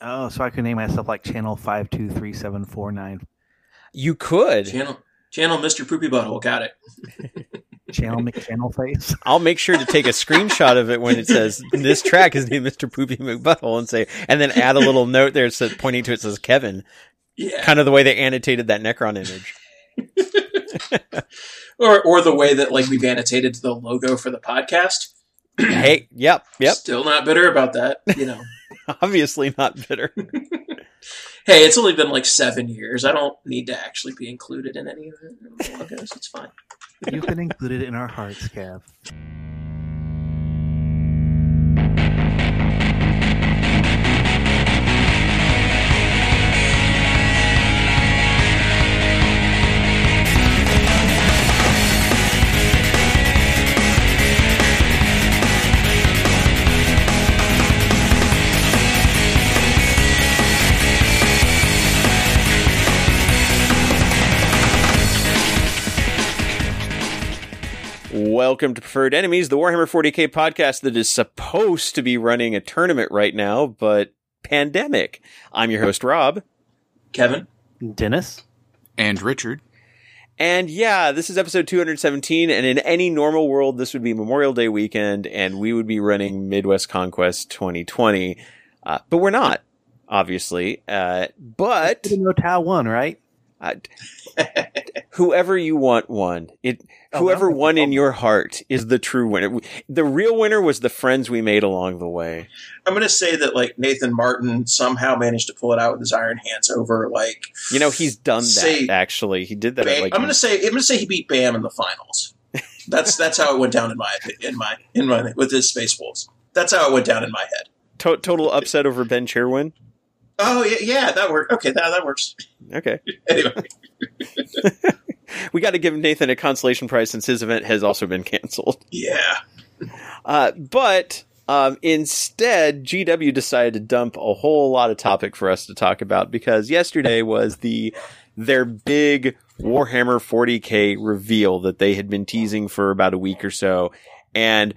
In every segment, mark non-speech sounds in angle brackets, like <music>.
Oh, so I could name myself like Channel Five Two Three Seven Four Nine. You could. Channel Channel Mr. Poopy Butthole. Got it. <laughs> Channel McChannel Face. I'll make sure to take a screenshot of it when it says this track is named Mr. Poopy McButthole and say, and then add a little note there says, pointing to it says Kevin. Yeah. Kind of the way they annotated that Necron image. <laughs> Or or the way that like we've annotated the logo for the podcast. hey, yep, yep. Still not bitter about that. You know. <laughs> <laughs> Obviously not bitter. <laughs> hey, it's only been like seven years. I don't need to actually be included in any of the logos. It's fine. You've been included in our hearts, Kev. Welcome to Preferred Enemies, the Warhammer 40k podcast that is supposed to be running a tournament right now, but pandemic. I'm your host, Rob. Kevin? Dennis? And Richard. And yeah, this is episode 217, and in any normal world, this would be Memorial Day weekend, and we would be running Midwest Conquest 2020. Uh, but we're not, obviously. Uh, but. You know Tau won, right? Uh, whoever you want won. It whoever won in your heart is the true winner. The real winner was the friends we made along the way. I'm going to say that like Nathan Martin somehow managed to pull it out with his iron hands over like you know he's done say, that actually. He did that. Bam, like, I'm going to say I'm going to say he beat Bam in the finals. <laughs> That's that's how it went down in my in my in my with his Space Wolves. That's how it went down in my head. To- total upset over Ben Cherwin. Oh yeah, yeah, that worked. Okay, that that works. Okay. <laughs> anyway, <laughs> <laughs> we got to give Nathan a consolation prize since his event has also been canceled. Yeah. Uh, but um, instead, GW decided to dump a whole lot of topic for us to talk about because yesterday was the their big Warhammer 40k reveal that they had been teasing for about a week or so, and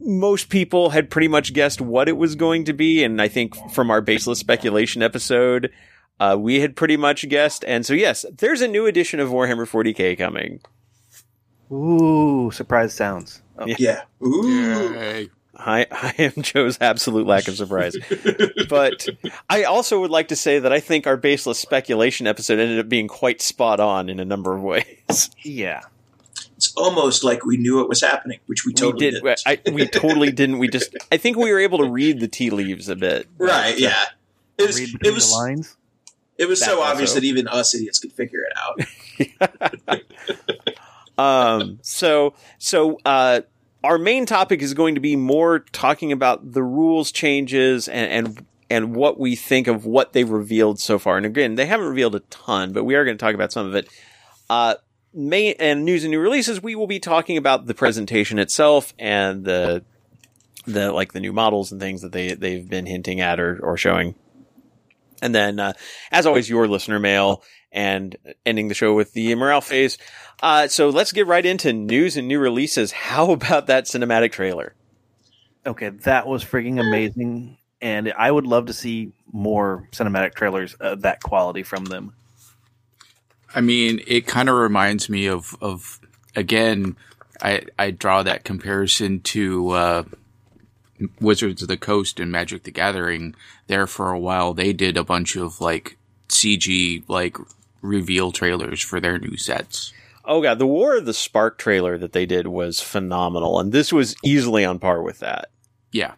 most people had pretty much guessed what it was going to be. And I think from our baseless speculation episode, uh, we had pretty much guessed. And so, yes, there's a new edition of Warhammer 40k coming. Ooh, surprise sounds. Oh. Yeah. Ooh. Yay. I, I am Joe's absolute lack of surprise. but I also would like to say that I think our baseless speculation episode ended up being quite spot on in a number of ways. Yeah it's almost like we knew it was happening, which we totally we did. Didn't. I, we totally didn't. We just. I think we were able to read the tea leaves a bit. Right. Yeah. It was. Read it was. lines. It was so obvious that even us idiots could figure it out. <laughs> um. So. So. Uh. Our main topic is going to be more talking about the rules changes and, and and what we think of what they've revealed so far. And again, they haven't revealed a ton, but we are going to talk about some of it. Uh, main and news and new releases, we will be talking about the presentation itself and the the like the new models and things that they they've been hinting at or or showing. And then, uh, as always, your listener mail and ending the show with the morale phase. Uh, so let's get right into news and new releases. <laughs> How about that cinematic trailer? Okay, that was freaking amazing, and I would love to see more cinematic trailers of that quality from them. I mean, it kind of reminds me of, of again, I, I draw that comparison to, uh, Wizards of the Coast and Magic the Gathering. There for a while, they did a bunch of like CG, like reveal trailers for their new sets. Oh god, the War of the Spark trailer that they did was phenomenal, and this was easily on par with that. Yeah.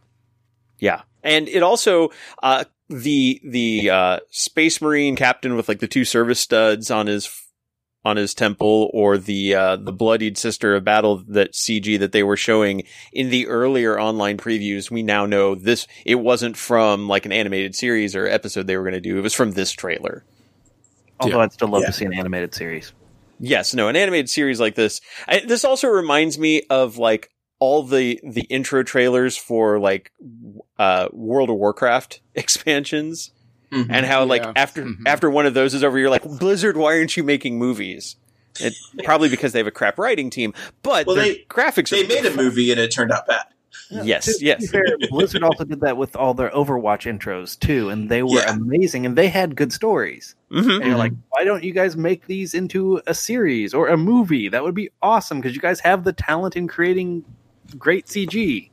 Yeah. And it also, uh, the the uh, space marine captain with like the two service studs on his on his temple or the uh, the bloodied sister of battle that CG that they were showing in the earlier online previews. We now know this it wasn't from like an animated series or episode they were going to do. It was from this trailer. Although yeah. I'd still love yeah. to see an animated series. Yes no an animated series like this. I, this also reminds me of like all the the intro trailers for like uh, World of Warcraft <laughs> expansions, mm-hmm. and how like yeah. after mm-hmm. after one of those is over, you're like Blizzard, why aren't you making movies? It, probably because they have a crap writing team, but well, they, graphics. They made a movie and it turned out bad. Yes, To- to yes. be fair, Blizzard also did that with all their Overwatch intros too, and they were Yeah. amazing, and they had good stories. hmm And you're like, why don't you guys make these into a series or a movie? That would be awesome because you guys have the talent in creating great CG.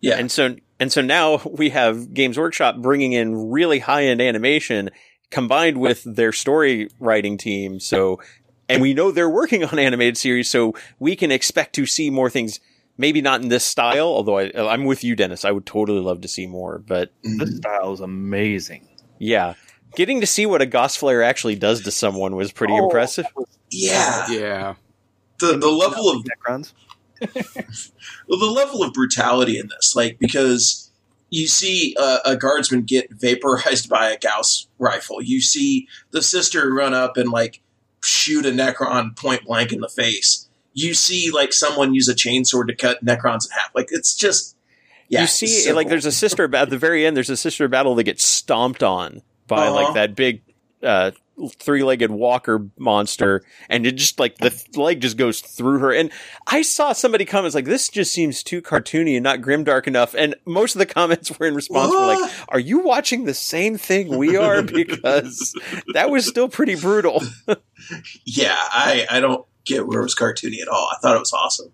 Yeah. And so and so now we have Games Workshop bringing in really high end animation combined with their story writing team. So and we know they're working on animated series, so we can expect to see more things. Maybe not in this style, although I, I'm with you, Dennis. I would totally love to see more, but This mm-hmm. style is amazing. yeah, getting to see what a Gauss Flayer actually does to someone was pretty Oh, impressive. Yeah. Yeah. The the level of Necrons. <laughs> well, the level of brutality in this, like because you see uh, a guardsman get vaporized by a Gauss rifle, you see the sister run up and like shoot a Necron point blank in the face. You see like someone use a chainsaw to cut Necrons in half. Like it's just yeah. you see, like, there's a sister at the very end. There's a sister battle that gets stomped on by Uh-huh. like that big uh, three-legged walker monster, and it just like the th- leg just goes through her. And I saw somebody comments like, "This just seems too cartoony and not grimdark enough." And most of the comments <laughs> were in response were like, "Are you watching the same thing we are?" <laughs> Because that was still pretty brutal. <laughs> yeah. I I don't get where it was cartoony at all. I thought it was awesome.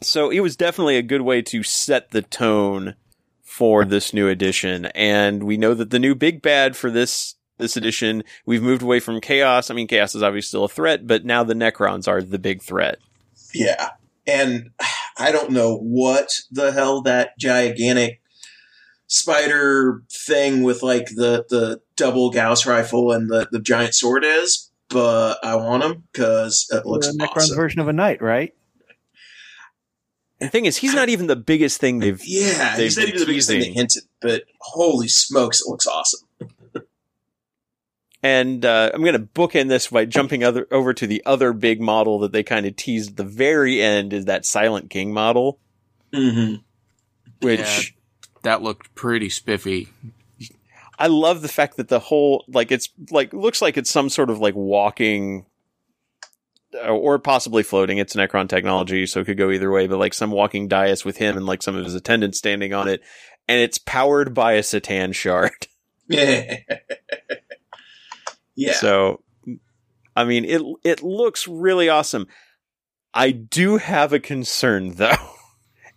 So it was definitely a good way to set the tone for this new edition. And we know that the new big bad for this this edition, we've moved away from chaos. I mean, chaos is obviously still a threat, but now the Necrons are the big threat. Yeah. And I don't know what the hell that gigantic spider thing with like the, the double Gauss rifle and the, the giant sword is, but I want them because it looks the Necron's awesome. version of a knight, right? The thing is, he's not even the biggest thing they've. Yeah, They've he's not been even the biggest thing they teasing. hinted, but holy smokes, it looks awesome. And uh, I'm going to bookend this by jumping other over to the other big model that they kind of teased at the very end is that Silent King model, Mm-hmm. which. Yeah. That looked pretty spiffy. I love the fact that the whole like it's like looks like it's some sort of like walking uh, or possibly floating. It's Necron technology, so it could go either way. But like some walking dais with him and like some of his attendants standing on it, and it's powered by a C'tan shard. Yeah. <laughs> <laughs> yeah. So, I mean, it it looks really awesome. I do have a concern <laughs> though,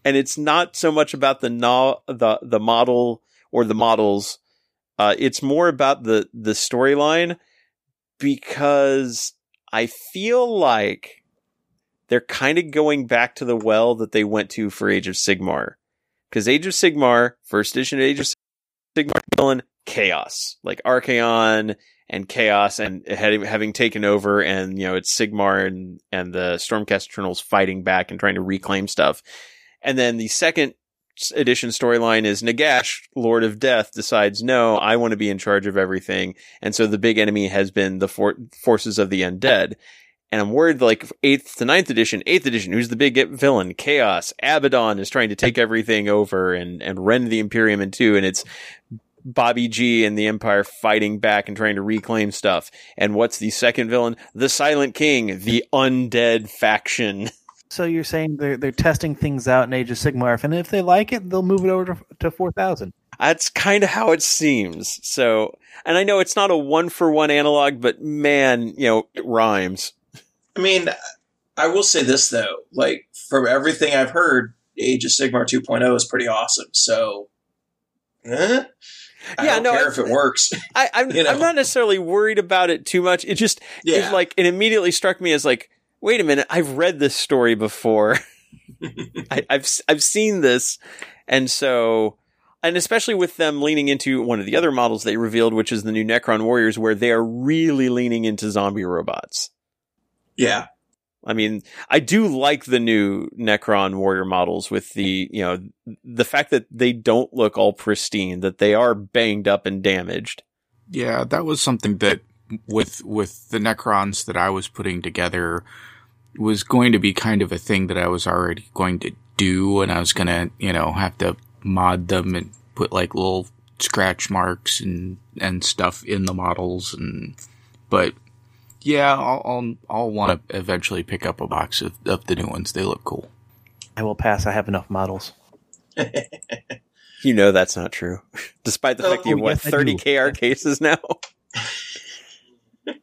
and it's not so much about the no, the the model or the models. Uh, it's more about the the storyline because I feel like they're kind of going back to the well that they went to for Age of Sigmar. Because Age of Sigmar, first edition Age of Sigmar villain, chaos. Like Archaon and chaos and having taken over and, you know, it's Sigmar and, and the Stormcast Eternals fighting back and trying to reclaim stuff. And then the second edition storyline is Nagash, Lord of Death, decides, no, I want to be in charge of everything. And so the big enemy has been the for- forces of the undead. And I'm worried, like, 8th to ninth edition, 8th edition, who's the big villain? Chaos. Abaddon is trying to take everything over and, and rend the Imperium in two. And it's Bobby G and the Empire fighting back and trying to reclaim stuff. And what's the second villain? The Silent King, the undead faction. <laughs> So you're saying they're they're testing things out in Age of Sigmar, and if they like it, they'll move it over to, to four thousand. That's kind of how it seems. So, and I know it's not a one for one analog, but man, you know, it rhymes. I mean, I will say this though, like from everything I've heard, Age of Sigmar 2.0 is pretty awesome. So, eh? I Yeah, don't no, care I- if it works. <laughs> I, I'm, <laughs> You know. I'm not necessarily worried about it too much. It just, yeah, it like, it immediately struck me as like, wait a minute, I've read this story before. <laughs> I, I've, s- I've seen this. And so, and especially with them leaning into one of the other models they revealed, which is the new Necron Warriors, where they are really leaning into zombie robots. yeah, I mean, I do like the new Necron warrior models with the, you know, the fact that they don't look all pristine, that they are banged up and damaged. Yeah, that was something that with with the Necrons that I was putting together was going to be kind of a thing that I was already going to do and I was going to, you know, have to mod them and put like little scratch marks and and stuff in the models and but yeah, I'll I'll, I'll want to eventually pick up a box of, of the new ones. They look cool. I will pass. I have enough models. <laughs> You know that's not true, <laughs> despite the Oh, fact that you have oh, what yes, thirty. KR cases now. <laughs>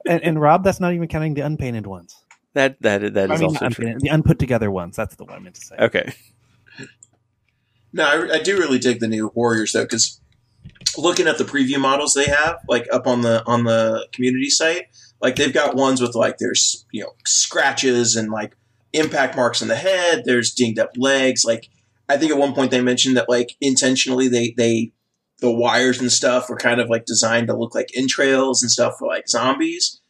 And, and Rob, that's not even counting the unpainted ones. That that that I is mean, also not true. unpainted, the unput together ones. That's the one I meant to say. Okay, No, I, I do really dig the new Warriors though, because looking at the preview models they have, like up on the on the community site, like they've got ones with like there's you know scratches and like impact marks on the head. There's dinged up legs. Like I think at one point they mentioned that like intentionally they they the wires and stuff were kind of like designed to look like entrails and stuff for like zombies.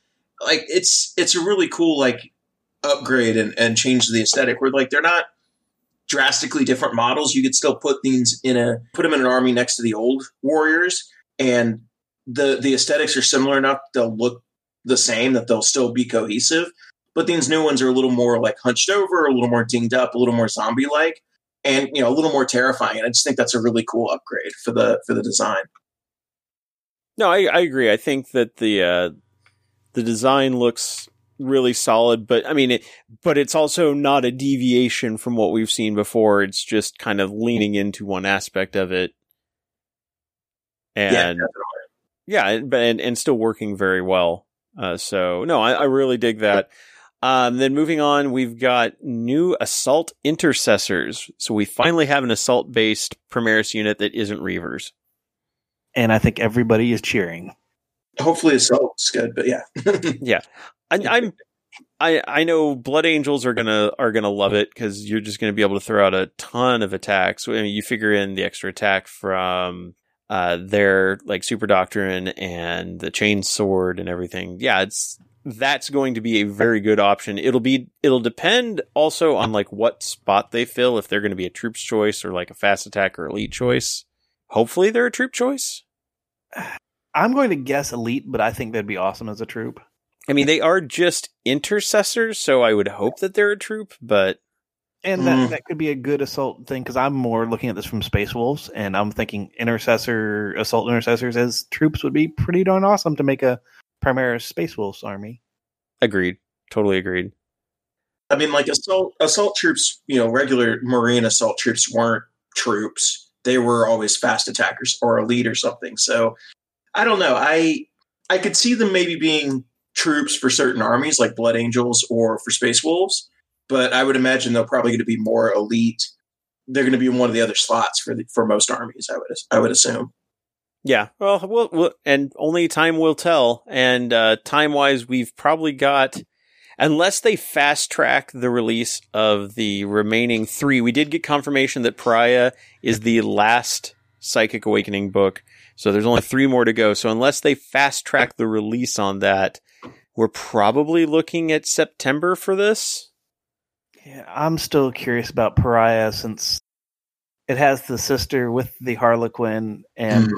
Like it's it's a really cool like upgrade and, and change to the aesthetic where like they're not drastically different models. You could still put these in a put them in an army next to the old warriors, and the the aesthetics are similar enough they'll look the same that they'll still be cohesive. But these new ones are a little more like hunched over, a little more dinged up, a little more zombie like, and you know a little more terrifying. And I just think that's a really cool upgrade for the for the design. no, I, I agree. I think that the uh, the design looks really solid, but I mean, it, but it's also not a deviation from what we've seen before. It's just kind of leaning into one aspect of it, and yeah, but and, and still working very well. Uh, so no, I, I really dig that. Um, then moving on, we've got new assault intercessors. So we finally have an assault based Primaris unit that isn't Reivers. And I think everybody is cheering. hopefully it's it's good. But yeah. <laughs> yeah, I, I'm, I, I know Blood Angels are gonna are gonna love it because you're just gonna be able to throw out a ton of attacks. I mean, you figure in the extra attack from uh, their like Super Doctrine and the Chain Sword and everything. Yeah, it's that's going to be a very good option. It'll be it'll depend also on like what spot they fill if they're going to be a troops choice or like a fast attack or elite choice. Hopefully, they're a troop choice. I'm going to guess elite, but I think that'd be awesome as a troop. I mean, they are just intercessors, so I would hope that they're a troop, but And that, Mm. that could be a good assault thing because I'm more looking at this from Space Wolves, and I'm thinking intercessor, assault intercessors as troops would be pretty darn awesome to make a Primaris Space Wolves army. agreed. Totally agreed. I mean, like assault assault troops, you know, regular Marine assault troops weren't troops. They were always fast attackers or elite or something. So I don't know. I I could see them maybe being troops for certain armies like Blood Angels or for Space Wolves, but I would imagine they're probably going to be more elite. They're going to be in one of the other slots for the, for most armies. I would I would assume. Yeah. Well, we'll, we'll and only time will tell. And uh, time wise, we've probably got, unless they fast track the release of the remaining three. We did get confirmation that Pariah is the last Psychic Awakening book, so there's only three more to go. So unless they fast track the release on that, we're probably looking at September for this. Yeah, I'm still curious about Pariah since it has the sister with the Harlequin, and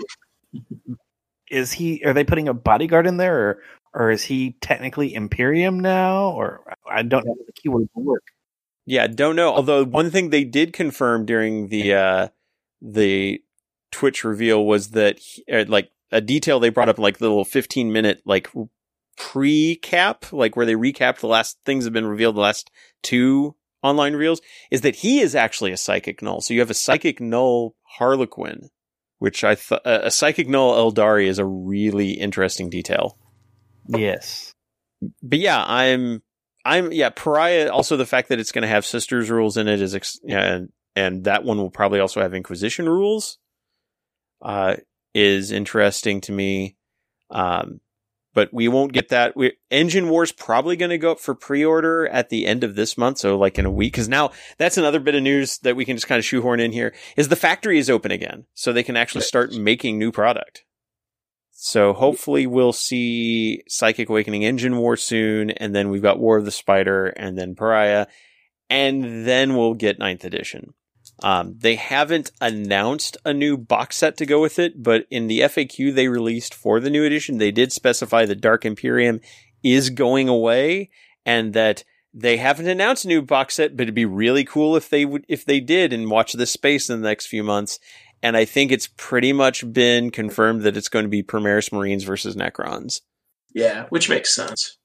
is he? Are they putting a bodyguard in there, or or is he technically Imperium now? Or I don't know the keyword will work. Yeah, don't know. Although one thing they did confirm during the uh the Twitch reveal was that he- uh, like a detail they brought up like the little 15 minute like pre-cap like where they recapped the last things have been revealed the last two online reels is that he is actually a psychic null. So you have a psychic null Harlequin, which I thought a psychic null Eldari is a really interesting detail Yes. but yeah, I'm, I'm, yeah, Pariah. Also, the fact that it's going to have sisters rules in it is, ex- and and that one will probably also have Inquisition rules. Uh, is interesting to me. Um, but we won't get that. We, Engine War's probably going to go up for pre-order at the end of this month, so like in a week. Because now that's another bit of news that we can just kind of shoehorn in here is the factory is open again, so they can actually start making new product. So hopefully we'll see Psychic Awakening Engine War soon, and then we've got War of the Spider, and then Pariah, and then we'll get ninth edition. Um, they haven't announced a new box set to go with it, but in the FAQ they released for the new edition, they did specify that Dark Imperium is going away, and that they haven't announced a new box set, but it'd be really cool if they would, if they did, and watch this space in the next few months. And I think it's pretty much been confirmed that it's going to be Primaris Marines versus Necrons. Yeah, which makes sense.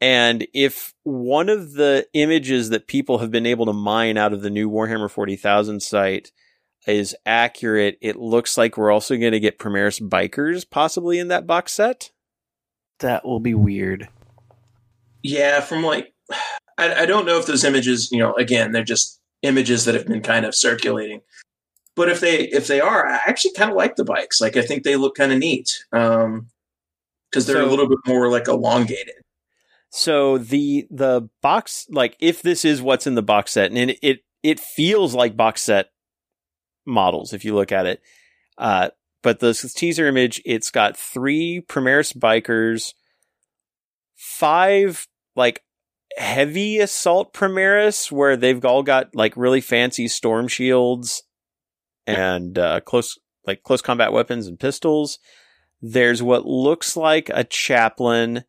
And if one of the images that people have been able to mine out of the new Warhammer 40,000 site is accurate, it looks like we're also going to get Primaris bikers possibly in that box set. That will be weird. Yeah, from like, <sighs> I, I don't know if those images, you know, again, they're just images that have been kind of circulating. But if they if they are, I actually kind of like the bikes. Like I think they look kind of neat because um, they're So- a little bit more like elongated. So the the box like if this is what's in the box set and it it, feels like box set models if you look at it. Uh but the teaser image it's got 3 Primaris bikers, 5 like heavy assault Primaris where they've all got like really fancy storm shields and uh close like close combat weapons and pistols. There's what looks like a chaplain.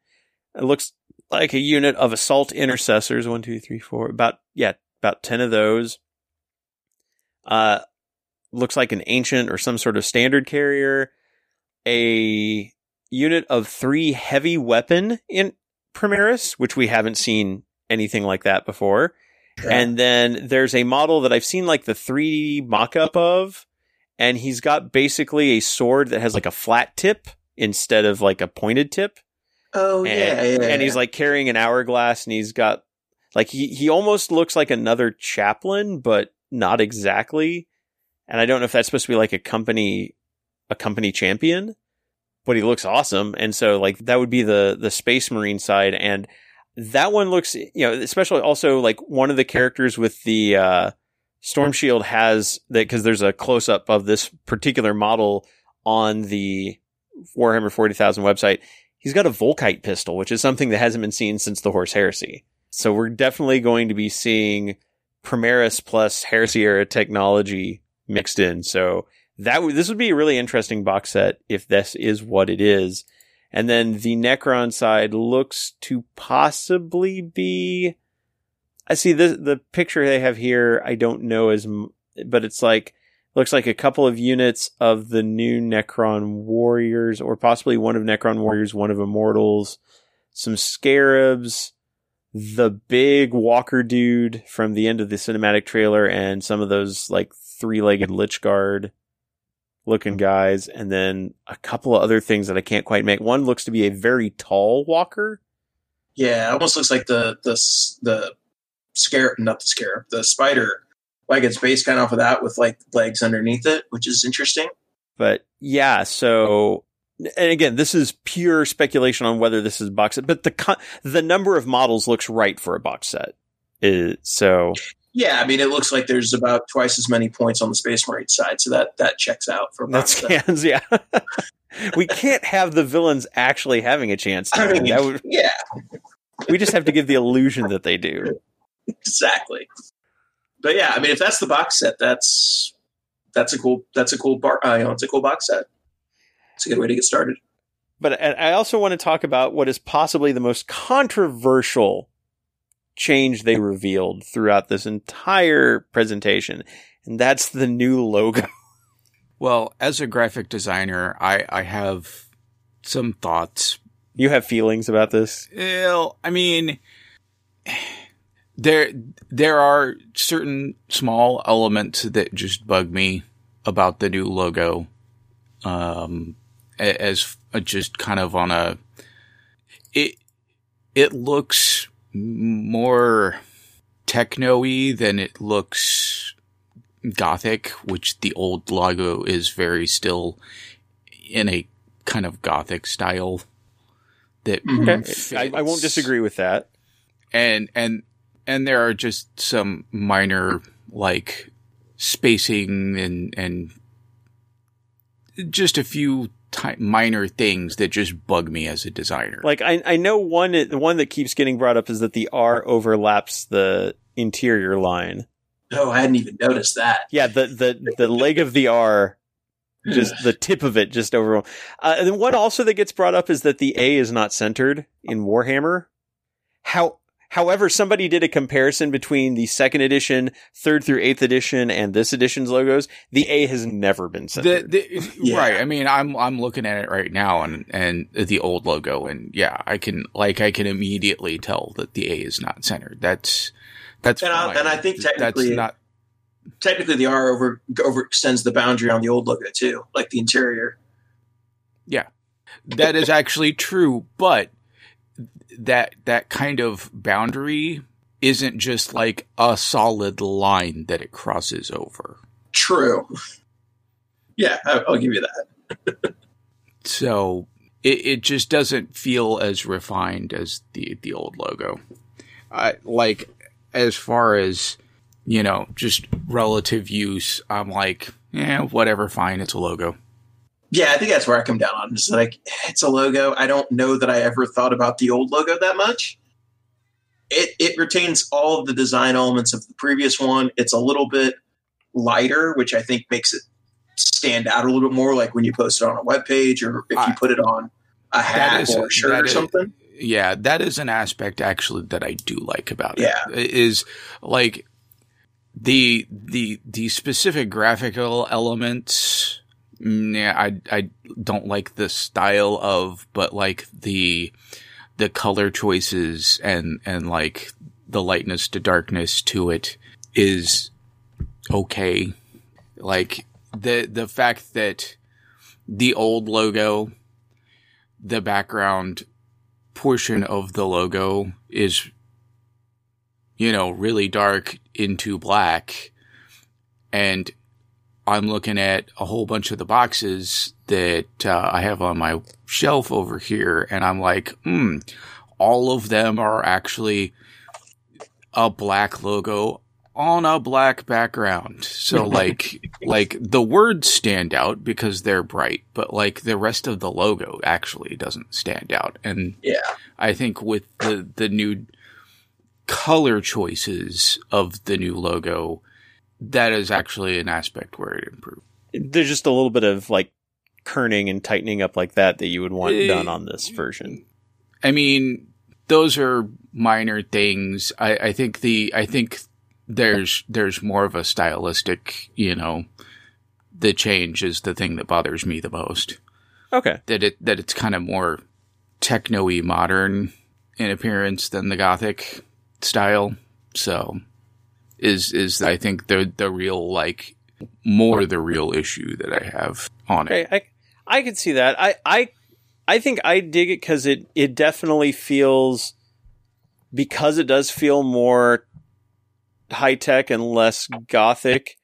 It looks like a unit of assault intercessors. One, two, three, four. About yeah, about ten of those. Uh, looks like an ancient or some sort of standard carrier. A unit of three heavy weapon in Primaris, which we haven't seen anything like that before. And then there's a model that I've seen like the 3D mock up of, and he's got basically a sword that has like a flat tip instead of like a pointed tip oh and, yeah, yeah, and he's like carrying an hourglass and he's got like he he almost looks like another chaplain but not exactly. And i don't know if that's supposed to be like a company a company champion but he looks awesome. And so like that would be the the space marine side. And that one looks you know especially also like one of the characters with the uh storm shield has that because there's a close up of this particular model on the warhammer 40000 website he's got a Volkite pistol, which is something that hasn't been seen since the Horus Heresy. So we're definitely going to be seeing Primaris plus Heresy era technology mixed in. So that would this would be a really interesting box set if this is what it is. And then the Necron side looks to possibly be. I see the the picture they have here. I don't know as, but it's like looks like a couple of units of the new Necron warriors, or possibly one of Necron warriors, one of Immortals, some scarabs, the big Walker dude from the end of the cinematic trailer, and some of those like three-legged Lychguard looking guys, and then a couple of other things that I can't quite make. One looks to be a very tall Walker. yeah, almost looks like the the the scarab, not the scarab, the spider. Like it's based kind of off of that with like legs underneath it, which is interesting. But yeah, so and again, this is pure speculation on whether this is a box set, but the the number of models looks right for a box set. Is so Yeah, I mean, it looks like there's about twice as many points on the Space Marine side, so that that checks out for that box set. scans, <laughs> yeah. we can't have the villains actually having a chance. I mean, that would, yeah, we just have to give the illusion that they do. exactly. But yeah, I mean, if that's the box set, that's that's a cool that's a cool bar. Uh, you know, it's a cool box set. It's a good way to get started. But I also want to talk about what is possibly the most controversial change they revealed throughout this entire presentation, and that's the new logo. <laughs> Well, as a graphic designer, I, I have some thoughts. You have feelings about this? Well, I mean, there there are certain small elements that just bug me about the new logo. Um, as a- just kind of on a it it looks more techno-y than it looks gothic, which the old logo is very still in a kind of gothic style that. Okay, I, I won't disagree with that. and and and there are just some minor like spacing and and just a few ti minor things that just bug me as a designer. Like I, I know one the one that keeps getting brought up is that the R overlaps the interior line. Oh, I hadn't even noticed that. Yeah, the the the leg of the R, just the <laughs> tip of it, just over. Uh, and then one also that gets brought up is that the A is not centered in Warhammer. How However, somebody did a comparison between the second edition, third through eighth edition, and this edition's logos. The A has never been The, centered. the, <laughs> Yeah. Right. I mean, I'm I'm looking at it right now, and and the old logo, and yeah, I can like I can immediately tell that the A is not centered. That's that's And I- and I think That's technically- not. Technically, the R over overextends the boundary on the old logo too, like the interior. Yeah, that is actually true, but that that kind of boundary isn't just like a solid line that it crosses over. True. Yeah, I'll give you that. So it, it just doesn't feel as refined as the the old logo. I like as far as you know, just relative use. I'm like, yeah, whatever, fine. It's a logo. Yeah, I think that's where I come down on. It's like it's a logo. I don't know that I ever thought about the old logo that much. It it retains all of the design elements of the previous one. It's a little bit lighter, which I think makes it stand out a little bit more. Like when you post it on a web page or if you put it on a hat is- or a shirt or is- something. Yeah, that is an aspect actually that I do like about it. Yeah. Is like the the the specific graphical elements. Yeah, I I don't like the style of, but like the the color choices and and like the lightness to darkness to it is okay. Like the the fact that the old logo, the background portion of the logo is you know really dark into black and i'm looking at a whole bunch of the boxes that uh, i have on my shelf over here and i'm like hmm all of them are actually a black logo on a black background so <laughs> like like the words stand out because they're bright but like the rest of the logo actually doesn't stand out and Yeah. I think with the the new color choices of the new logo, that is actually an aspect where it improved. There's just a little bit of like kerning and tightening up like that that you would want Eh, done on this version. I mean, those are minor things. I, I think the I think there's there's more of a stylistic, you know, the change is the thing that bothers me the most. Okay. That it that it's kind of more techno-y modern in appearance than the gothic style. So is is I think the the real like more the real issue that I have on it. I I could see that. I I I think I dig it because it it definitely feels because it does feel more high tech and less gothic.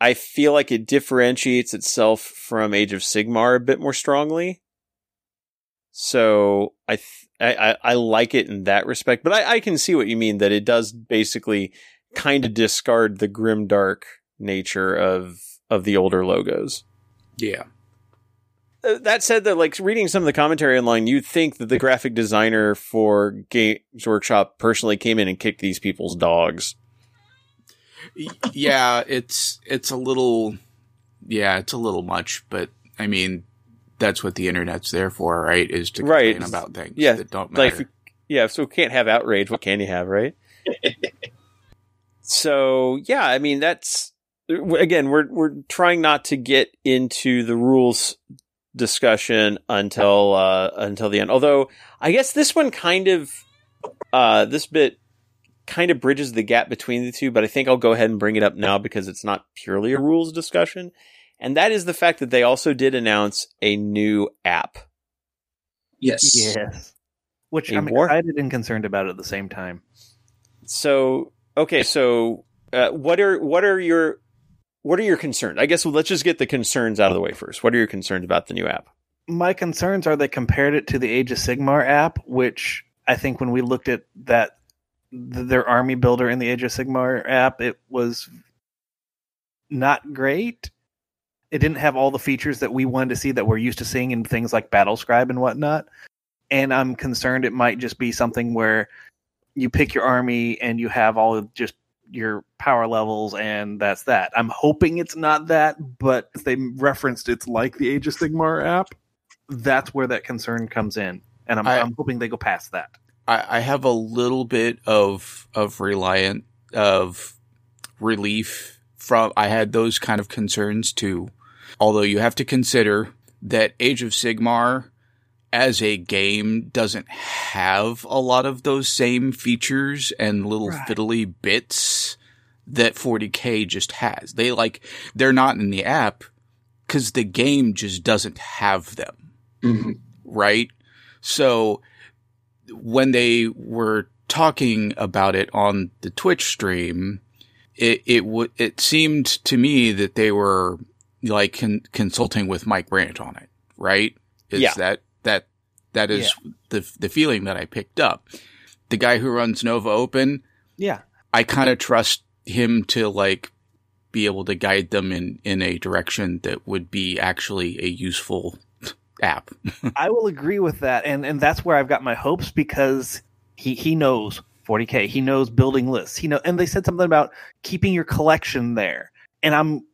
I feel like it differentiates itself from Age of Sigmar a bit more strongly. So I th- I, I I like it in that respect, but I, I can see what you mean that it does basically kind of discard the grim dark nature of of the older logos. Yeah. Uh, that said, though, like reading some of the commentary online, you'd think that the graphic designer for Games Workshop personally came in and kicked these people's dogs. Yeah, it's it's a little yeah, it's a little much, but I mean that's what the internet's there for, right? Is to Right. complain about things Yeah, that don't Like, matter. yeah, so we can't have outrage. What can you have, right? So, yeah, I mean, that's again, we're we're trying not to get into the rules discussion until uh, until the end. Although, I guess this one kind of uh, this bit kind of bridges the gap between the two, but I think I'll go ahead and bring it up now because it's not purely a rules discussion. And that is the fact that they also did announce a new app. Yes. Yes. Which Any I'm more? excited and concerned about at the same time. So, okay, so uh, what are what are your what are your concerns? I guess let's just get the concerns out of the way first. What are your concerns about the new app? My concerns are they compared it to the Age of Sigmar app, which I think when we looked at that th- their army builder in the Age of Sigmar app, it was not great. It didn't have all the features that we wanted to see that we're used to seeing in things like BattleScribe and whatnot. And I'm concerned it might just be something where you pick your army and you have all of just your power levels and that's that. I'm hoping it's not that, but if they referenced it's like the Age of Sigmar app, that's where that concern comes in. And I'm, I- I'm hoping they go past that. I, I have a little bit of of reliant of relief from. I had those kind of concerns too. Although you have to consider that Age of Sigmar as a game doesn't have a lot of those same features and little Right. fiddly bits that 40k just has. They like they're not in the app cuz the game just doesn't have them Mhm. right? So when they were talking about it on the Twitch stream, it it would it seemed to me that they were like con- consulting with Mike Brandt on it, right? Is Yeah. that that that is the the feeling that I picked up. The guy who runs Nova Open, Yeah. I kind of trust him to like be able to guide them in in a direction that would be actually a useful app. <laughs> I will agree with that, and and that's where I've got my hopes because he he knows 40k, he knows building lists, he know, and they said something about keeping your collection there, and I'm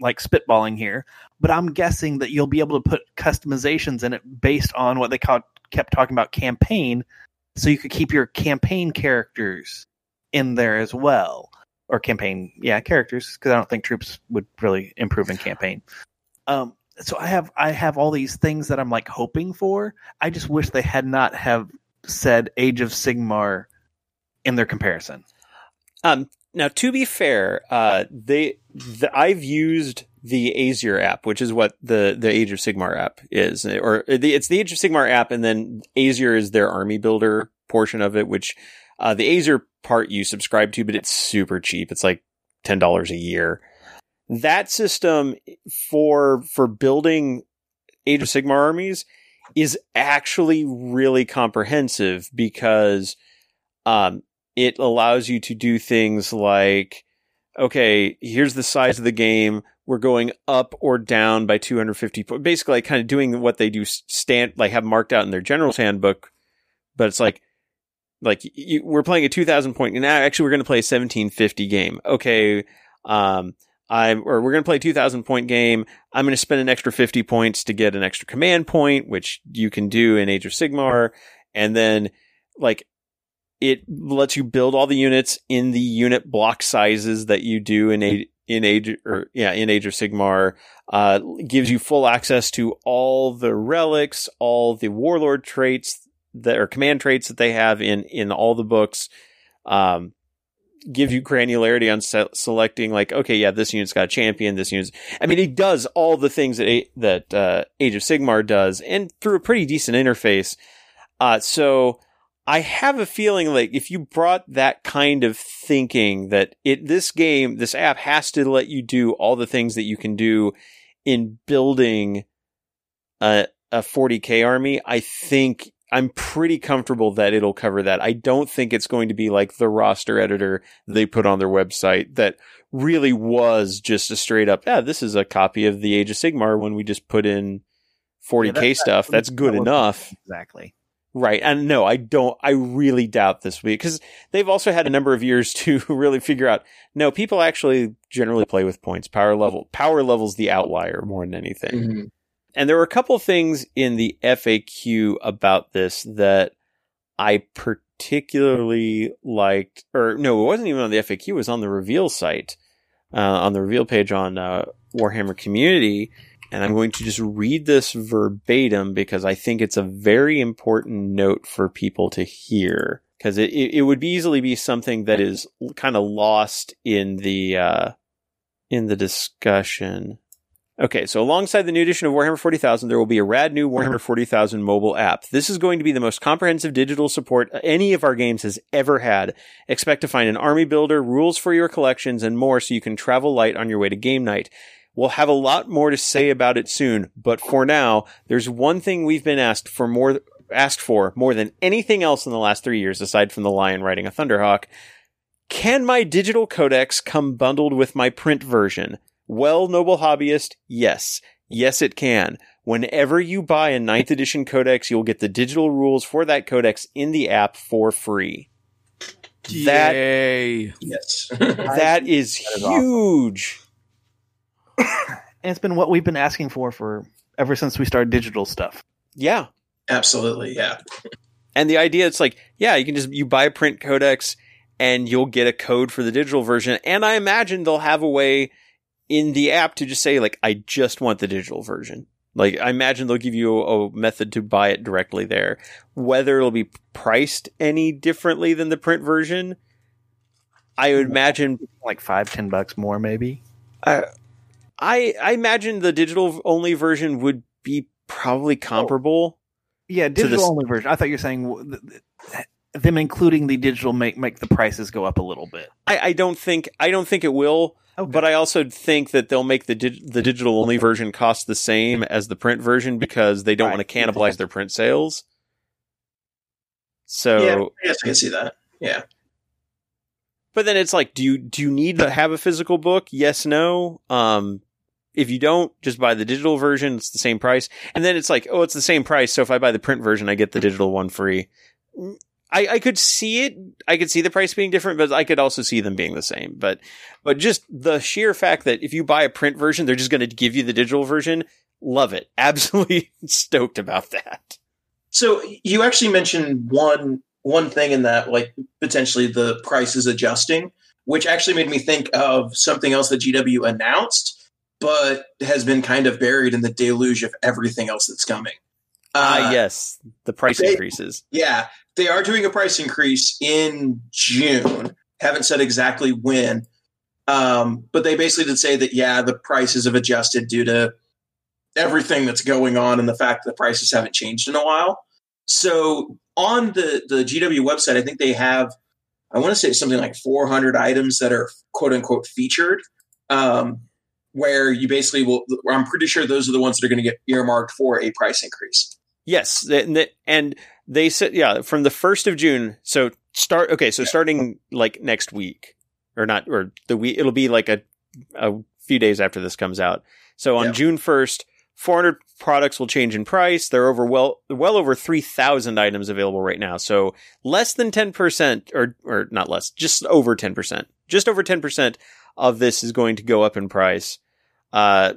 like spitballing here, but I'm guessing that you'll be able to put customizations in it based on what they kept talking about campaign, so you could keep your campaign characters in there as well, or campaign, yeah, characters, because I don't think troops would really improve in campaign. Um, so I have I have all these things that I'm like hoping for. I just wish they had not have said Age of Sigmar in their comparison. Um, now, to be fair, uh, they the, I've used the Azyr app, which is what the the Age of Sigmar app is, or the, it's the Age of Sigmar app, and then Azyr is their army builder portion of it, which uh, the Azyr part you subscribe to, but it's super cheap. It's like ten dollars a year. That system for for building Age of Sigmar armies is actually really comprehensive because um, it allows you to do things like, okay, here's the size of the game. We're going up or down by 250. po- Basically, like kind of doing what they do stand, like have marked out in their general's handbook. But it's like, like you, we're playing a 2000 point, now actually we're going to play a 1750 game. Okay. Um, I'm, or we're going to play a 2000 point game. I'm going to spend an extra 50 points to get an extra command point, which you can do in Age of Sigmar. And then like it lets you build all the units in the unit block sizes that you do in a in age or yeah in Age of Sigmar. Uh, gives you full access to all the relics, all the warlord traits that are command traits that they have in in all the books. Um, gives you granularity on se- selecting like okay yeah this unit's got a champion this unit's I mean it does all the things that A- that uh, Age of Sigmar does and through a pretty decent interface. Uh, so I have a feeling like if you brought that kind of thinking that it this game this app has to let you do all the things that you can do in building a a 40k army, I think I'm pretty comfortable that it'll cover that. I don't think it's going to be like the roster editor they put on their website that really was just a straight up, yeah, this is a copy of the Age of Sigmar when we just put in 40k Yeah, that- stuff. That's good that enough. Exactly. Right. And no, I don't, I really doubt this week because they've also had a number of years <laughs> to really figure out, no, people actually generally play with points. Power level, power level's the outlier more than anything. Mhm. And there were a couple things in the FAQ about this that I particularly liked, or no, it wasn't even on the FAQ, it was on the reveal site, uh, on the reveal page on uh, Warhammer Community. And I'm going to just read this verbatim because I think it's a very important note for people to hear. Because it, it, would easily be something that is kind of lost in the uh, in the discussion. Okay, so alongside the new edition of Warhammer 40,000, there will be a rad new Warhammer <laughs> 40,000 mobile app. This is going to be the most comprehensive digital support any of our games has ever had. Expect to find an army builder, rules for your collections, and more so you can travel light on your way to game night. We'll have a lot more to say about it soon, but for now, there's one thing we've been asked for more asked for more than anything else in the last 3 years aside from the lion riding a thunderhawk. Can my digital codex come bundled with my print version? Well, noble hobbyist, yes. Yes, it can. Whenever you buy a 9th edition codex, you'll get the digital rules for that codex in the app for free. That Yay. Yes. that <laughs> is That is awesome. Huge. <coughs> And it's been what we've been asking for for ever since we started digital stuff. Yeah. Absolutely. Yeah. <laughs> And the idea it's like, yeah, you can just you buy a print codex and you'll get a code for the digital version. And I imagine they'll have a way in the app to just say like, I just want the digital version. Like I imagine they'll give you a, a method to buy it directly there. Whether it'll be priced any differently than the print version, I would hmm. imagine like five, ten bucks more, maybe. I I I imagine the digital only version would be probably oh. comparable. Yeah, this- digital only version. I thought you were saying w- th- th- them including the digital make make the prices go up a little bit. I, I don't think I don't think it will, Okay. but I also think that they'll make the dig- the digital only version cost the same as the print version because they don't Right. want to cannibalize their print sales. So, yeah, I I can see that. Yeah. But then it's like, do you do you need to have a physical book? Yes, no. Um, if you don't, just buy the digital version. It's the same price. And then it's like, oh, it's the same price. So if I buy the print version, I get the digital one free. I, I could see it. I could see the price being different, but I could also see them being the same. But, but just the sheer fact that if you buy a print version, they're just going to give you the digital version. Love it. <laughs> Absolutely stoked about that. So you actually mentioned one one thing in that, like potentially the price is adjusting, which actually made me think of something else that GW announced, but has been kind of buried in the deluge of everything else that's coming. Ah, Uh, yes. The price they- increases. Yeah, they are doing a price increase in June. Haven't said exactly when, um, but they basically did say that yeah, the prices have adjusted due to everything that's going on and the fact that the prices haven't changed in a while. So on the the GW website, I think they have I want to say something like 400 items that are quote unquote featured. Um, where you basically will, I'm pretty sure those are the ones that are going to get earmarked for a price increase. Yes, and the- and they said yeah from the first of June. So start okay. So starting like next week, or not, or the week. It'll be like a a few days after this comes out. So on. June first, 400 products will change in price. There are over well well over 3,000 items available right now. So less than 10 percent, or or not less, just over 10 percent. Just over 10 percent of this is going to go up in price. Uh,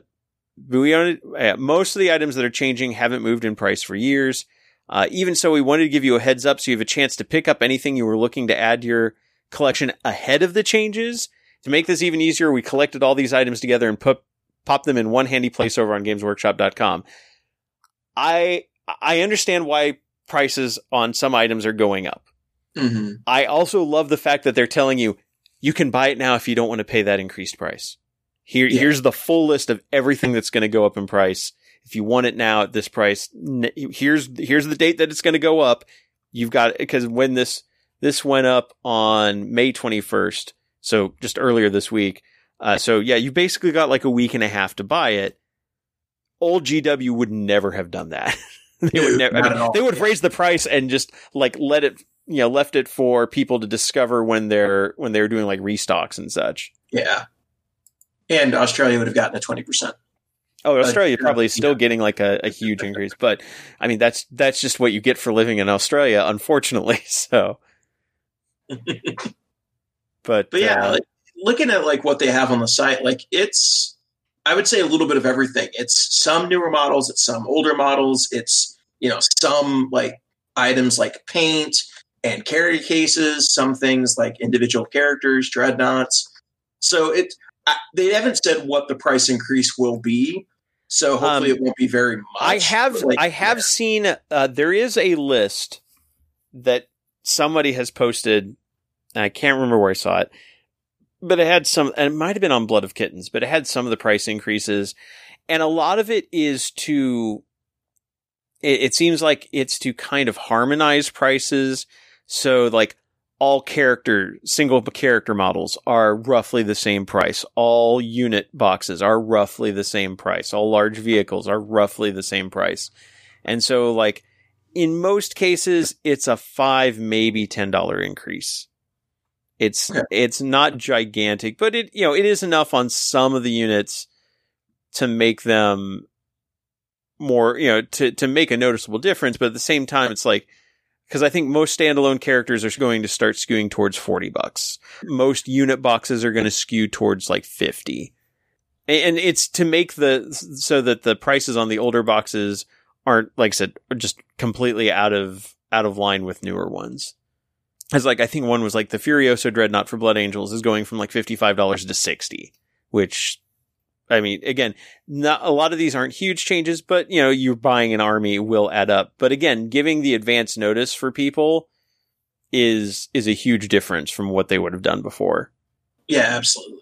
we only, uh, most of the items that are changing haven't moved in price for years. Uh, even so, we wanted to give you a heads up so you have a chance to pick up anything you were looking to add to your collection ahead of the changes. To make this even easier, we collected all these items together and put pop them in one handy place over on GamesWorkshop.com. I I understand why prices on some items are going up. Mm-hmm. I also love the fact that they're telling you you can buy it now if you don't want to pay that increased price. Here, Yeah. here's the full list of everything that's going to go up in price. If you want it now at this price, here's here's the date that it's going to go up. You've got because when this this went up on May 21st, so just earlier this week. Uh, so yeah, you basically got like a week and a half to buy it. Old GW would never have done that. <laughs> they would never. I mean, they would Yeah. raise the price and just like let it, you know, left it for people to discover when they're when they're doing like restocks and such. Yeah. And Australia would have gotten a 20%. Oh, Australia yeah, probably is still yeah. getting like a, a huge increase, but I mean that's that's just what you get for living in Australia, unfortunately. <laughs> So, <laughs> but But yeah, uh, like, looking at like what they have on the site, like it's I would say a little bit of everything. It's some newer models, it's some older models, it's you know, some like items like paint and carry cases, some things like individual characters, dreadnoughts. So it I, they haven't said what the price increase will be. So hopefully Um, it won't be very much. I have like, I have yeah. seen uh, there is a list that somebody has posted. and I can't remember where I saw it, but it had some, and it might have been on Blood of Kittens, but it had some of the price increases, and a lot of it is to. It, it seems like it's to kind of harmonize prices, so like all character single character models are roughly the same price. All unit boxes are roughly the same price. All large vehicles are roughly the same price. And so like in most cases it's a 5 maybe $10 increase. It's Okay. it's not gigantic, but it you know, it is enough on some of the units to make them more, you know, to to make a noticeable difference, but at the same time it's like because I think most standalone characters are going to start skewing towards 40 bucks. Most unit boxes are going to skew towards like 50. And it's to make the, so that the prices on the older boxes aren't, like I said, just completely out of, out of line with newer ones. As like I think one was like the Furioso Dreadnought for Blood Angels is going from like fifty five dollars to sixty, which I mean, again, not a lot of these aren't huge changes, but you know, you're buying an army will add up. But again, giving the advance notice for people is is a huge difference from what they would have done before. Yeah, absolutely.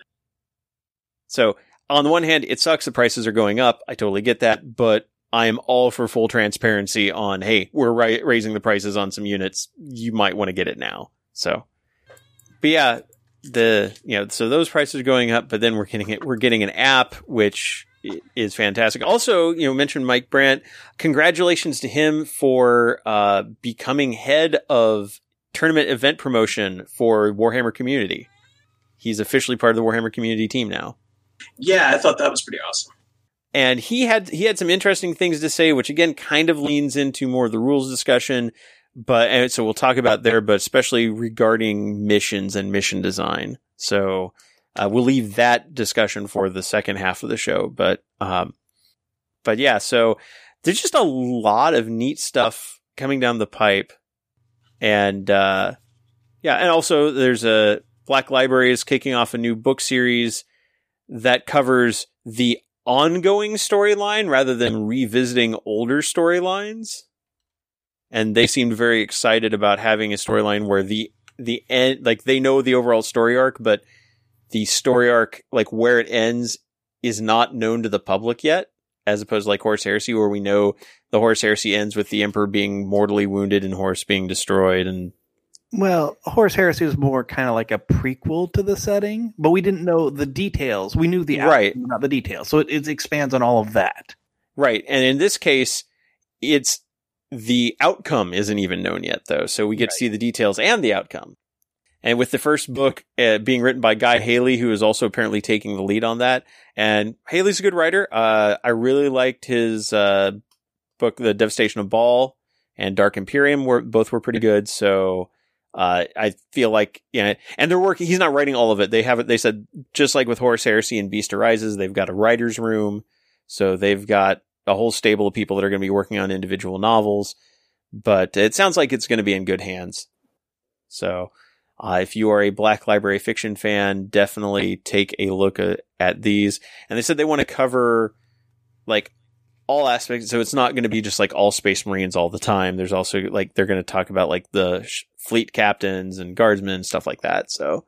So on the one hand, it sucks the prices are going up. I totally get that, but I am all for full transparency on, hey, we're ri- raising the prices on some units. You might want to get it now. So, but yeah, the you know, so those prices are going up, but then we're getting it. We're getting an app which is fantastic. Also, you know, mentioned Mike Brandt. Congratulations to him for uh, becoming head of tournament event promotion for Warhammer Community. He's officially part of the Warhammer Community team now. Yeah, I thought that was pretty awesome. And he had he had some interesting things to say, which again kind of leans into more of the rules discussion. But and so we'll talk about there, but especially regarding missions and mission design. So uh, we'll leave that discussion for the second half of the show. But um, but yeah, so there's just a lot of neat stuff coming down the pipe, and uh, yeah, and also there's a Black Library is kicking off a new book series that covers the ongoing storyline rather than revisiting older storylines. And they seemed very excited about having a storyline where the the end like they know the overall story arc, but the story arc, like where it ends, is not known to the public yet, as opposed to like Horus Heresy, where we know the Horus Heresy ends with the Emperor being mortally wounded and Horus being destroyed and Well, Horus Heresy was more kind of like a prequel to the setting, but we didn't know the details. We knew the outcome, Right. not the details. So it, it expands on all of that. Right. And in this case, it's the outcome isn't even known yet, though. So we get to see the details and the outcome. And with the first book uh, being written by Guy Haley, who is also apparently taking the lead on that. And Haley's a good writer. Uh, I really liked his uh, book, The Devastation of Baal and Dark Imperium, were both were pretty good. So uh, I feel like, yeah, and they're working. He's not writing all of it. They have it. They said just like with Horus Heresy and Beast Arises, they've got a writer's room. So they've got a whole stable of people that are going to be working on individual novels, but it sounds like it's going to be in good hands. So, uh, if you are a Black Library fiction fan, definitely take a look at, at these. And they said they want to cover like all aspects. So it's not going to be just like all Space Marines all the time. There's also like they're going to talk about like the sh- fleet captains and guardsmen stuff like that. So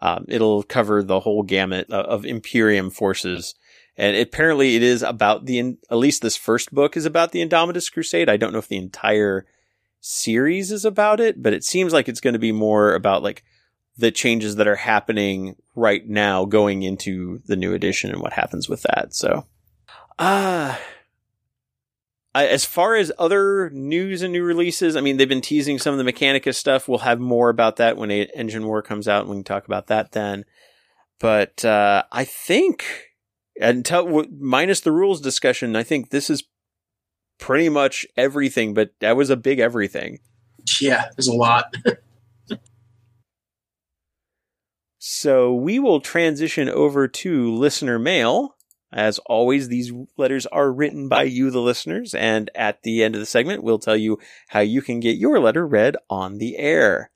um, it'll cover the whole gamut of, of Imperium forces. And apparently it is about the, at least this first book is about the Indomitus Crusade. I don't know if the entire series is about it, but it seems like it's going to be more about like the changes that are happening right now going into the new edition and what happens with that. So, uh, I, as far as other news and new releases, I mean, they've been teasing some of the Mechanicus stuff. We'll have more about that when A- Engine War comes out, and we can talk about that then. But uh, I think, until w- minus the rules discussion, I think this is pretty much everything. But that was a big everything. Yeah, there's a lot. <laughs> So we will transition over to listener mail. As always, these letters are written by you, the listeners, and at the end of the segment, we'll tell you how you can get your letter read on the air.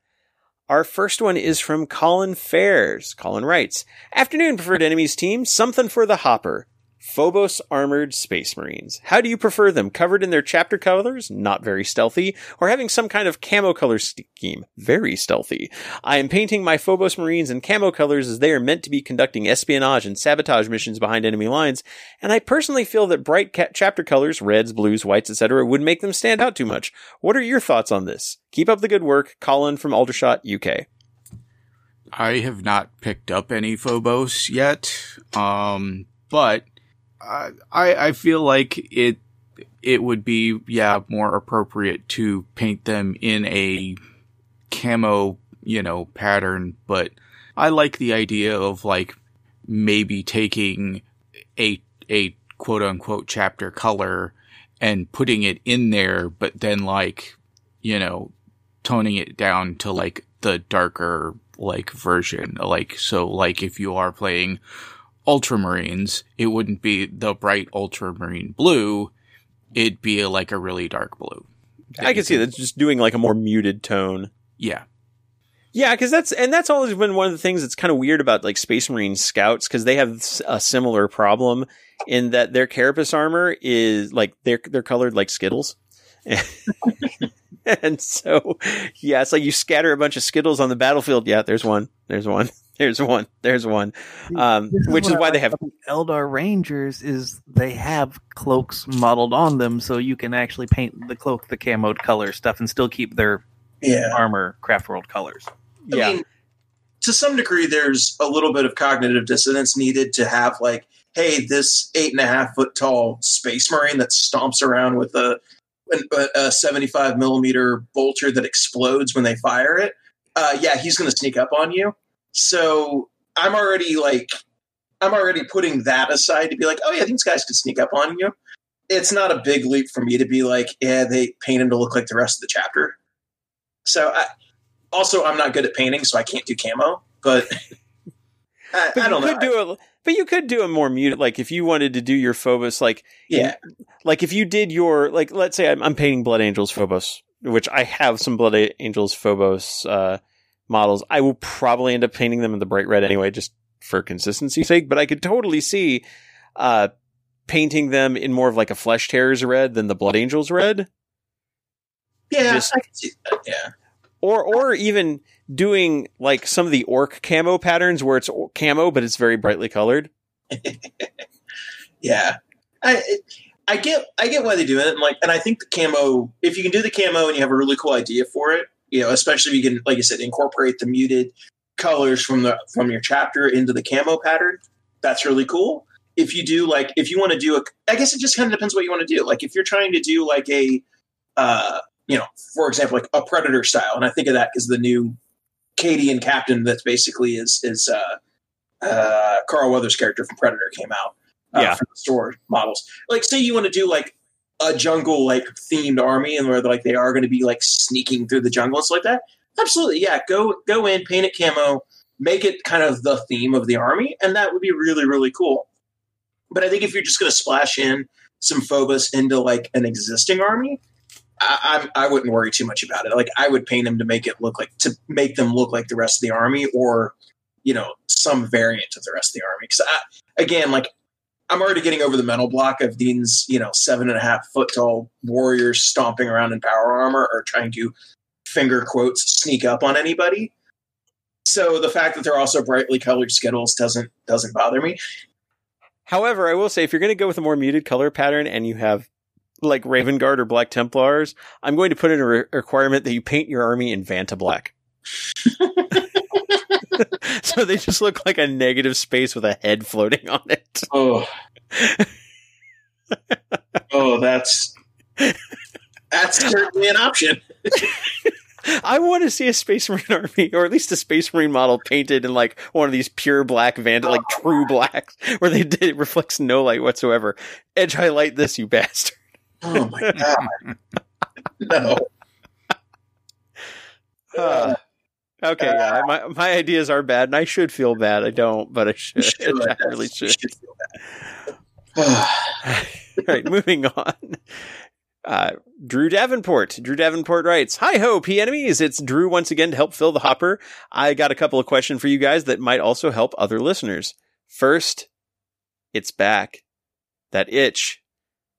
Our first one is from Colin Fairs. Colin writes, Afternoon, preferred enemies team, something for the hopper. Phobos armored space marines. How do you prefer them? Covered in their chapter colors? Not very stealthy. Or having some kind of camo color scheme? Very stealthy. I am painting my Phobos marines in camo colors as they are meant to be conducting espionage and sabotage missions behind enemy lines, and I personally feel that bright ca- chapter colors, reds, blues, whites, etc., would make them stand out too much. What are your thoughts on this? Keep up the good work. Colin from Aldershot, UK. I have not picked up any Phobos yet, um, but I I feel like it it would be yeah more appropriate to paint them in a camo you know pattern, but I like the idea of like maybe taking a a quote unquote chapter color and putting it in there, but then like you know toning it down to like the darker like version. Like so like if you are playing ultramarines it wouldn't be the bright ultramarine blue it'd be like a really dark blue I can see that just doing like a more muted tone. Yeah. Yeah, because that's and that's always been one of the things that's kind of weird about like Space Marine scouts because they have a similar problem in that their carapace armor is like they're they're colored like Skittles. <laughs> and so yeah, it's like you scatter a bunch of Skittles on the battlefield. Yeah, there's one. There's one. There's one. There's one. Um, This which is what I why they have the Eldar Rangers is they have cloaks modeled on them, so you can actually paint the cloak the camoed color stuff and still keep their Yeah. armor craft world colors. yeah. Mean, to some degree, there's a little bit of cognitive dissonance needed to have like, hey, this eight and a half foot tall space marine that stomps around with a a, a 75 millimeter bolter that explodes when they fire it. Uh, yeah, he's going to sneak up on you. So I'm already like, I'm already putting that aside to be like, oh yeah, these guys could sneak up on you. It's not a big leap for me to be like, yeah, they paint him to look like the rest of the chapter. So I, also, I'm not good at painting, so I can't do camo. But <laughs> I, But I don't you know. could do it. But you could do a more muted, like if you wanted to do your Phobos, like yeah, like if you did your like let's say I'm, I'm painting blood angels phobos which i have some blood angels phobos uh models i will probably end up painting them in the bright red anyway just for consistency's sake but i could totally see uh painting them in more of like a Flesh Tearers red than the blood angels red yeah, Just- I can see that. Yeah, or or even doing like some of the orc camo patterns where it's camo but it's very brightly colored <laughs> yeah. I I get I get why they do it, and like, and I think the camo. If you can do the camo and you have a really cool idea for it, you know, especially if you can, like I said, incorporate the muted colors from the from your chapter into the camo pattern. That's really cool. If you do like, if you want to do a, I guess it just kind of depends what you want to do. Like, if you're trying to do like a, uh, you know, for example, like a predator style, and I think of that as the new Cadian captain that's basically is is uh, uh, Carl Weathers' character from Predator came out. Uh, Yeah. from the store models. Like, say you want to do like a jungle like themed army, and where like they are going to be like sneaking through the jungle and stuff like that. Absolutely, yeah. Go go in, paint it camo, make it kind of the theme of the army, and that would be really really cool. But I think if you're just going to splash in some Phobos into like an existing army, I, I'm, I wouldn't worry too much about it. Like I would paint them to make it look like to make them look like the rest of the army, or you know some variant of the rest of the army. Because again, like I'm already getting over the mental block of Dean's, you know seven and a half foot tall warriors stomping around in power armor or trying to finger quotes sneak up on anybody. So the fact that they're also brightly colored skittles doesn't doesn't bother me. However, I will say if you're going to go with a more muted color pattern and you have like Raven Guard or Black Templars, I'm going to put in a re- requirement that you paint your army in Vanta black. <laughs> <laughs> so they just look like a negative space with a head floating on it. Oh. oh, that's that's certainly an option. <laughs> I want to see a Space Marine army, or at least a Space Marine model painted in like one of these pure black Vanta, like true blacks, where they did, it reflects no light whatsoever. Edge highlight this, you bastard. Oh my god. <laughs> No. Uh, okay, yeah, my my ideas are bad, and I should feel bad. I don't, but I should. Should. <laughs> I really should. should feel bad. <sighs> All right, moving on. Uh, Drew Davenport. Drew Davenport writes, Hi ho, P enemies. It's Drew once again to help fill the hopper. I got a couple of questions for you guys that might also help other listeners. First, it's back. That itch.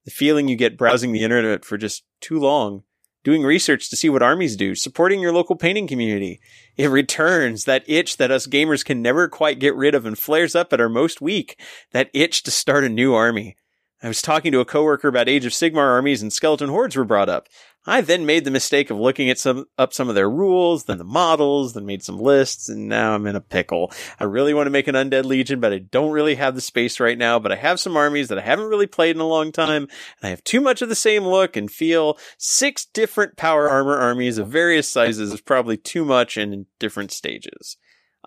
The feeling you get browsing the internet for just too long. Doing research to see what armies do. Supporting your local painting community. It returns. That itch that us gamers can never quite get rid of and flares up at our most weak. That itch to start a new army. I was talking to a coworker about Age of Sigmar armies and skeleton hordes were brought up. I then made the mistake of looking at some up some of their rules, then the models, then made some lists, and now I'm in a pickle. I really want to make an undead legion, but I don't really have the space right now. But I have some armies that I haven't really played in a long time, and I have too much of the same look and feel. Six different power armor armies of various sizes is probably too much and in different stages.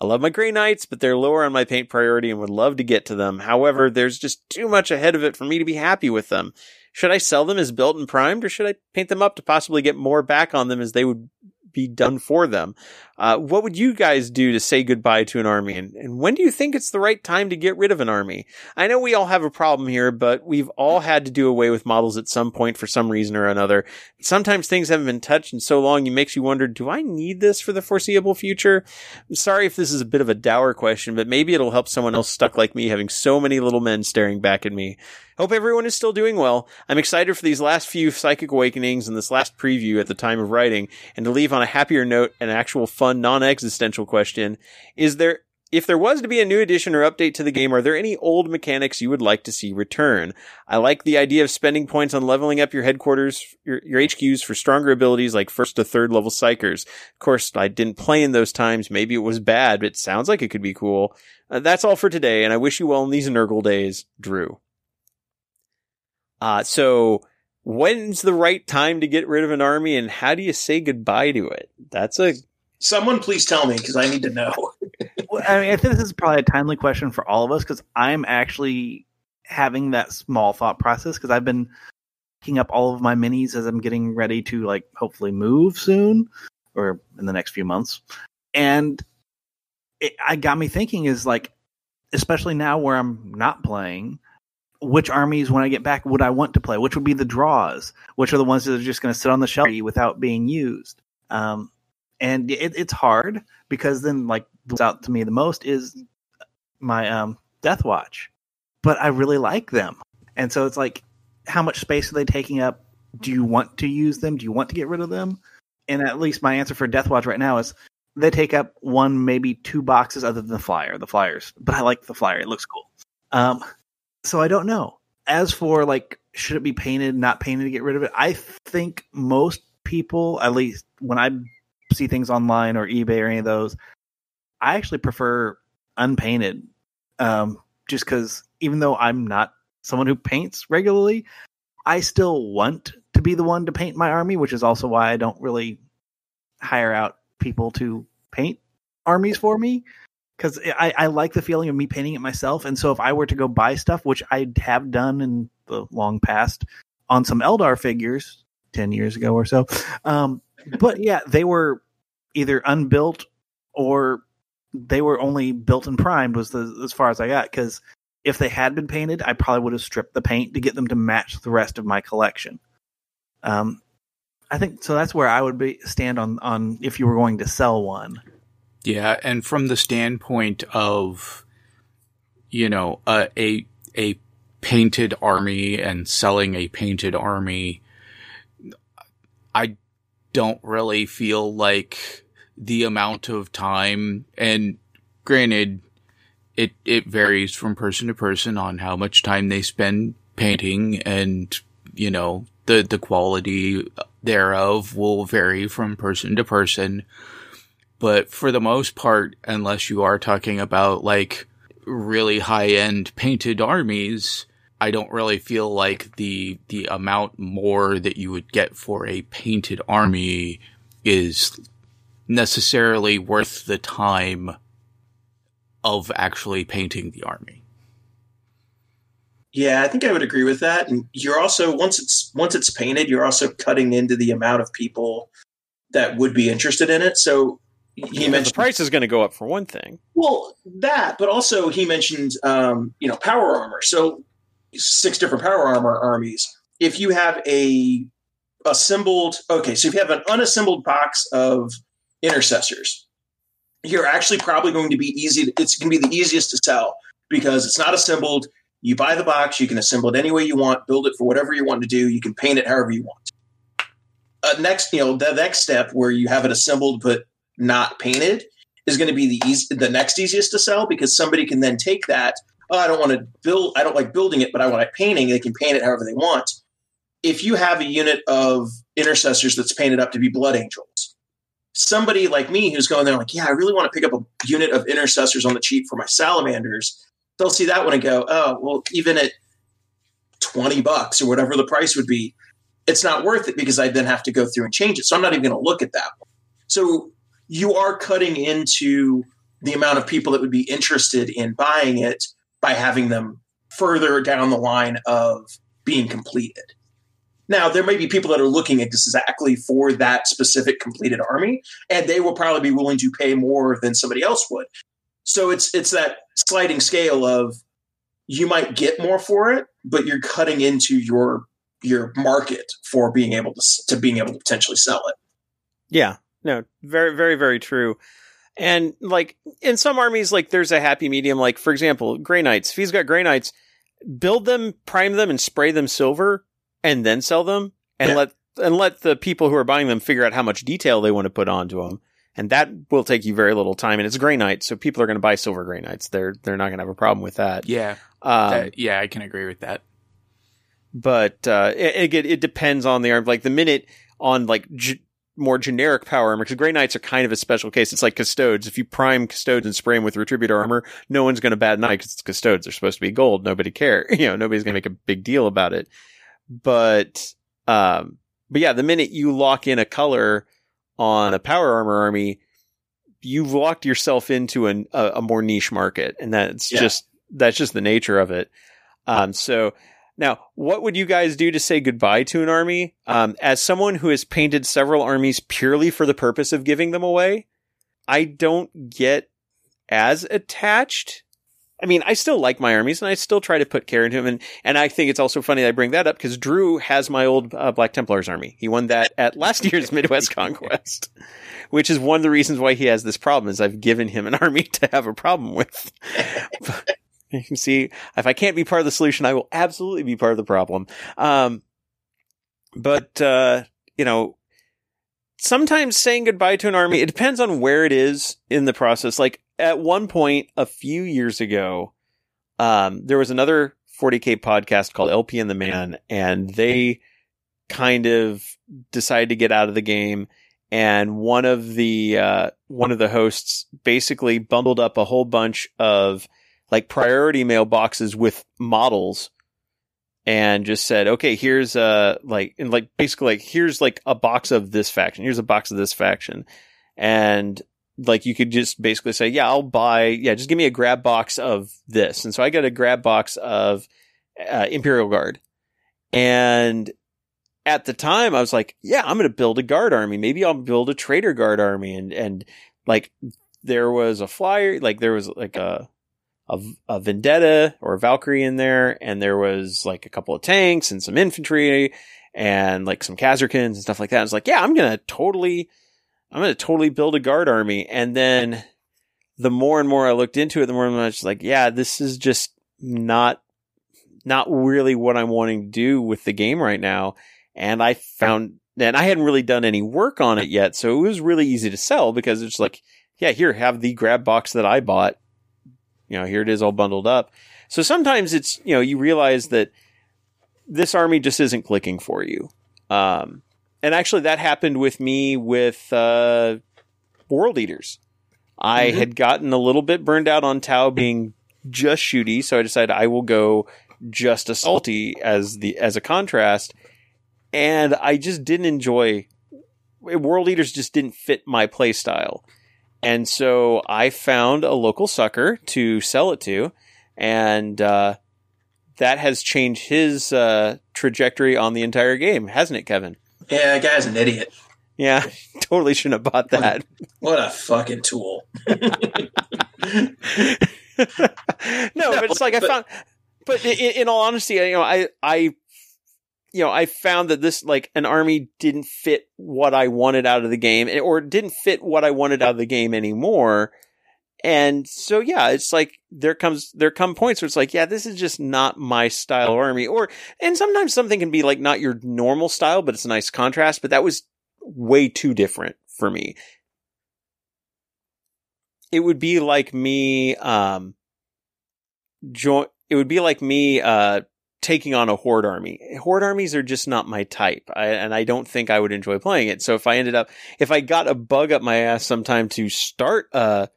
I love my Grey Knights, but they're lower on my paint priority and would love to get to them. However, there's just too much ahead of it for me to be happy with them. Should I sell them as built and primed, or should I paint them up to possibly get more back on them as they would be done for them? Uh, what would you guys do to say goodbye to an army? And, and when do you think it's the right time to get rid of an army? I know we all have a problem here, but we've all had to do away with models at some point for some reason or another. Sometimes things haven't been touched in so long, it makes you wonder, do I need this for the foreseeable future? I'm sorry if this is a bit of a dour question, but maybe it'll help someone else stuck like me having so many little men staring back at me. Hope everyone is still doing well. I'm excited for these last few psychic awakenings and this last preview at the time of writing, and to leave on a happier note, an actual fun, non-existential question. Is there, if there was to be a new addition or update to the game, are there any old mechanics you would like to see return? I like the idea of spending points on leveling up your headquarters, your, your HQs for stronger abilities like first to third level psykers. Of course, I didn't play in those times. Maybe it was bad, but it sounds like it could be cool. Uh, that's all for today, and I wish you well in these Nurgle days. Drew. Uh, so when's the right time to get rid of an army and how do you say goodbye to it? That's a Someone please tell me because I need to know. <laughs> Well, I mean, I think this is probably a timely question for all of us because I'm actually having that small thought process because I've been picking up all of my minis as I'm getting ready to like hopefully move soon or in the next few months, and it I got me thinking is like, especially now where I'm not playing, which armies when I get back would I want to play? Which would be the draws? Which are the ones that are just going to sit on the shelf without being used? Um, and it, it's hard because then like what's out to me the most is my um, Death Watch, but I really like them, and so it's like, how much space are they taking up? Do you want to use them? Do you want to get rid of them? And at least my answer for Death Watch right now is they take up one, maybe two boxes other than the flyer, the flyers. But I like the flyer; it looks cool. Um, so I don't know. As for like, should it be painted, not painted to get rid of it? I think most people, at least when I see things online or eBay or any of those, I actually prefer unpainted. Um, just because even though I'm not someone who paints regularly, I still want to be the one to paint my army, which is also why I don't really hire out people to paint armies for me because I, I like the feeling of me painting it myself. And so if I were to go buy stuff, which I have done in the long past on some Eldar figures 10 years ago or so, um, but yeah, they were either unbuilt or they were only built and primed was the, as far as I got. Because if they had been painted, I probably would have stripped the paint to get them to match the rest of my collection. Um, I think so. That's where I would be stand on on if you were going to sell one. Yeah, and from the standpoint of, you know, a a, a painted army and selling a painted army, I don't really feel like the amount of time and granted it it varies from person to person on how much time they spend painting and you know the the quality thereof will vary from person to person. But for the most part unless you are talking about like really high end painted armies I don't really feel like the the amount more that you would get for a painted army is necessarily worth the time of actually painting the army. Yeah, I think I would agree with that. And you're also once it's once it's painted, you're also cutting into the amount of people that would be interested in it. So he Yeah, mentioned the price is going to go up for one thing. Well, that, but also he mentioned, um, you know, power armor. So six different power armor armies. If you have a assembled, okay, so if you have an unassembled box of intercessors, you're actually probably going to be easy. It's going to be the easiest to sell because it's not assembled. You buy the box, you can assemble it any way you want, build it for whatever you want to do. You can paint it however you want. Uh, next, you know, the next step where you have it assembled but not painted is going to be the easy, the next easiest to sell because somebody can then take that. Oh, I don't want to build. I don't like building it, but I want it painting. They can paint it however they want. If you have a unit of intercessors that's painted up to be blood angels, somebody like me who's going there like, yeah, I really want to pick up a unit of intercessors on the cheap for my salamanders. They'll see that one and go, oh, well, even at twenty bucks or whatever the price would be, it's not worth it because I then have to go through and change it. So I'm not even going to look at that one. So you are cutting into the amount of people that would be interested in buying it by having them further down the line of being completed. Now, there may be people that are looking at exactly for that specific completed army, and they will probably be willing to pay more than somebody else would. So it's it's that sliding scale of you might get more for it, but you're cutting into your your market for being able to to being able to potentially sell it. Yeah, no, very, very, very true. And like in some armies, like there's a happy medium. Like for example, Grey Knights. If he's got Grey Knights, build them, prime them, and spray them silver, and then sell them, and Yeah. let and let the people who are buying them figure out how much detail they want to put onto them. And that will take you very little time. And it's Grey Knights, so people are going to buy silver Grey Knights. They're they're not going to have a problem with that. Yeah, Um, that- yeah, I can agree with that. but uh, it, it it depends on the arm. Like the minute on like g- more generic power armor, because Grey Knights are kind of a special case. It's like Custodes. If you prime Custodes and spray them with Retributor armor, no one's going to bat an eye because it's Custodes. They're supposed to be gold. Nobody care. <laughs> You know, nobody's going to make a big deal about it. But um, but yeah, the minute you lock in a color on a power armor army, you've locked yourself into an, a, a more niche market, and that's Yeah. just that's just the nature of it. Um, so now, what would you guys do to say goodbye to an army? Um, as someone who has painted several armies purely for the purpose of giving them away, I don't get as attached. I mean, I still like my armies and I still try to put care into them. And, and I think it's also funny that I bring that up because Drew has my old uh, Black Templars army. He won that at last year's <laughs> Midwest Conquest, which is one of the reasons why he has this problem is I've given him an <laughs> army to have a problem with. <laughs> you <laughs> can see if I can't be part of the solution, I will absolutely be part of the problem. Um, but, uh, you know, sometimes saying goodbye to an army, it depends on where it is in the process. Like at one point a few years ago, um, there was another 40k podcast called LP and the Man, and they kind of decided to get out of the game. And one of the, uh, one of the hosts basically bundled up a whole bunch of like priority mailboxes with models and just said, okay, here's uh like and like basically like here's like a box of this faction, here's a box of this faction, and like you could just basically say, yeah, I'll buy, yeah, just give me a grab box of this, and so I got a grab box of uh, Imperial Guard, and at the time I was like, yeah, I'm to build a guard army, maybe I'll build a traitor guard army, and and like there was a flyer, like there was like a a, a vendetta or a Valkyrie in there, and there was like a couple of tanks and some infantry and like some Kasrkins and stuff like that. I was like, yeah, I'm gonna totally, I'm gonna totally build a guard army. And then the more and more I looked into it, the more and more I was like, yeah, this is just not, not really what I'm wanting to do with the game right now. And I found, and I hadn't really done any work on it yet, so it was really easy to sell because it's like, yeah, here, have the grab box that I bought you know, here it is all bundled up. So sometimes it's, you know, you realize that this army just isn't clicking for you. Um, and actually that happened with me with, uh, World Eaters. I Mhm. had gotten a little bit burned out on Tau being just shooty, so I decided I will go just assaulty as the, as a contrast. And I just didn't enjoy, World Eaters just didn't fit my play style. And so I found a local sucker to sell it to, and uh, that has changed his uh, trajectory on the entire game, hasn't it, Kevin? Yeah, that guy's an idiot. Yeah, <laughs> totally shouldn't have bought that. What a fucking tool. <laughs> no, but it's like I found, but in, in all honesty, you know, I, I, you know, I found that this like an army didn't fit what I wanted out of the game, or didn't fit what I wanted out of the game anymore. And so, yeah, it's like there comes there come points where it's like, yeah, this is just not my style army. Or and sometimes something can be like not your normal style, but it's a nice contrast. But that was way too different for me. It would be like me, um, join. It would be like me, uh, taking on a horde army. Horde armies are just not my type, I, and I don't think I would enjoy playing it. So if I ended up, if I got a bug up my ass sometime to start a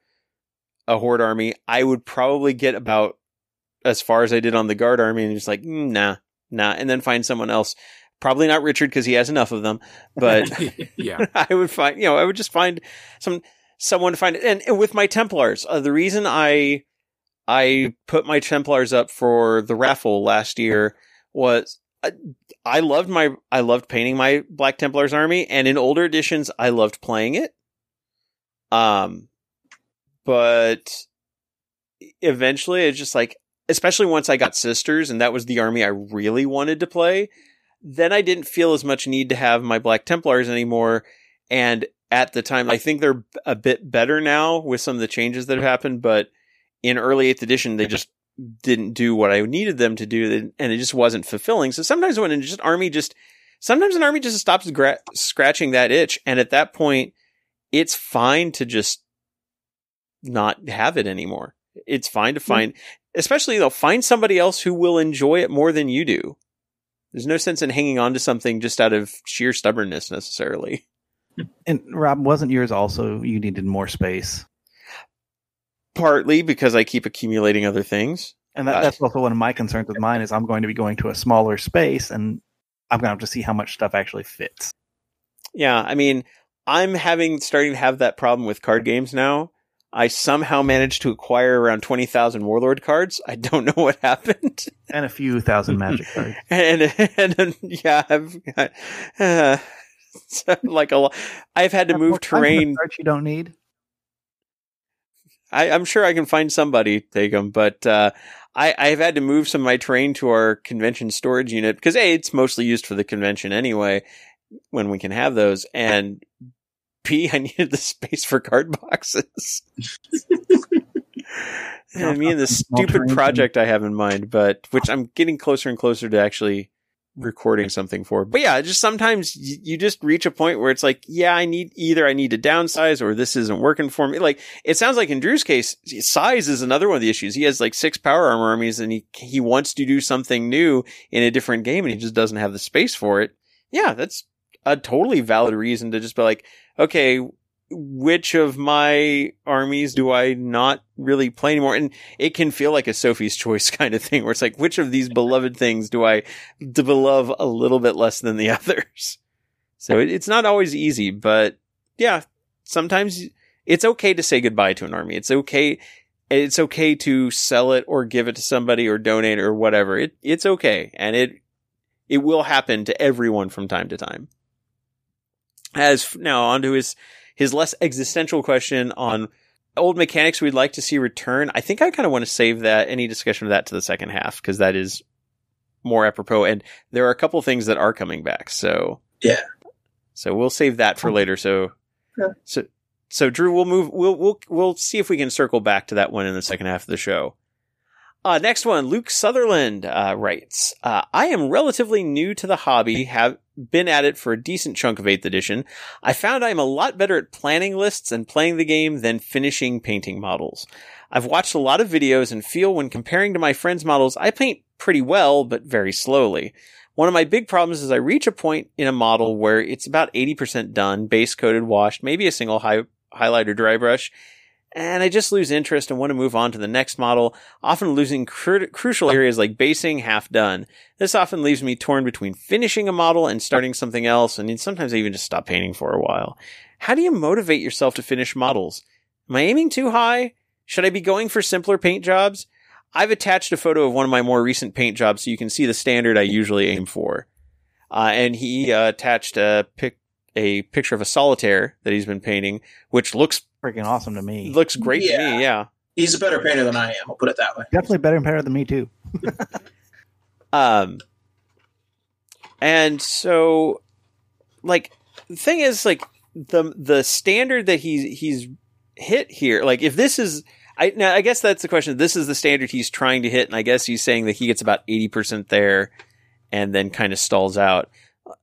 a horde army, I would probably get about as far as I did on the guard army, and just like mm, nah, nah, and then find someone else. Probably not Richard because he has enough of them, but <laughs> yeah, <laughs> I would find, you know, I would just find some someone to find it. And, and with my Templars, uh, the reason I I put my Templars up for the raffle last year was I loved my I loved painting my Black Templars army, and in older editions, I loved playing it. Um, but eventually, it's just like, especially once I got sisters, and that was the army I really wanted to play. Then I didn't feel as much need to have my Black Templars anymore, and at the time, I think they're a bit better now with some of the changes that have happened. But in early Eighth Edition, they <laughs> just didn't do what I needed them to do, and it just wasn't fulfilling. So sometimes when just army just sometimes an army just stops gra- scratching that itch, and at that point, it's fine to just not have it anymore. It's fine to find, mm-hmm. especially though, find somebody else who will enjoy it more than you do. There's no sense in hanging on to something just out of sheer stubbornness necessarily. And Rob, wasn't yours also you needed more space? Partly because I keep accumulating other things. And that, uh, that's also one of my concerns with mine is I'm going to be going to a smaller space and I'm going to have to see how much stuff actually fits. Yeah, I mean, I'm having starting to have that problem with card games now. I somehow managed to acquire around 20,000 Warlord cards. I don't know what happened. And a few thousand Magic <laughs> cards. and, and, and, yeah, I've, uh, <laughs> like a lot. I've had to move terrain. Cards you don't need. I, am sure I can find somebody to take them, but uh, I, I've had to move some of my train to our convention storage unit because a it's mostly used for the convention anyway when we can have those, and b <laughs> I needed the space for card boxes. <laughs> I mean, the stupid project I have in mind, but which I'm getting closer and closer to actually recording something for. But yeah, just sometimes you just reach a point where it's like, yeah, I need either I need to downsize or this isn't working for me. Like it sounds like in Drew's case, size is another one of the issues. He has like six power armor armies and he, he wants to do something new in a different game and he just doesn't have the space for it. Yeah, that's a totally valid reason to just be like, okay, which of my armies do I not really play anymore? And it can feel like a Sophie's choice <laughs> kind of thing where it's like, which of these beloved things do I love a little bit less than the <laughs> others? So it, it's not always easy, but yeah, sometimes it's okay to say goodbye to an army. It's okay. It's okay to sell it or give it to somebody or donate or whatever. It, it's okay. And it, it will happen to everyone from time to time. As now onto his his less existential question on old mechanics we'd like to see return. I think I kind of want to save that any discussion of that to the second half because that is more apropos. And there are a couple things that are coming back. So yeah, so we'll save that for oh. later. So yeah. so so Drew, we'll move. We'll we'll we'll see if we can circle back to that one in the second half of the show. Uh, next one, Luke Sutherland uh, writes, uh, I am relatively new to the hobby, have been at it for a decent chunk of 8th edition. I found I'm a lot better at planning lists and playing the game than finishing painting models. I've watched a lot of videos and feel when comparing to my friends' models, I paint pretty well, but very slowly. One of my big problems is I reach a point in a model where it's about 80% done, base coated, washed, maybe a single high, highlighter dry brush, and I just lose interest and want to move on to the next model, often losing cru- crucial areas like basing half done. This often leaves me torn between finishing a model and starting something else, and sometimes I even just stop painting for a while. How do you motivate yourself to finish models? Am I aiming too high? Should I be going for simpler paint jobs? I've attached a photo of one of my more recent paint jobs so you can see the standard I usually aim for. Uh, and he uh, attached a pic a picture of a solitaire that he's been painting, which looks freaking awesome to me. Looks great yeah. to me, yeah. He's a better painter than I am. I'll put it that way. Definitely better painter than me too. <laughs> um, and so, like, the thing is, like, the the standard that he's he's hit here, like, if this is, I now I guess that's the question. This is the standard he's trying to hit, and I guess he's saying that he gets about eighty percent there, and then kind of stalls out.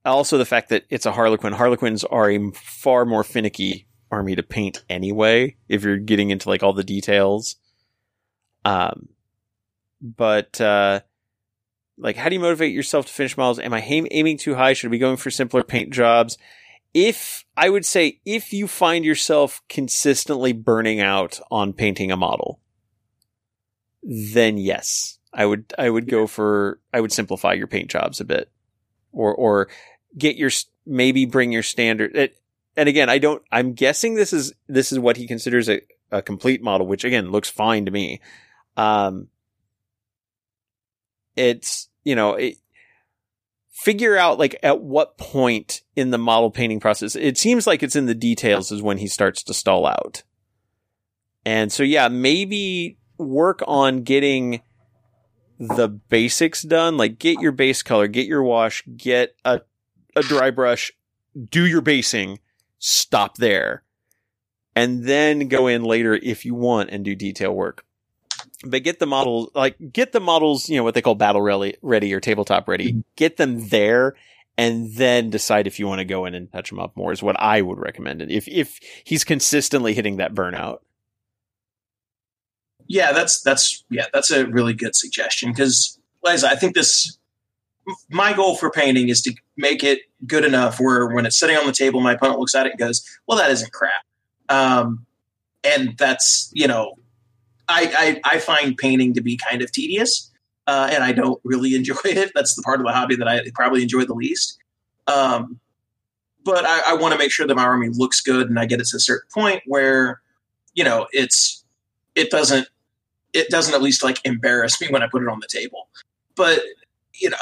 Also, the fact that it's a Harlequin. Harlequins are a far more finicky army to paint anyway, if you're getting into like all the details. Um, but, uh, like, how do you motivate yourself to finish models? Am I aim- aiming too high? Should I be going for simpler paint jobs? If I would say, if you find yourself consistently burning out on painting a model, then yes, I would, I would go for, I would simplify your paint jobs a bit or, or get your, maybe bring your standard. It, and again, I don't, I'm guessing this is, this is what he considers a, a complete model, which again looks fine to me. Um, it's, you know, it, figure out like at what point in the model painting process it seems like it's in the details is when he starts to stall out and so yeah maybe work on getting the basics done like get your base color get your wash get a, a dry brush do your basing stop there. And then go in later if you want and do detail work. But get the model like get the models you know what they call battle ready, ready or tabletop ready. Mm-hmm. Get them there and then decide if you want to go in and touch them up more is what i would recommend. If if he's consistently hitting that burnout. Yeah that's that's yeah that's a really good suggestion because liza i think this my goal for painting is to make it good enough where when it's sitting on the table my opponent looks at it and goes well that isn't crap um, and that's you know I, I, I find painting to be kind of tedious, uh, and I don't really <laughs> enjoy it. That's the part of the hobby that I probably enjoy the least. Um, but I, I want to make sure that my army looks good, and I get it to a certain point where, you know, it's it doesn't it doesn't at least like embarrass me when I put it on the table. But you know,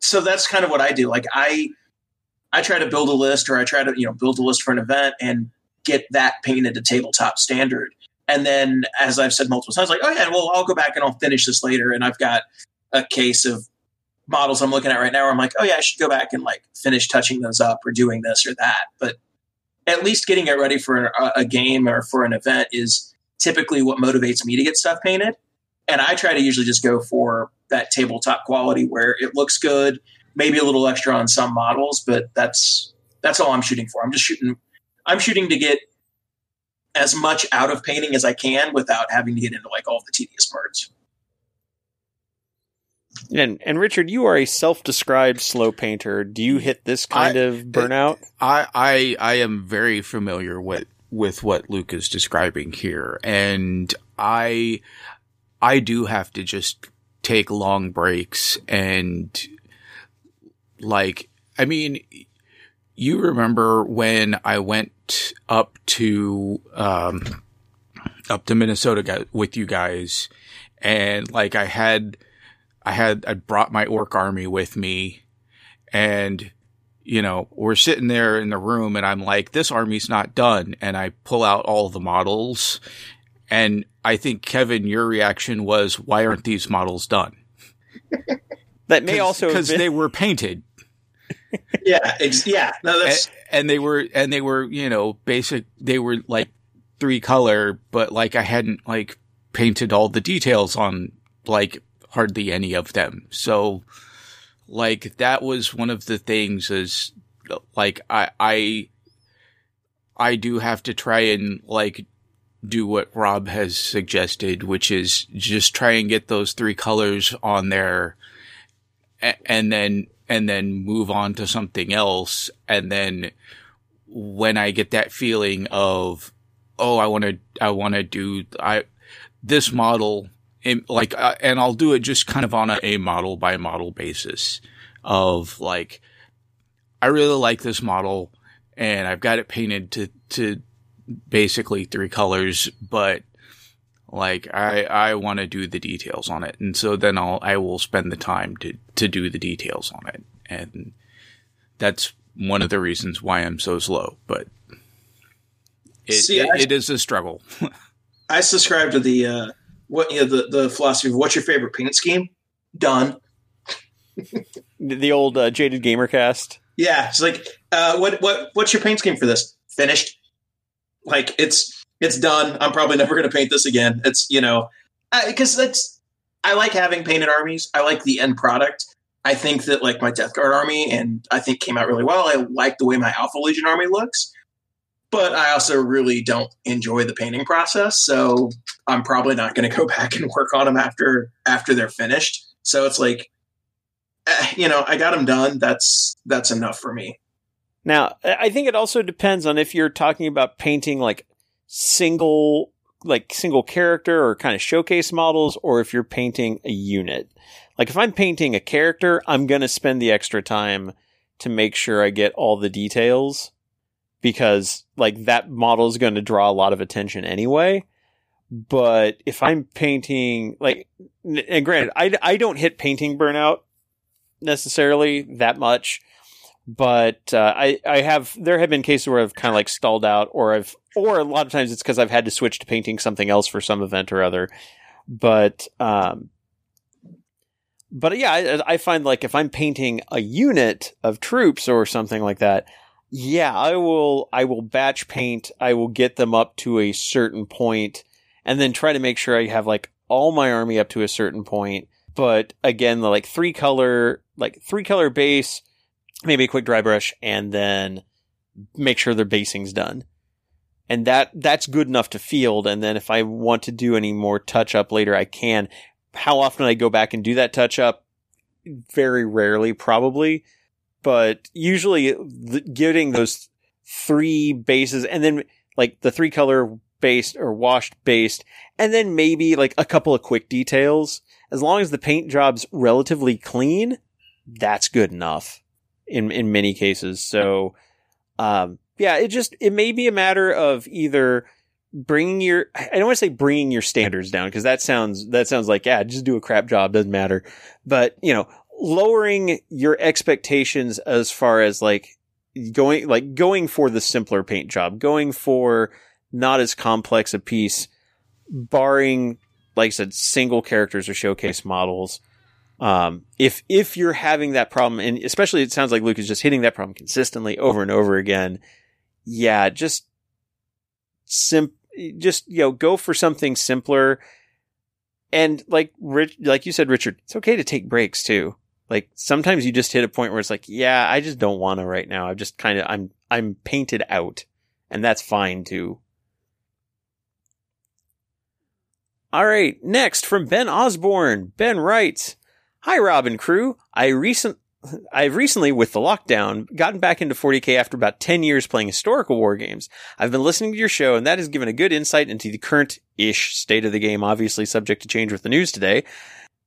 so that's kind of what I do. Like I I try to build a list, or I try to you know build a list for an event and get that painted to tabletop standard and then, as I've said multiple times, like, oh yeah, well, I'll go back and I'll finish this later. And I've got a case of models I'm looking at right now where I'm like, oh yeah, I should go back and like finish touching those up or doing this or that. But at least getting it ready for a, a game or for an event is typically what motivates me to get stuff painted. And I try to usually just go for that tabletop quality where it looks good, maybe a little extra on some models, but that's that's all I'm shooting for. I'm just shooting I'm shooting to get as much out of painting as I can without having to get into like all the tedious parts. And and Richard, you are a self-described slow painter. Do you hit this kind I, of burnout? I, I I am very familiar with with what Luke is describing here, and I I do have to just take long breaks and like I mean you remember when I went up to um, up to Minnesota with you guys, and like I had, I had I brought my orc army with me, and you know we're sitting there in the room, and I'm like, this army's not done, and I pull out all the models, and I think Kevin, your reaction was, why aren't these models done? <laughs> that may also because been- they were painted yeah, ex- yeah. No, that's and, and, they were and they were you know basic. They were like three color, but like I hadn't like painted all the details on like hardly any of them. So like that was one of the things is like I I I do have to try and like do what Rob has suggested, which is just try and get those three colors on there and then and then move on to something else. And then when I get that feeling of, oh, I want to, I want to do, I, this model, like, uh, and I'll do it just kind of on a, a model by model basis of like, I really like this model and I've got it painted to, to basically three colors, but like I, I want to do the details on it. And so then I'll, I will spend the time to, to do the details on it. And that's one of the reasons why I'm so slow, but it, See, it, I, it is a struggle. <laughs> I subscribe to the, uh, what, you know, the, the philosophy of what's your favorite paint scheme? Done. the old uh, jaded gamer cast. Yeah. It's like, uh, what, what, what's your paint scheme for this? Finished. Like it's, it's done. I'm probably never going to paint this again. It's you know because that's I like having painted armies. I like the end product. I think that like my Death Guard army and I think came out really well. I like the way my Alpha Legion army looks, but I also really don't enjoy the painting process. So I'm probably not going to go <laughs> back and work on them after after they're finished. So it's like, eh, you know, I got them done. That's that's enough for me. Now, I think it also depends on if you're talking about painting like single like single character or kind of showcase models or if you're painting a unit. Like if I'm painting a character, I'm going to spend the extra time to make sure I get all the details because like that model is going to draw a lot of attention anyway. But if I'm painting like, and granted, I, I don't hit painting burnout necessarily that much, but uh, I I have there have been cases where I've kind of like stalled out, or I've or a lot of times it's because I've had to switch to painting something else for some event or other. But um, but yeah, I, I find like if I'm painting a unit of troops or something like that, yeah, I will I will batch paint. I will get them up to a certain point, and then try to make sure I have like all my army up to a certain point. But again, the like three color like three color base, maybe a quick dry brush, and then make sure their basing's done and that that's good enough to field. And then if I want to do any more touch up later, I can. How often I go back and do that touch up? Very rarely, probably, but usually the, getting those three bases and then like the three color based or washed based, and then maybe like a couple of quick details. As long as the paint job's relatively clean, that's good enough in in many cases. So, um, yeah, it just it may be a matter of either bringing your I don't want to say bringing your standards down because that sounds that sounds like yeah, just do a crap job doesn't matter, but you know, lowering your expectations as far as like going like going for the simpler paint job, going for not as complex a piece, barring like I said, single characters or showcase models. Um, if if you're having that problem, and especially it sounds like Luke is just hitting that problem consistently over and over again, yeah, just sim, just you know, go for something simpler. And like Rich, like you said, Richard, it's okay to take breaks too. Like sometimes you just hit a point where it's like, yeah, I just don't want to right now. I'm just kind of, I'm, I'm painted out, and that's fine too. All right, next from Ben Osborne. Ben writes, Hi, Robin crew. I recent <laughs> I've recently, with the lockdown, gotten back into 40k after about 10 years playing historical war games. I've been listening to your show, and that has given a good insight into the current-ish state of the game, obviously subject to change with the news today.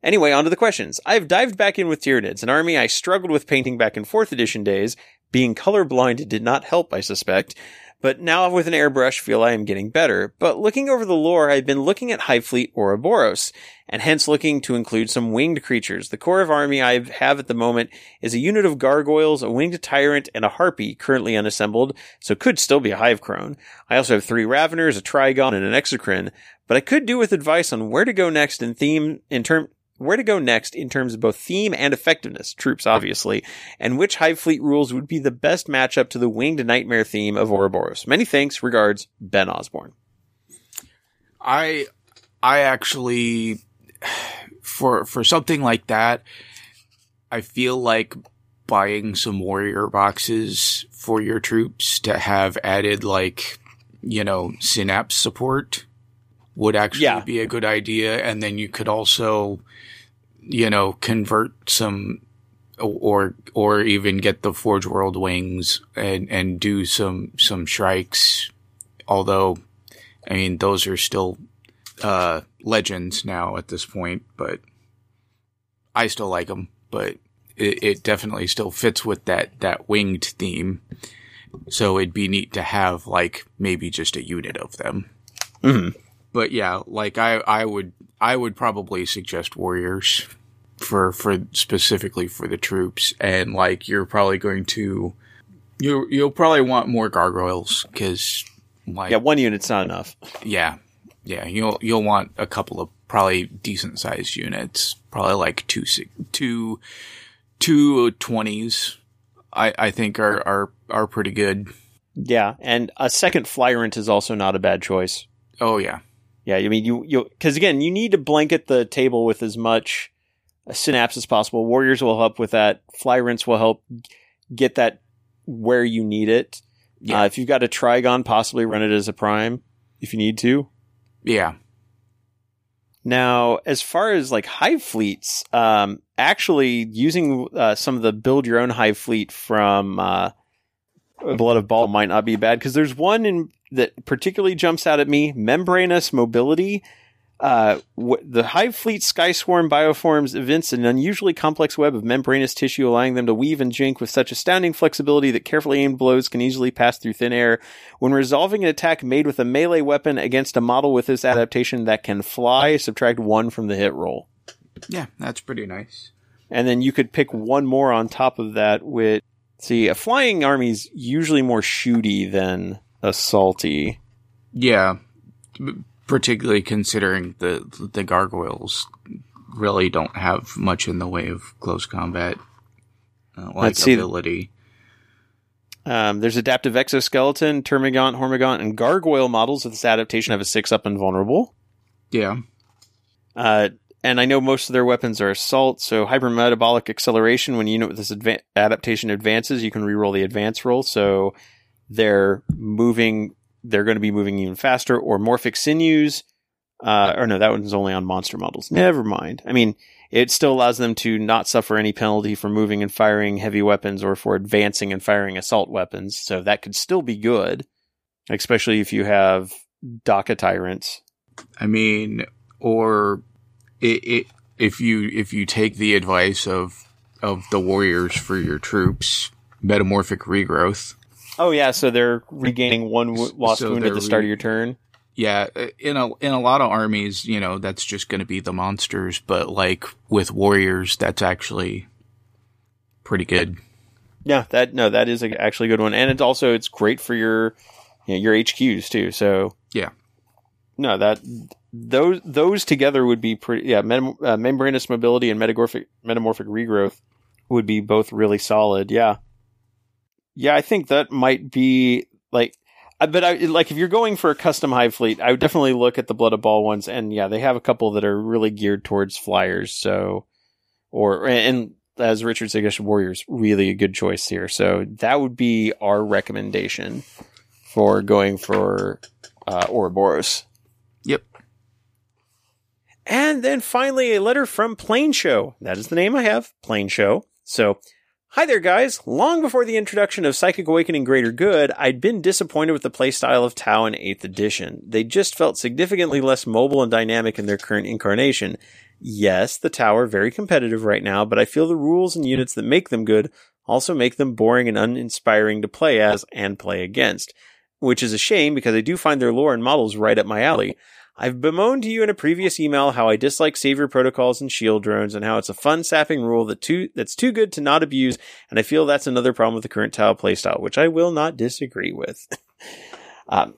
Anyway, on to the questions. I've dived back in with Tyranids, an army I struggled with painting back in 4th edition days. Being colorblind did not help, I suspect but now with an airbrush feel I am getting better. But looking over the lore, I've been looking at Hive Fleet Ouroboros, and hence looking to include some winged creatures. The core of army I have at the moment is a unit of gargoyles, a winged tyrant, and a harpy, currently unassembled, so could still be a hive crone. I also have three raveners, a trygon, and an exocrine, but I could do with advice on where to go next in theme in term where to go next in terms of both theme and effectiveness, troops obviously, and which Hive Fleet rules would be the best matchup to the winged nightmare theme of Ouroboros. Many thanks, regards, Ben Osborne. I I actually for for something like that, I feel like buying some warrior boxes for your troops to have added like you know synapse support would actually yeah. be a good idea. And then you could also, you know, convert some or or even get the Forge World wings and and do some some strikes. Although, I mean, those are still uh, legends now at this point, but I still like them. But it, it definitely still fits with that that winged theme. So it'd be neat to have like maybe just a unit of them. Mm-hmm but yeah, like I, I would, I would probably suggest warriors for, for specifically for the troops. And like, you're probably going to, you, you'll probably want more gargoyles because like, yeah, one unit's not enough. Yeah. Yeah. You'll, you'll want a couple of probably decent sized units, probably like two, two, two twenties. I, I think are, are, are pretty good. Yeah. And a second flyrant is also not a bad choice. Oh yeah. Yeah, I mean you you because again you need to blanket the table with as much synapse as possible. Warriors will help with that. Flyrants will help get that where you need it. Yeah. Uh, if you've got a Trygon, possibly run it as a prime if you need to. Yeah. Now, as far as like hive fleets, um, actually using uh, some of the build your own hive fleet from uh, Blood of Baal might not be bad because there's one in that particularly jumps out at me membranous mobility. Uh, w- the Hive Fleet Sky Swarm bioforms evince an unusually complex web of membranous tissue, allowing them to weave and jink with such astounding flexibility that carefully aimed blows can easily pass through thin air. When resolving an attack made with a melee weapon against a model with this adaptation that can fly, subtract one from the hit roll. Yeah, that's pretty nice. and then you could pick one more on top of that. With see, a flying army's usually more shooty than assaulty. Yeah, particularly considering the the gargoyles really don't have much in the way of close combat uh, like Let's see. ability. Um, there's adaptive exoskeleton, termagant, hormagant, and gargoyle models with this adaptation have a six up and vulnerable. Yeah, Uh, and I know most of their weapons are assault, so hypermetabolic acceleration. When unit with this adva- adaptation advances, you can reroll the advance roll. So they're moving, they're going to be moving even faster. Or morphic sinews, uh, or no, that one's only on monster models. Never mind. I mean, it still allows them to not suffer any penalty for moving and firing heavy weapons or for advancing and firing assault weapons. So that could still be good, especially if you have Dakka tyrants. I mean, or it, it, if you if you take the advice of of the warriors for your troops, metamorphic regrowth. Oh yeah, so they're regaining one w- lost So wound at the start re- of your turn. Yeah, uh, in a in a lot of armies, you know, that's just going to be the monsters. But like with warriors, that's actually pretty good. Yeah, that no, that is a, actually a good one, and it's also it's great for your you know, your HQs too. So Yeah. no, that those those together would be pretty. Yeah, uh, membranous mobility and metamorphic metamorphic regrowth would be both really solid. Yeah, yeah, I think that might be like. But I like if you're going for a custom hive fleet, I would definitely look at the Blood of Baal ones, and yeah, they have a couple that are really geared towards flyers. So, or and as Richard suggested, Warriors really a good choice here. So that would be our recommendation for going for uh, Ouroboros. And then finally, a letter from Plane Show. That is the name I have, Plane Show. So, hi there, guys. Long before the introduction of Psychic Awakening Greater Good, I'd been disappointed with the playstyle of Tau in 8th edition. They just felt significantly less mobile and dynamic in their current incarnation. Yes, the Tau are very competitive right now, but I feel the rules and units that make them good also make them boring and uninspiring to play as and play against. Which is a shame because I do find their lore and models right up my alley. I've bemoaned to you in a previous email how I dislike savior protocols and shield drones and how it's a fun sapping rule that too that's too good to not abuse, and I feel that's another problem with the current Tau playstyle, which I will not disagree with. <laughs> um,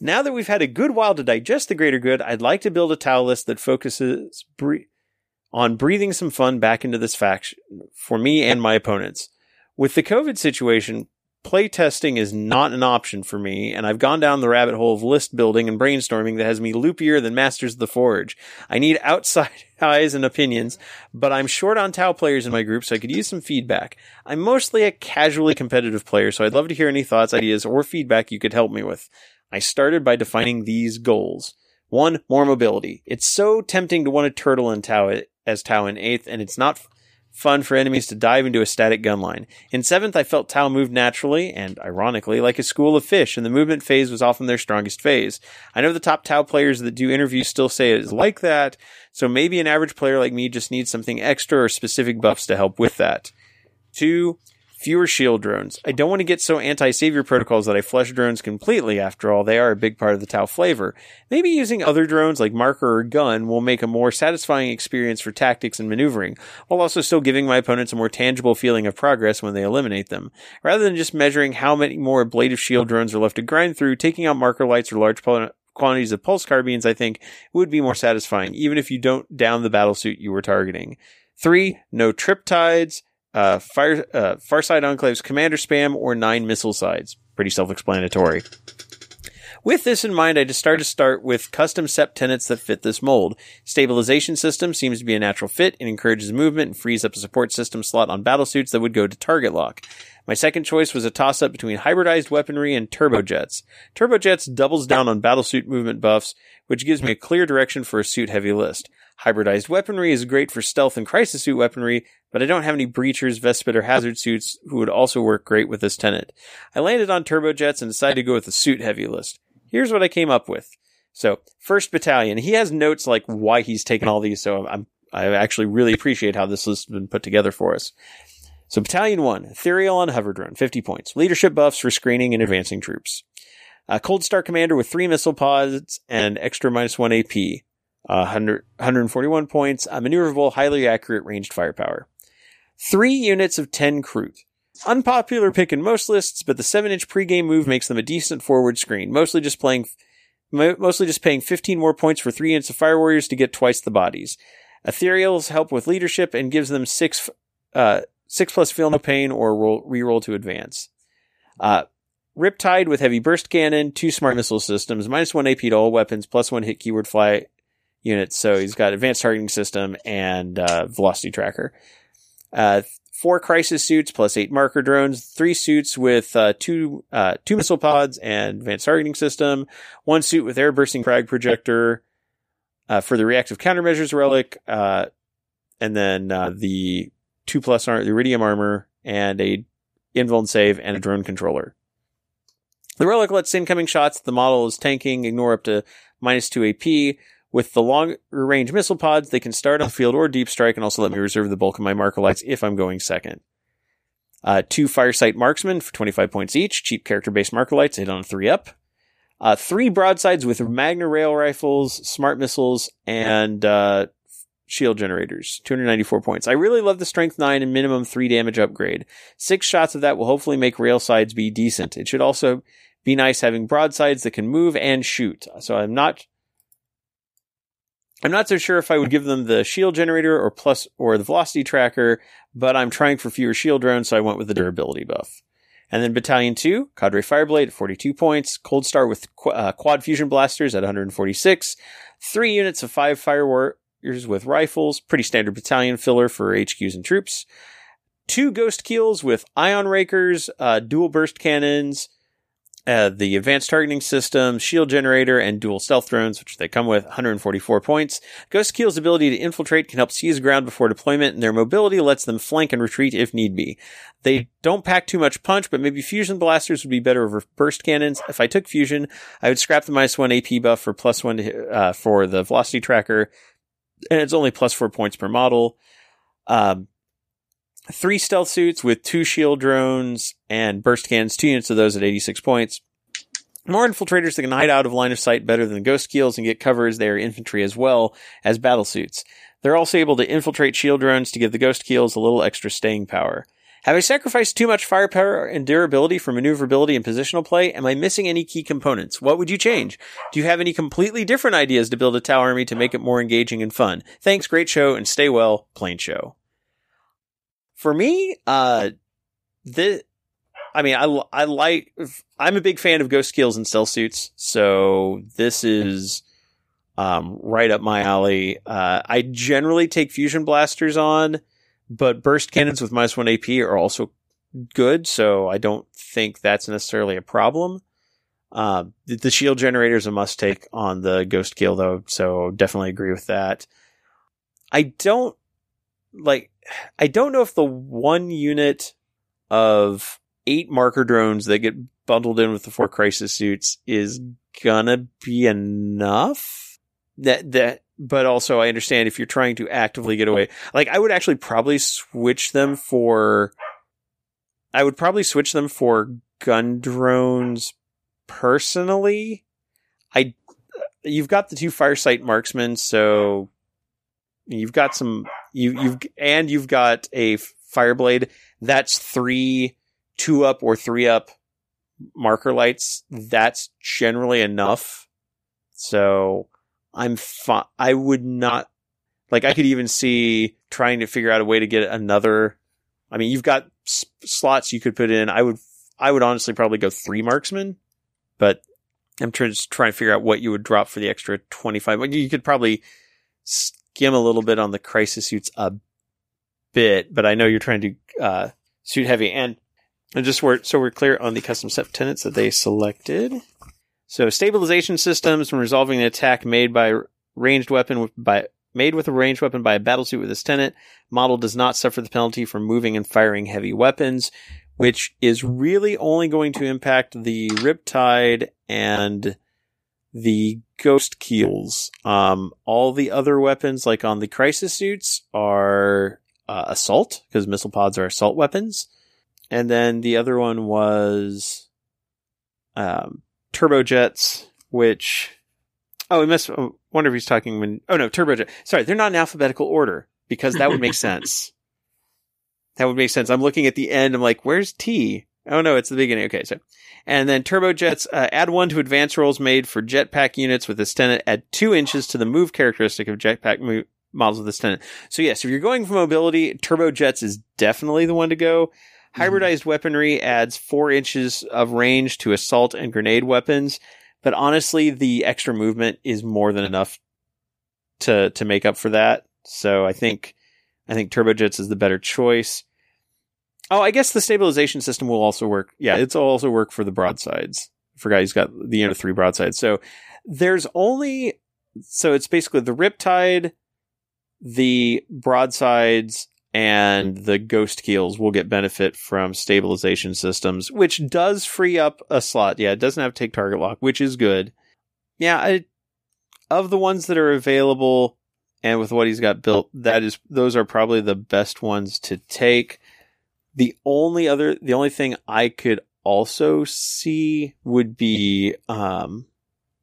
now that we've had a good while to digest the greater good, I'd like to build a Tau list that focuses bre- on breathing some fun back into this faction for me and my opponents. With the COVID situation, playtesting is not an option for me, and I've gone down the rabbit hole of list building and brainstorming that has me loopier than Masters of the Forge. I need outside <laughs> eyes and opinions, but I'm short on Tau players in my group, so I could use some feedback. I'm mostly a casually competitive player, so I'd love to hear any thoughts, ideas, or feedback you could help me with. I started by defining these goals. One, more mobility. It's so tempting to want to turtle in Tau as Tau in 8th, and it's not fun for enemies to dive into a static gun line. In 7th, I felt Tau moved naturally, and ironically, like a school of fish, and the movement phase was often their strongest phase. I know the top Tau players that do interviews still say it is like that, so maybe an average player like me just needs something extra or specific buffs to help with that. Two, fewer shield drones. I don't want to get so anti-savior protocols that I flush drones completely. After all, they are a big part of the Tau flavor. Maybe using other drones like marker or gun will make a more satisfying experience for tactics and maneuvering, while also still giving my opponents a more tangible feeling of progress when they eliminate them. Rather than just measuring how many more blade of shield drones are left to grind through, taking out marker lights or large quantities of pulse carbines, I think, would be more satisfying, even if you don't down the battlesuit you were targeting. Three, no trip tides, uh, fire, uh, Farsight Enclave's commander spam, or nine missile sides. Pretty self-explanatory. With this in mind, I just started to start with custom Sept tenets that fit this mold. Stabilization system seems to be a natural fit and encourages movement and frees up a support system slot on battlesuits that would go to target lock. My second choice was a toss up between hybridized weaponry and turbojets. Turbojets doubles down on battlesuit movement buffs, which gives me a clear direction for a suit heavy list. Hybridized weaponry is great for stealth and crisis suit weaponry, but I don't have any breachers, Vespid, or hazard suits who would also work great with this tenet. I landed on turbojets and decided to go with the suit heavy list. Here's what I came up with. So, first battalion, he has notes like why he's taken all these, so I'm, I actually really appreciate how this list has been put together for us. So, Battalion 1, Ethereal on Hover Drone, 50 points. Leadership buffs for screening and advancing troops. A Coldstar Commander with three missile pods and extra minus 1 AP. Uh, 100, 141 points. Uh, maneuverable, highly accurate ranged firepower. Three units of 10 Kroot. Unpopular pick in most lists, but the 7 inch pregame move makes them a decent forward screen. Mostly just playing, mostly just paying 15 more points for three units of Fire Warriors to get twice the bodies. Ethereals help with leadership and gives them six, uh, six plus feel no pain or roll, reroll to advance. Uh, Riptide with heavy burst cannon, two smart missile systems, minus one AP to all weapons, plus one hit keyword fly units. So he's got advanced targeting system and uh, velocity tracker. Uh, four crisis suits plus eight marker drones, three suits with uh, two uh, two missile pods and advanced targeting system, one suit with air bursting frag projector uh, for the reactive countermeasures relic, uh, and then the two plus ar- iridium armor and a invuln save and a drone controller. The relic lets incoming shots the model is tanking ignore up to minus two AP. With the long range missile pods, they can start on the field or deep strike and also let me reserve the bulk of my marker lights if I'm going second. Uh, two Firesight Marksmen for 25 points each, cheap character based marker lights, hit on three up. Uh, three broadsides with Magna rail rifles, smart missiles, and, uh, shield generators, 294 points. I really love the strength 9 and minimum 3 damage upgrade. Six shots of that will hopefully make rail sides be decent. It should also be nice having broadsides that can move and shoot. So I'm not I'm not so sure if I would give them the shield generator or plus or the velocity tracker, but I'm trying for fewer shield drones, so I went with the durability buff. And then Battalion 2, Cadre Fireblade at 42 points, Coldstar with qu- uh, quad fusion blasters at 146, three units of five fire warriors with rifles, pretty standard battalion filler for HQs and troops, two Ghost Keels with ion rakers, uh, dual burst cannons, uh, the advanced targeting system, shield generator, and dual stealth drones, which they come with 144 points. Ghost Keel's ability to infiltrate can help seize ground before deployment, and their mobility lets them flank and retreat if need be. They don't pack too much punch, but maybe fusion blasters would be better over burst cannons. If I took fusion, I would scrap the minus one AP buff for plus one to, uh, for the velocity tracker, and it's only plus four points per model. Um, three stealth suits with two shield drones and burst cannons, two units of those at 86 points. More infiltrators that can hide out of line of sight better than ghost keels and get cover as they are infantry as well as battle suits. They're also able to infiltrate shield drones to give the ghost keels a little extra staying power. Have I sacrificed too much firepower and durability for maneuverability and positional play? Am I missing any key components? What would you change? Do you have any completely different ideas to build a Tau army to make it more engaging and fun? Thanks, great show, and stay well, plain show for me, uh, the, I mean, I, I like, I'm a big fan of ghost keels and stealth suits. So this is, um, right up my alley. Uh, I generally take fusion blasters on, but burst cannons with minus one AP are also good. So I don't think that's necessarily a problem. Uh, the shield generator is a must take on the ghost keel though. So definitely agree with that. I don't like I don't know if the one unit of eight marker drones that get bundled in with the four crisis suits is gonna be enough. That that but also I understand if you're trying to actively get away. Like I would actually probably switch them for I would probably switch them for gun drones personally. I you've got the two firesight marksmen, so you've got some you you've and you've got a fireblade. That's three two up or three up marker lights. That's generally enough. So i'm fine i would not like i could even see trying to figure out a way to get another i mean you've got s- slots you could put in. I would i would honestly probably go three marksmen but i'm trying, just trying to figure out what you would drop for the extra 25 you could probably skim a little bit on the crisis suits a bit, but I know you're trying to uh, suit heavy. And, and just where, so we're clear on the custom sept tenets that they selected. So stabilization systems when resolving an attack made by ranged weapon by made with a ranged weapon by a battlesuit with this tenet, model does not suffer the penalty for moving and firing heavy weapons, which is really only going to impact the Riptide and the ghost keels. Um, all the other weapons, like on the crisis suits, are uh, assault because missile pods are assault weapons, and then the other one was um, turbojets, which oh, we must oh, wonder if he's talking when oh no turbojet. Sorry, they're not in alphabetical order because that would make <laughs> sense. that would make sense. I'm looking at the end. I'm like, where's T? Oh no, it's the beginning. Okay, so and then turbojets uh, add one to advanced rolls made for jetpack units with this tenet. Add two inches to the move characteristic of jetpack mo- models with this tenet. So yes, if you're going for mobility, turbojets is definitely the one to go. Hybridized weaponry adds four inches of range to assault and grenade weapons, but honestly, the extra movement is more than enough to to make up for that. So I think I think turbojets is the better choice. Oh, I guess the stabilization system will also work. Yeah, it's also work for the broadsides. I forgot he's got the unit three broadsides. So there's only so it's basically the Riptide, the broadsides, and the ghost keels will get benefit from stabilization systems, which does free up a slot. Yeah, it doesn't have to take target lock, which is good. Yeah, I, of the ones that are available and with what he's got built, that is those are probably the best ones to take. The only other the only thing I could also see would be um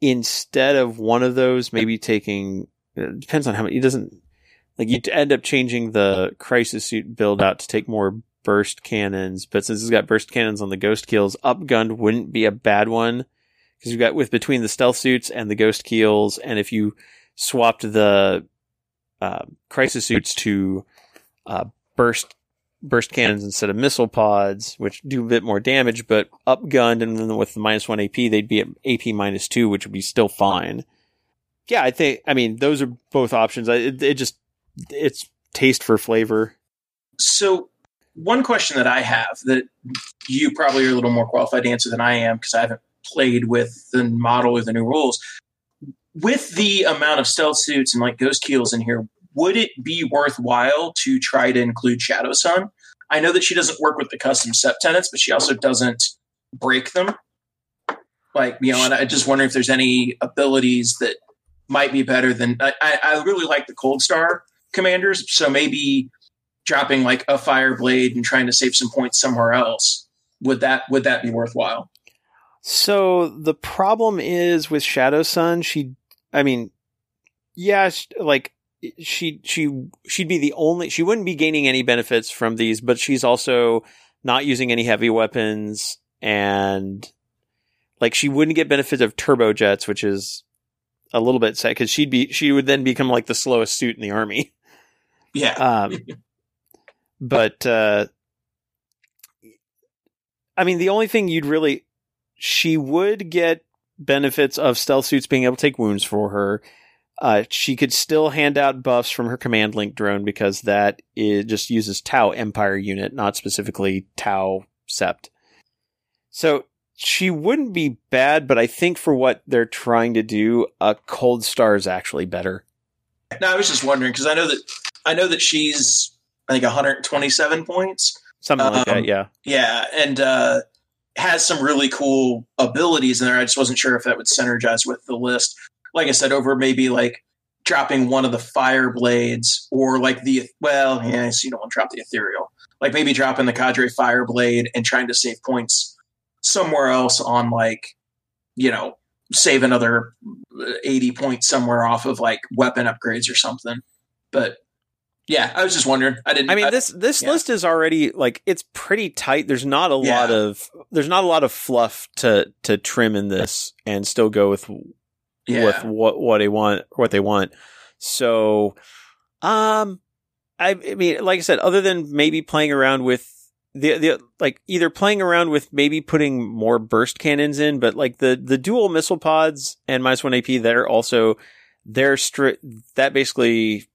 instead of one of those maybe taking it depends on how many it doesn't like you end up changing the crisis suit build out to take more burst cannons, but since it's got burst cannons on the ghost keels, upgunned wouldn't be a bad one because you've got with between the stealth suits and the ghost keels, and if you swapped the uh, crisis suits to uh, burst burst cannons instead of missile pods, which do a bit more damage, but upgunned and then with the minus one AP, they'd be at AP minus two, which would be still fine. Yeah, I think. I mean, those are both options. It, it just it's taste for flavor. So, one question that I have that you probably are a little more qualified to answer than I am because I haven't played with the model or the new rules. With the amount of stealth suits and like ghost keels in here, would it be worthwhile to try to include Shadowsun? I know that she doesn't work with the custom sept tenets, but she also doesn't break them. Like, you know, and I just wonder if there's any abilities that might be better than. I, I really like the Coldstar commanders, so maybe dropping like a fire blade and trying to save some points somewhere else would that would that be worthwhile? So the problem is with Shadowsun, she, I mean, yeah, like she she she'd be the only she wouldn't be gaining any benefits from these, but she's also not using any heavy weapons and like she wouldn't get benefits of turbo jets, which is a little bit sad because she'd be she would then become like the slowest suit in the army. Yeah. <laughs> Um, but uh, I mean, the only thing you'd really she would get benefits of stealth suits being able to take wounds for her. Uh, she could still hand out buffs from her command link drone because that it just uses Tau Empire unit, not specifically Tau Sept. So she wouldn't be bad, but I think for what they're trying to do, a Coldstar is actually better. No, I was just wondering because I know that I know that she's I think 127 points, something like um, that. Yeah, yeah, and uh, has some really cool abilities in there. I just wasn't sure if that would synergize with the list. Like I said, over maybe like dropping one of the fire blades or like the well, yeah, so you don't want to drop the ethereal. Like maybe dropping the cadre fire blade and trying to save points somewhere else on like you know save another uh, 80 points somewhere off of like weapon upgrades or something but yeah i was just wondering i didn't i mean this this yeah. list is already like it's pretty tight there's not a yeah. lot of there's not a lot of fluff to to trim in this and still go with yeah. with what what they want what they want so um I, I mean like i said other than maybe playing around with the the like either playing around with maybe putting more burst cannons in, but like the the dual missile pods and minus one AP, they're also they're stri- that basically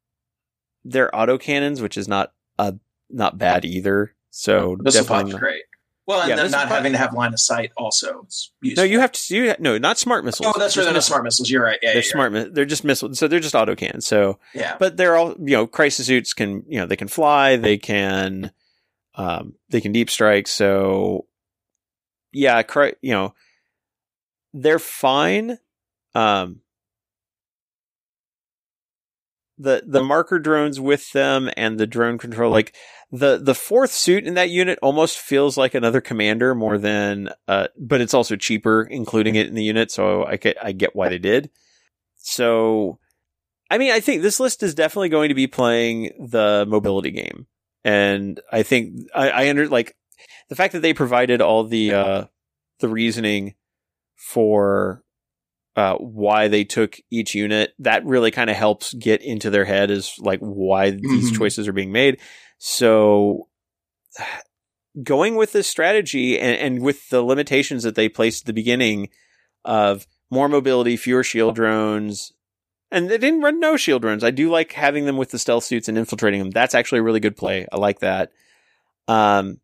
they're auto cannons, which is not a not bad either. So missile pods great. Well, and yeah, then not having to have line of sight also. No, you have to. You no, not smart missiles. Oh, that's right. They're not smart missiles. You're right. Yeah, they're yeah, smart. Right. They're just missiles. So they're just auto cannons. So yeah, but they're all you know. Crisis suits can you know they can fly. They can um, they can deep strike. So yeah, you know, they're fine. Um, the the marker drones with them and the drone control like the the fourth suit in that unit almost feels like another commander more than uh but it's also cheaper including it in the unit so I get I get why they did. So I mean I think this list is definitely going to be playing the mobility game. And I think I, I under like the fact that they provided all the uh, the reasoning for uh, why they took each unit. That really kind of helps get into their head is like why these Mhm. choices are being made. So <sighs> going with this strategy and, and with the limitations that they placed at the beginning of more mobility, fewer shield drones, and they didn't run no shield drones. I do like having them with the stealth suits and infiltrating them. That's actually a really good play. I like that. Um,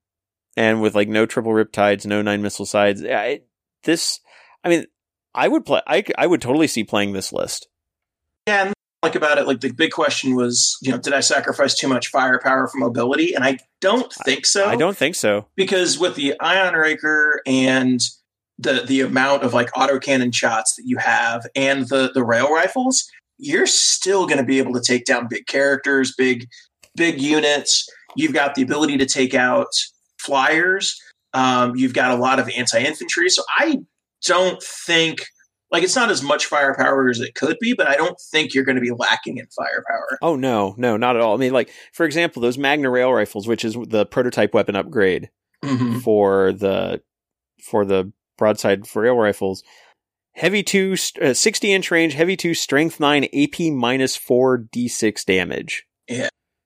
and with like no triple riptides, no nine missile sides, yeah, this, I mean, I would play. I I would totally see playing this list. Yeah, and like about it, like the big question was, you know, did I sacrifice too much firepower for mobility? And I don't think so. I don't think so. because with the ion raker and the the amount of like autocannon shots that you have and the the rail rifles, you're still going to be able to take down big characters, big big units. You've got the ability to take out flyers. Um, you've got a lot of anti infantry. So I don't think like it's not as much firepower as it could be, but I don't think you're going to be lacking in firepower. Oh no, no, not at all. I mean, like for example, those Magna rail rifles, which is the prototype weapon upgrade Mhm. for the for the broadside for rail rifles. Heavy two, uh, 60 inch range, heavy two, strength nine, AP minus four, D6 damage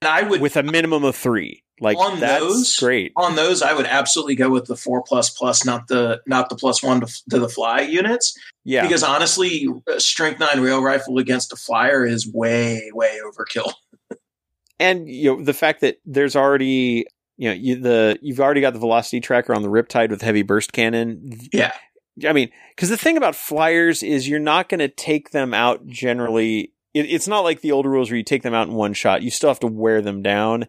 And I would with a minimum of three. Like On that's those, great. on those, I would absolutely go with the four plus plus, not the not the plus one to, to the fly units, Yeah, because honestly, uh, strength nine rail rifle against a flyer is way way overkill. <laughs> and you know the fact that there's already you know you, the you've already got the velocity tracker on the Riptide with heavy burst cannon. Yeah. I mean, because the thing about flyers is you're not going to take them out generally. It, it's not like the old rules where you take them out in one shot. You still have to wear them down.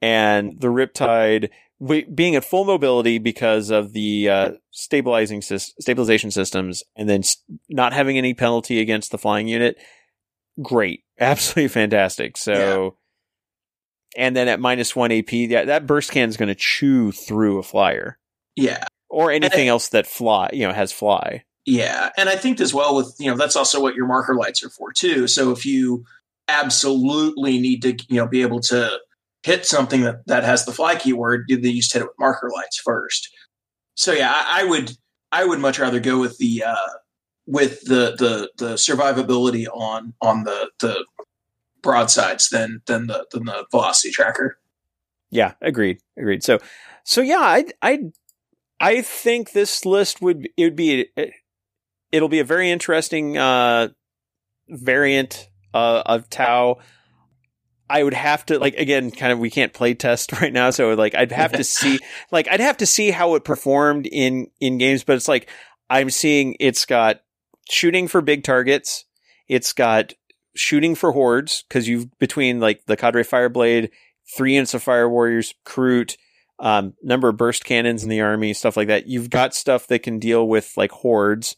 And the Riptide, wi- being at full mobility because of the uh, stabilizing stabilization systems, and then not having any penalty against the flying unit, great, <laughs> absolutely fantastic. So, and then at minus one AP, yeah, that burst can is going to chew through a flyer Yeah, or anything else that fly, you know, has fly. Yeah, and I think as well with you know that's also what your marker lights are for too. So if you absolutely need to you know be able to hit something that that has the fly keyword, you- just hit it with marker lights first. So yeah, I, I would I would much rather go with the uh, with the the the survivability on on the the broadsides than than the than the velocity tracker. Yeah, agreed, agreed. So, so yeah, I, I, I think this list would it would be it'll be a very interesting uh, variant uh, of Tau. I would have to like again, kind of we can't play test <laughs> right now, so like I'd have to <laughs> see like I'd have to see how it performed in in games, but it's like I'm seeing it's got shooting for big targets, it's got shooting for hordes because you've between like the Cadre Fireblade, three units of Fire Warriors, Kroot, um, number of burst cannons in the army, stuff like that. You've got stuff that can deal with like hordes.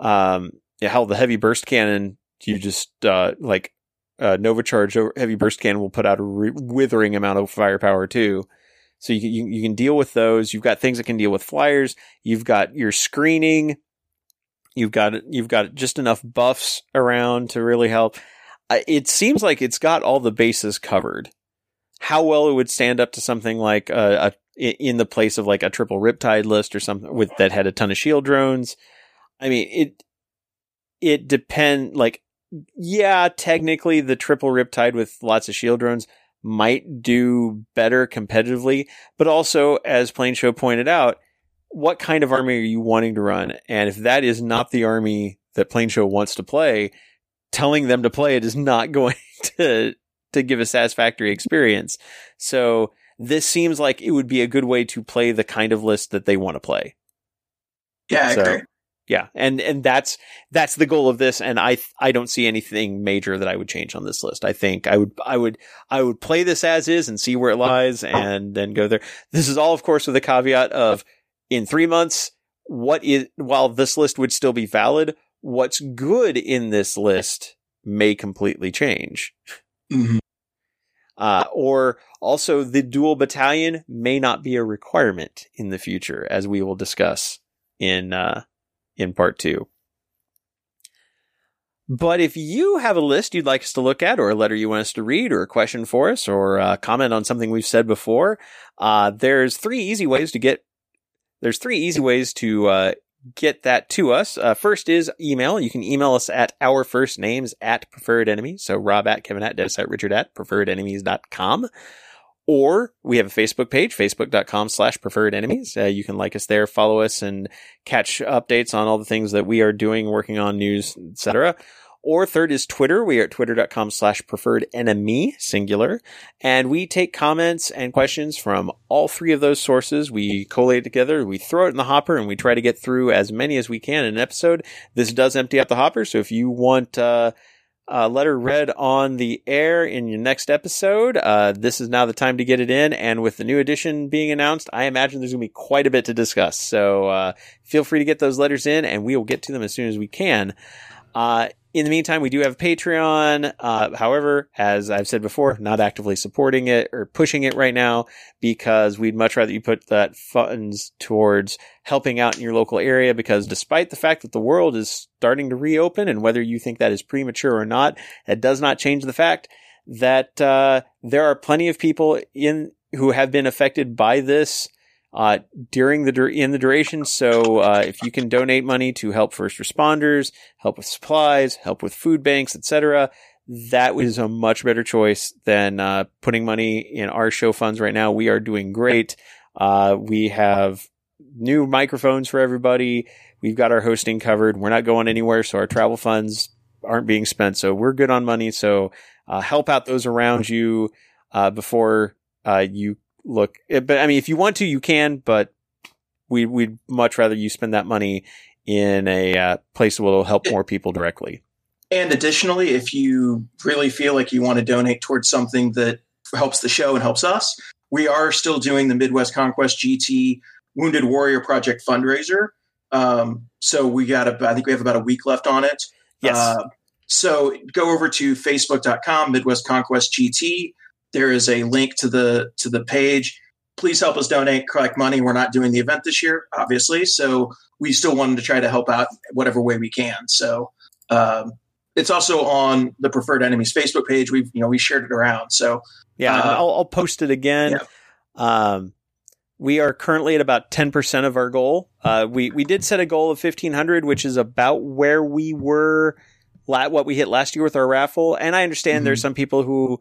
Um, yeah, hell, the heavy burst cannon, you just uh, like uh, Nova Charge heavy burst cannon will put out a re- withering amount of firepower too. So you, you you can deal with those. You've got things that can deal with flyers. You've got your screening. You've got you've got just enough buffs around to really help. Uh, It seems like it's got all the bases covered. How well it would stand up to something like a, a in the place of like a triple riptide list or something with that had a ton of shield drones. I mean it it depend like yeah, technically the triple riptide with lots of shield drones might do better competitively, but also as Plane Show pointed out, what kind of army are you wanting to run? And if that is not the army that Plane Show wants to play, telling them to play it is not <laughs> going to to give a satisfactory experience. So this seems like it would be a good way to play the kind of list that they want to play. Yeah, I So- agree. Yeah, and and that's that's the goal of this, and I I don't see anything major that I would change on this list. I think I would I would I would play this as is and see where it lies, and then go there. This is all, of course, with a caveat of in three months, what is while this list would still be valid, what's good in this list may completely change. Mhm. Uh, or also the dual battalion may not be a requirement in the future, as we will discuss in uh, in part two. But if you have a list you'd like us to look at, or a letter you want us to read, or a question for us, or a comment on something we've said before, uh, there's three easy ways to get. There's three easy ways to uh, get that to us. Uh, first is email. You can email us at our first names at preferred enemies. So Rob at Kevin at Dennis at Richard at preferredenemies.com. Or we have a Facebook page, facebook.com slash preferred enemies. Uh, you can like us there, follow us and catch updates on all the things that we are doing, working on news, etc. Or third is Twitter. We are at twitter.com slash preferred enemy, singular. And we take comments and questions from all three of those sources. We collate together, we throw it in the hopper, and we try to get through as many as we can in an episode. This does empty out the hopper, so if you want, uh, a letter read on the air in your next episode. Uh, this is now the time to get it in. And with the new edition being announced, I imagine there's going to be quite a bit to discuss. So uh, feel free to get those letters in, and we will get to them as soon as we can. In the meantime, we do have Patreon. Uh, however, as I've said before, not actively supporting it or pushing it right now because we'd much rather you put that funds towards helping out in your local area. Because despite the fact that the world is starting to reopen and whether you think that is premature or not, it does not change the fact that, uh, there are plenty of people in who have been affected by this uh, during the in the duration. So uh, if you can donate money to help first responders, help with supplies, help with food banks, etc., that is a much better choice than uh, putting money in our show funds right now. We are doing great. Uh, we have new microphones for everybody. We've got our hosting covered. We're not going anywhere, so our travel funds aren't being spent. So we're good on money. So uh, help out those around you uh, before you look. Eh, but I mean, if you want to, you can. But we we'd much rather you spend that money in a uh, place that will help more people directly. And additionally, if you really feel like you want to donate towards something that helps the show and helps us, we are still doing the Midwest Conquest GT Wounded Warrior Project fundraiser. Um, so we got a, I think we have about a week left on it. Yes. Uh, so go over to facebook.com, Midwest Conquest GT. There is a link to the to the page. Please help us donate, collect money. We're not doing the event this year, obviously, so we still wanted to try to help out whatever way we can. So um, it's also on the Preferred Enemies Facebook page. We've you know we shared it around. So yeah, uh, I'll, I'll, post it again. Yeah. Um, we are currently at about 10% of our goal. Uh, we, we did set a goal of 1500, which is about where we were, la- what we hit last year with our raffle. And I understand mm-hmm. there's some people who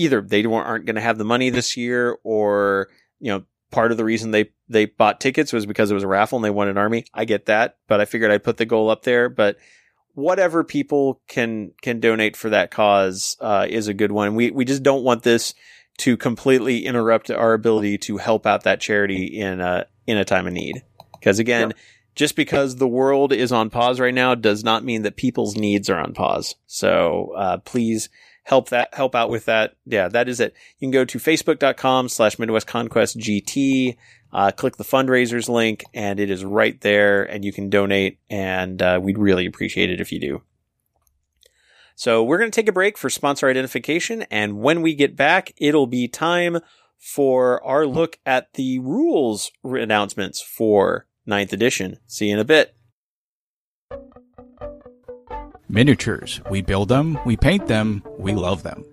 either they aren't going to have the money this year or, you know, part of the reason they, they bought tickets was because it was a raffle and they won an army. I get that, but I figured I'd put the goal up there, but whatever people can, can donate for that cause, uh, is a good one. We, we just don't want this to completely interrupt our ability to help out that charity in a, in a time of need. Cause again, just because the world is on pause right now does not mean that people's needs are on pause. So, uh, please, help that help out with that. Yeah, that is it. You can go to facebook.com slash Midwest Conquest GT, uh, click the fundraisers link, and it is right there, and you can donate, and uh, we'd really appreciate it if you do. So we're going to take a break for sponsor identification, and when we get back, it'll be time for our look at the rules announcements for 9th edition. See you in a bit. Miniatures. We build them, we paint them, we love them.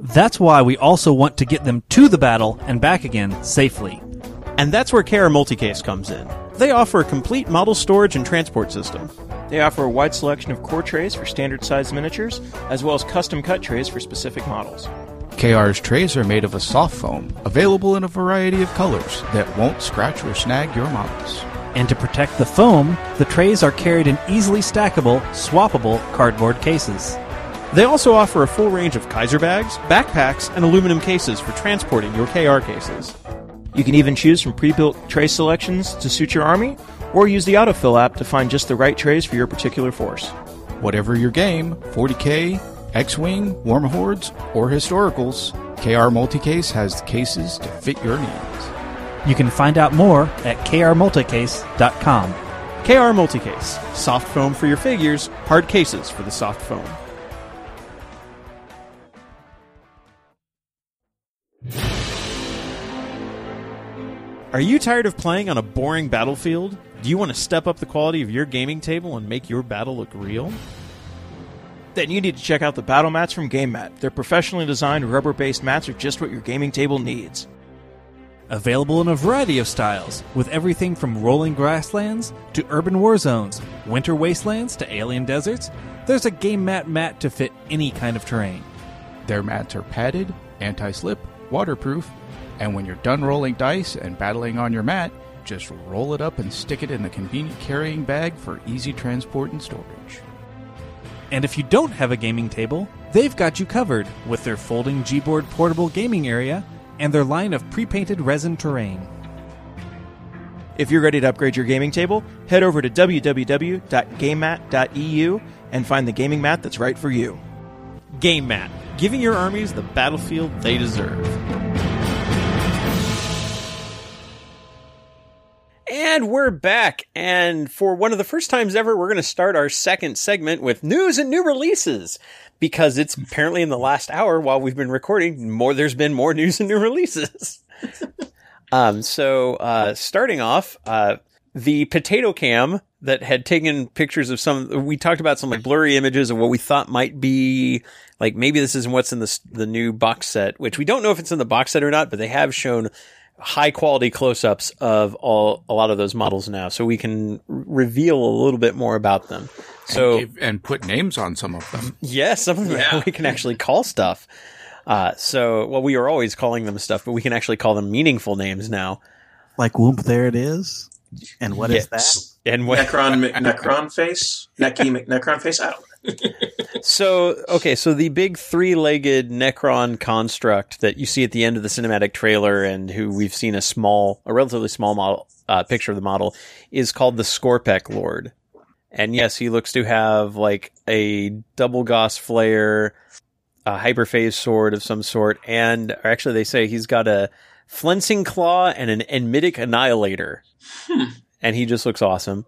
That's why we also want to get them to the battle and back again safely. And that's where KR Multicase comes in. They offer a complete model storage and transport system. They offer a wide selection of core trays for standard size miniatures, as well as custom cut trays for specific models. KR's trays are made of a soft foam, available in a variety of colors that won't scratch or snag your models. And to protect the foam, the trays are carried in easily stackable, swappable cardboard cases. They also offer a full range of Kaiser bags, backpacks, and aluminum cases for transporting your KR cases. You can even choose from pre-built tray selections to suit your army, or use the autofill app to find just the right trays for your particular force. Whatever your game, 40k, X-Wing, Warmahordes, or Historicals, KR Multicase has the cases to fit your needs. You can find out more at krmulticase.com. KR Multicase, soft foam for your figures, hard cases for the soft foam. Are you tired of playing on a boring battlefield? Do you want to step up the quality of your gaming table and make your battle look real? Then you need to check out the battle mats from Game Mat. Their professionally designed rubber based mats are just what your gaming table needs. Available in a variety of styles, with everything from rolling grasslands to urban war zones, winter wastelands to alien deserts, there's a game mat mat to fit any kind of terrain. Their mats are padded, anti slip, waterproof, and when you're done rolling dice and battling on your mat, just roll it up and stick it in the convenient carrying bag for easy transport and storage. And if you don't have a gaming table, they've got you covered with their folding Gboard portable gaming area and their line of pre painted resin terrain. If you're ready to upgrade your gaming table, head over to www.gamemat.eu and find the gaming mat that's right for you. Game Mat, giving your armies the battlefield they deserve. And we're back. And for one of the first times ever, we're going to start our second segment with news and new releases because it's apparently in the last hour while we've been recording more, there's been more <laughs> news and new releases. <laughs> um, so, uh, starting off, uh, the potato cam that had taken pictures of some, we talked about some like blurry images of what we thought might be like maybe this isn't what's in the, the new box set, which we don't know if it's in the box set or not, but they have shown high quality close ups of all, a lot of those models now. So we can r- reveal a little bit more about them. So, and, give- and put names on some of them. Yes, some of them Yeah. <laughs> we can actually call stuff. Uh, so, well, we are always calling them stuff, but we can actually call them meaningful names now. Like whoop, there it is. And what is Yes. And what, Necron Necron face, Neki Necron face. I don't. <laughs> so, okay, so the big three-legged Necron construct that you see at the end of the cinematic trailer, and who we've seen a small, a relatively small model uh, picture of the model, is called the Skorpekh Lord. And yes, he looks to have like a double Gauss Flayer, a hyperphase sword of some sort, and or actually they say he's got a flensing claw and an enmitic annihilator. And he just looks awesome.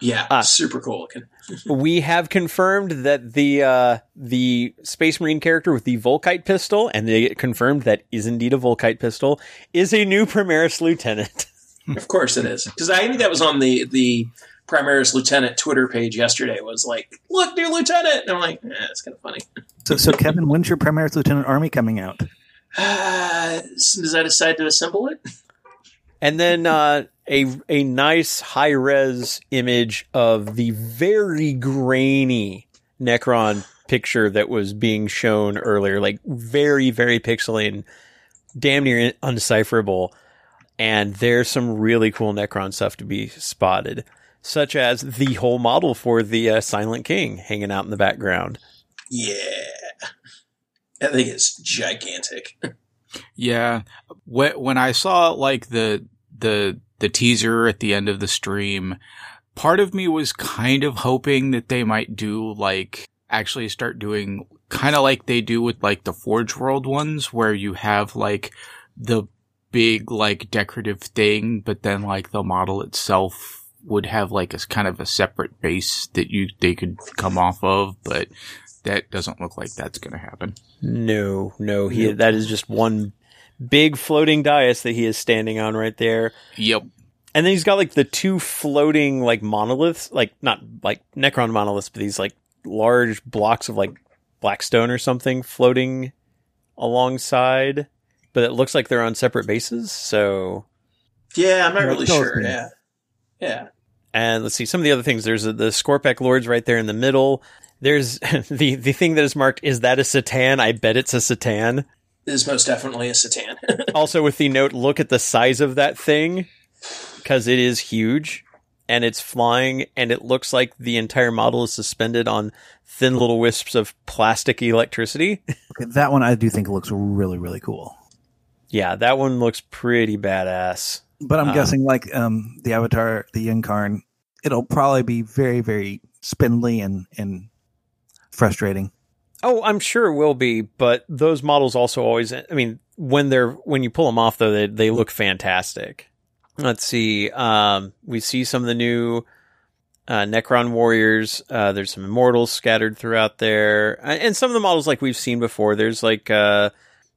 Yeah, Ah. super cool looking. <laughs> we have confirmed that the uh, the Space Marine character with the Volkite pistol, and they confirmed that is indeed a Volkite pistol, is a new Primaris lieutenant. <laughs> Of course it is, because I knew that was on the the Primaris Lieutenant Twitter page yesterday. Was like, look, new lieutenant, and I'm like, eh, it's kind of funny. <laughs> So, so Kevin, when's your Primaris Lieutenant Army coming out? Uh, as soon as I decide to assemble it, and then uh, a a nice high res image of the very grainy Necron picture that was being shown earlier, like very very pixelated, and damn near undecipherable. And there's some really cool Necron stuff to be spotted, such as the whole model for the uh, Silent King hanging out in the background. yeah, that thing is gigantic. <laughs> Yeah, when when I saw like the the the teaser at the end of the stream, part of me was kind of hoping that they might do like actually start doing kind of like they do with like the Forge World ones, where you have like the big like decorative thing, but then like the model itself would have like a kind of a separate base that you they could come off of, but that doesn't look like that's going to happen. No, no, he that is just one big floating dais that he is standing on right there. Yep. And then he's got like the two floating like monoliths, like not like Necron monoliths, but these like large blocks of like blackstone or something floating alongside. But it looks like they're on separate bases. So, Yeah, I'm not really sure. more. Yeah, yeah. and let's see some of the other things. There's a, the Skorpekh Lords right there in the middle. There's <laughs> the the thing that is marked. Is that a C'tan? I bet it's a C'tan. It is most definitely a C'tan. <laughs> also with the note look at the size of that thing because it is huge and it's flying and it looks like the entire model is suspended on thin little wisps of plastic electricity <laughs> Okay, that one I do think looks really, really cool. yeah that one looks pretty badass But I'm Uh, guessing, like um, the Avatar, the Yncarne, it'll probably be very, very spindly and and frustrating. Oh i'm sure it will be but those models also always i mean when they're when you pull them off though they, they look fantastic let's see um, we see some of the new uh, Necron warriors. Uh, there's some immortals scattered throughout there, Uh, and some of the models like we've seen before. There's like uh,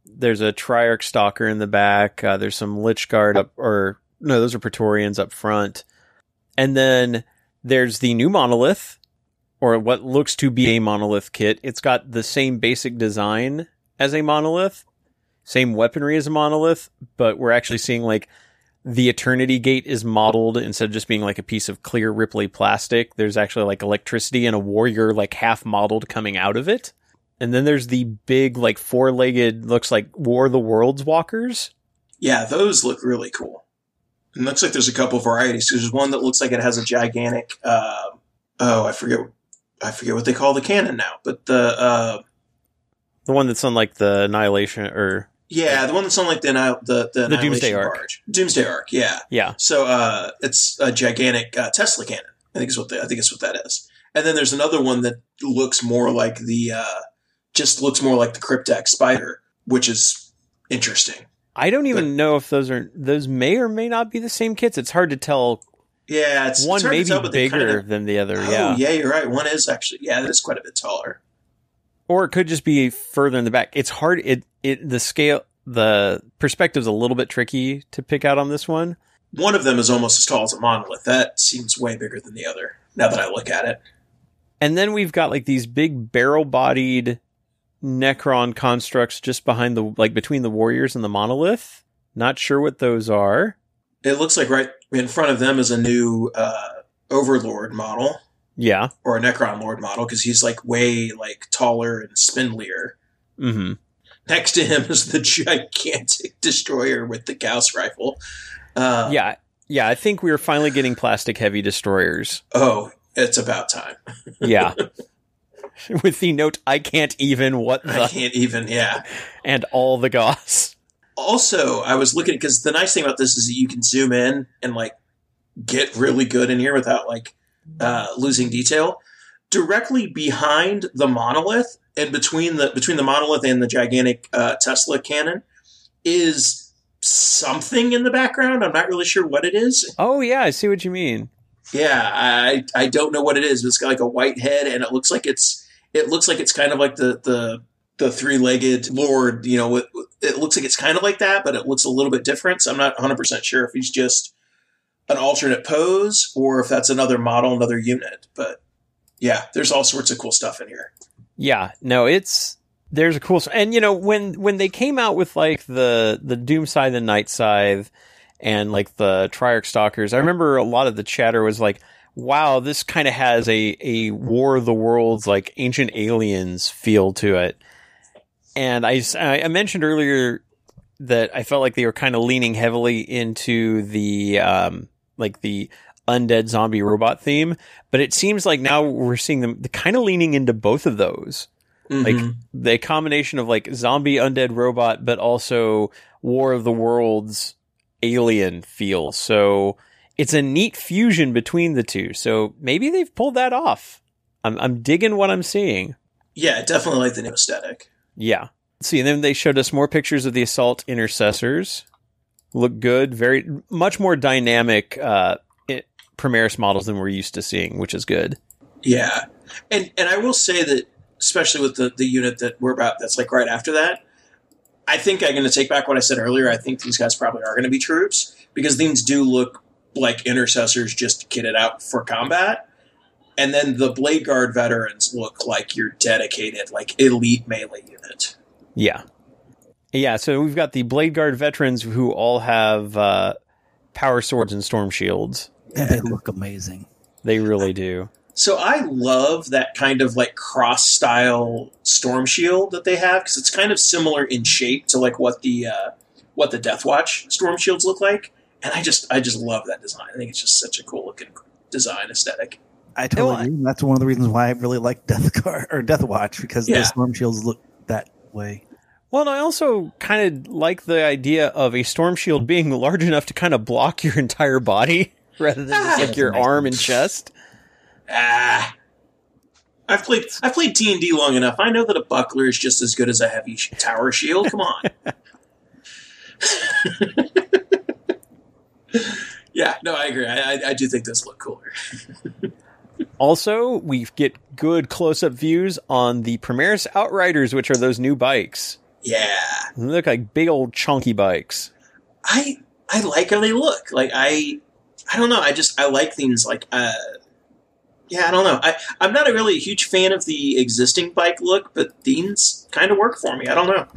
there's a Triarch Stalker in the back. Uh, there's some Lychguard up, or no, those are Praetorians up front, and then there's the new monolith, or what looks to be a monolith kit. It's got the same basic design as a monolith, same weaponry as a monolith, but we're actually seeing like the Eternity Gate is modeled instead of just being like a piece of clear Ripley plastic. There's actually like electricity and a warrior like half modeled coming out of it. And then there's the big like four legged, looks like War of the Worlds walkers. Yeah, those look really cool. And looks like there's a couple varieties. There's one that looks like it has a gigantic. Uh, oh, I forget. I forget what they call the cannon now, but the uh, The one that's on like the Annihilation or yeah, the one that's on like the the the, The Doomsday Ark. barge. Doomsday Ark. Yeah. yeah. So uh, it's a gigantic uh, Tesla cannon. I think is what the, I think it's what that is. And then there's another one that looks more like the uh, just looks more like the Cryptek Spider, which is interesting. I don't even know if those are those may or may not be the same kits. It's hard to tell. Yeah, it's one it's hard may to tell, bigger kinda- than the other. Oh, yeah. yeah, you're right. One is actually yeah, that is quite a bit taller. or it could just be further in the back. It's hard. It it the scale the perspective's a little bit tricky to pick out on this one. One of them is almost as tall as a monolith. That seems way bigger than the other. Now that I look at it, And then we've got like these big barrel bodied Necron constructs just behind the like between the warriors and the monolith. Not sure what those are. it looks like right in front of them is a new uh, Overlord model Yeah. or a Necron Lord model because he's like way like taller and spindlier. Mm-hmm. Next to him is the gigantic destroyer with the Gauss rifle. Uh, Yeah. Yeah. I think we are finally getting plastic heavy destroyers. Oh, it's about time. <laughs> Yeah. With the note, I can't even what I can't even. Yeah. <laughs> and all the Gauss. Also, I was looking because the nice thing about this is that you can zoom in and like get really good in here without like uh, losing detail. Directly behind the monolith and between the between the monolith and the gigantic uh, Tesla cannon is something in the background. I'm not really sure what it is. Oh yeah, I see what you mean. Yeah, I I don't know what it is, but it's got like a white head, and it looks like it's it looks like it's kind of like the the the three legged lord. You know, with, it looks like it's kind of like that, but it looks a little bit different. So I'm not 100 percent sure if he's just an alternate pose or if that's another model, another unit. But yeah, there's all sorts of cool stuff in here. Yeah, no, it's there's a cool and you know when when they came out with like the the Doom Scythe and Night Scythe and like the Triarch Stalkers, I remember a lot of the chatter was like, "Wow, this kind of has a a War of the Worlds like Ancient Aliens feel to it." And I, I mentioned earlier that I felt like they were kind of leaning heavily into the um like the undead zombie robot theme, but it seems like now we're seeing them kind of leaning into both of those. Like Mhm. the combination of like zombie undead robot, but also War of the Worlds alien feel. So it's a neat fusion between the two. So maybe they've pulled that off. I'm I'm digging what I'm seeing. yeah, definitely like the new aesthetic. Yeah. See, and then they showed us more pictures of the assault intercessors. Look good, very much more dynamic uh it, Primaris models than we're used to seeing, which is good. Yeah, and and I will say that especially with the the unit that we're about that's like right after that. I think I'm going to take back what I said earlier. I think these guys probably are going to be troops because these do look like intercessors just kitted out for combat. And then the Blade Guard veterans look like your dedicated, like elite melee unit. Yeah. Yeah, so we've got the Blade Guard veterans who all have uh, power swords and storm shields. And <laughs> they look amazing. They really do. So I love that kind of like cross style storm shield that they have because it's kind of similar in shape to like what the uh, what the Deathwatch storm shields look like, and I just I just love that design. I think it's just such a cool looking design aesthetic. I totally Well, I- agree. and That's one of the reasons why I really like Death <laughs> Car or Deathwatch because Yeah. the storm shields look that way. Well, and I also kind of like the idea of a storm shield being large enough to kind of block your entire body <laughs> rather than just like your arm and chest. Ah, I've played I've played D and D long enough. I know that a buckler is just as good as a heavy sh- tower shield. Come on. <laughs> yeah, no, I agree. I, I, I do think those look cooler. Also, we get good close up views on the Primaris Outriders, which are those new bikes. Yeah, They look like big old chunky bikes. I I like how they look. Like I I don't know. I just I like things like uh yeah, I don't know. I I'm not a really huge fan of the existing bike look, but these kind of work for me. I don't know.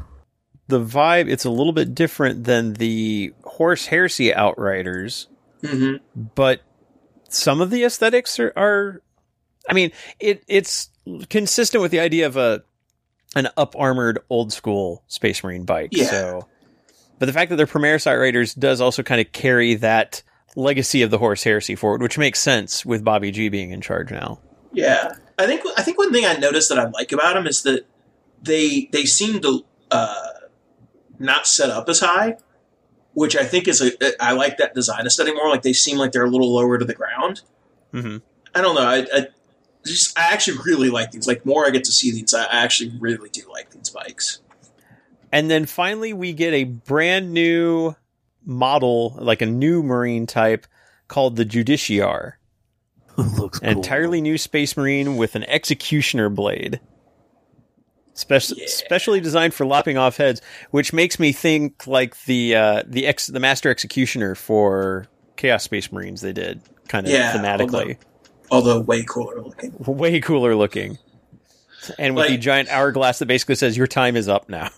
The vibe it's a little bit different than the Horus Heresy outriders, hmm but some of the aesthetics are, are I mean, it it's consistent with the idea of a an up armored old school space marine bike. Yeah. So but the fact that they're Primaris outriders does also kind of carry that legacy of the Horus Heresy forward, which makes sense with Bobby G being in charge now. Yeah, I think I think one thing I noticed that I like about them is that they they seem to uh, not set up as high, which I think is a I like that design aesthetic more. Like they seem like they're a little lower to the ground. Mhm. I don't know. I, I just I actually really like these. Like more I get to see these, I actually really do like these bikes. And then finally, we get a brand new model, like a new marine type called the Judiciar. <laughs> Looks cool. entirely new space marine with an executioner blade. Yeah. Specially designed for lopping off heads, which makes me think like the uh, the ex- the master executioner for Chaos Space Marines they did, kind of Yeah, thematically. Although way cooler looking. <laughs> Way cooler looking. And with the giant hourglass that basically says your time is up now.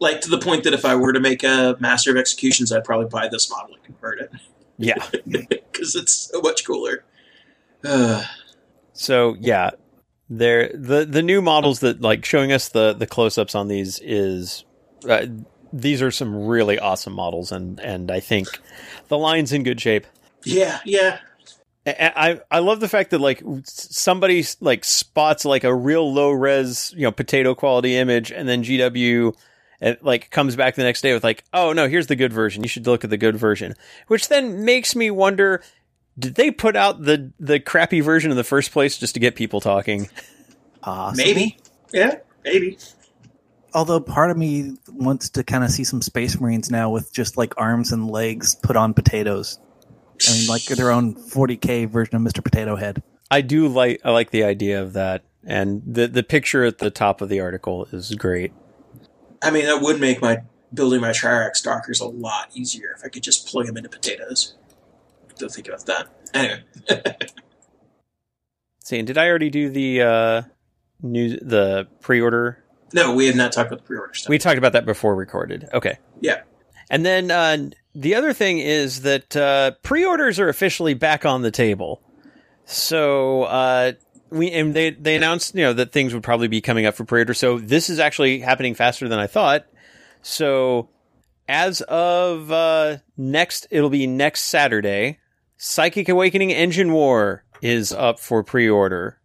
Like to the point that if I were to make a Master of Executions, I'd probably buy this model and convert it Yeah. <laughs> because it's so much cooler. Uh, <sighs> So yeah, there the the new models that like showing us the the close ups on these is uh, these are some really awesome models and and I think the line's in good shape. yeah, yeah. I I love the fact that like somebody like spots like a real low res you know potato quality image and then GW. It like comes back the next day with like, oh no, here's the good version. You should look at the good version, which then makes me wonder: Did they put out the the crappy version in the first place just to get people talking? Possibly. Maybe. Yeah, maybe. Although part of me wants to kind of see some Space Marines now with just like arms and legs put on potatoes. I mean, like their own 40k version of Mr. Potato Head. I do like I like the idea of that, and the the picture at the top of the article is great. I mean, that would make my building my Triarch Stalkers a lot easier if I could just plug them into potatoes. Don't think about that. Anyway, <laughs> See, and did I already do the uh new the pre order? no, we have not talked about the pre-order stuff. We talked about that before recorded. Okay. Yeah. And then uh, the other thing is that uh, pre-orders are officially back on the table. So uh, we and they they announced you know that things would probably be coming up for pre-order. So this is actually happening faster than I thought. So as of uh, next, it'll be next Saturday. Psychic Awakening Engine War is up for pre-order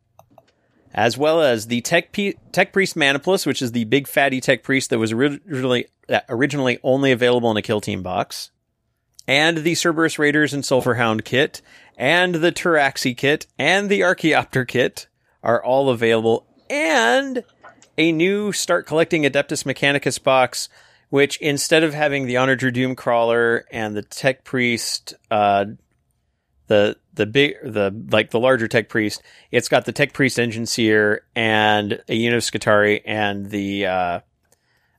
as well as the Tech, P- Tech Priest Manipulus, which is the big fatty Tech Priest that was originally originally only available in a Kill Team box, and the Serberys Raiders and Sulphurhound kit, and the Pteraxii kit, and the Archaeopter kit are all available, and a new Start Collecting Adeptus Mechanicus box, which instead of having the Onager Dunecrawler and the Tech Priest, uh, the the big the like the larger tech priest it's got the tech priest Enginseer and a unit of Skitarii and the uh,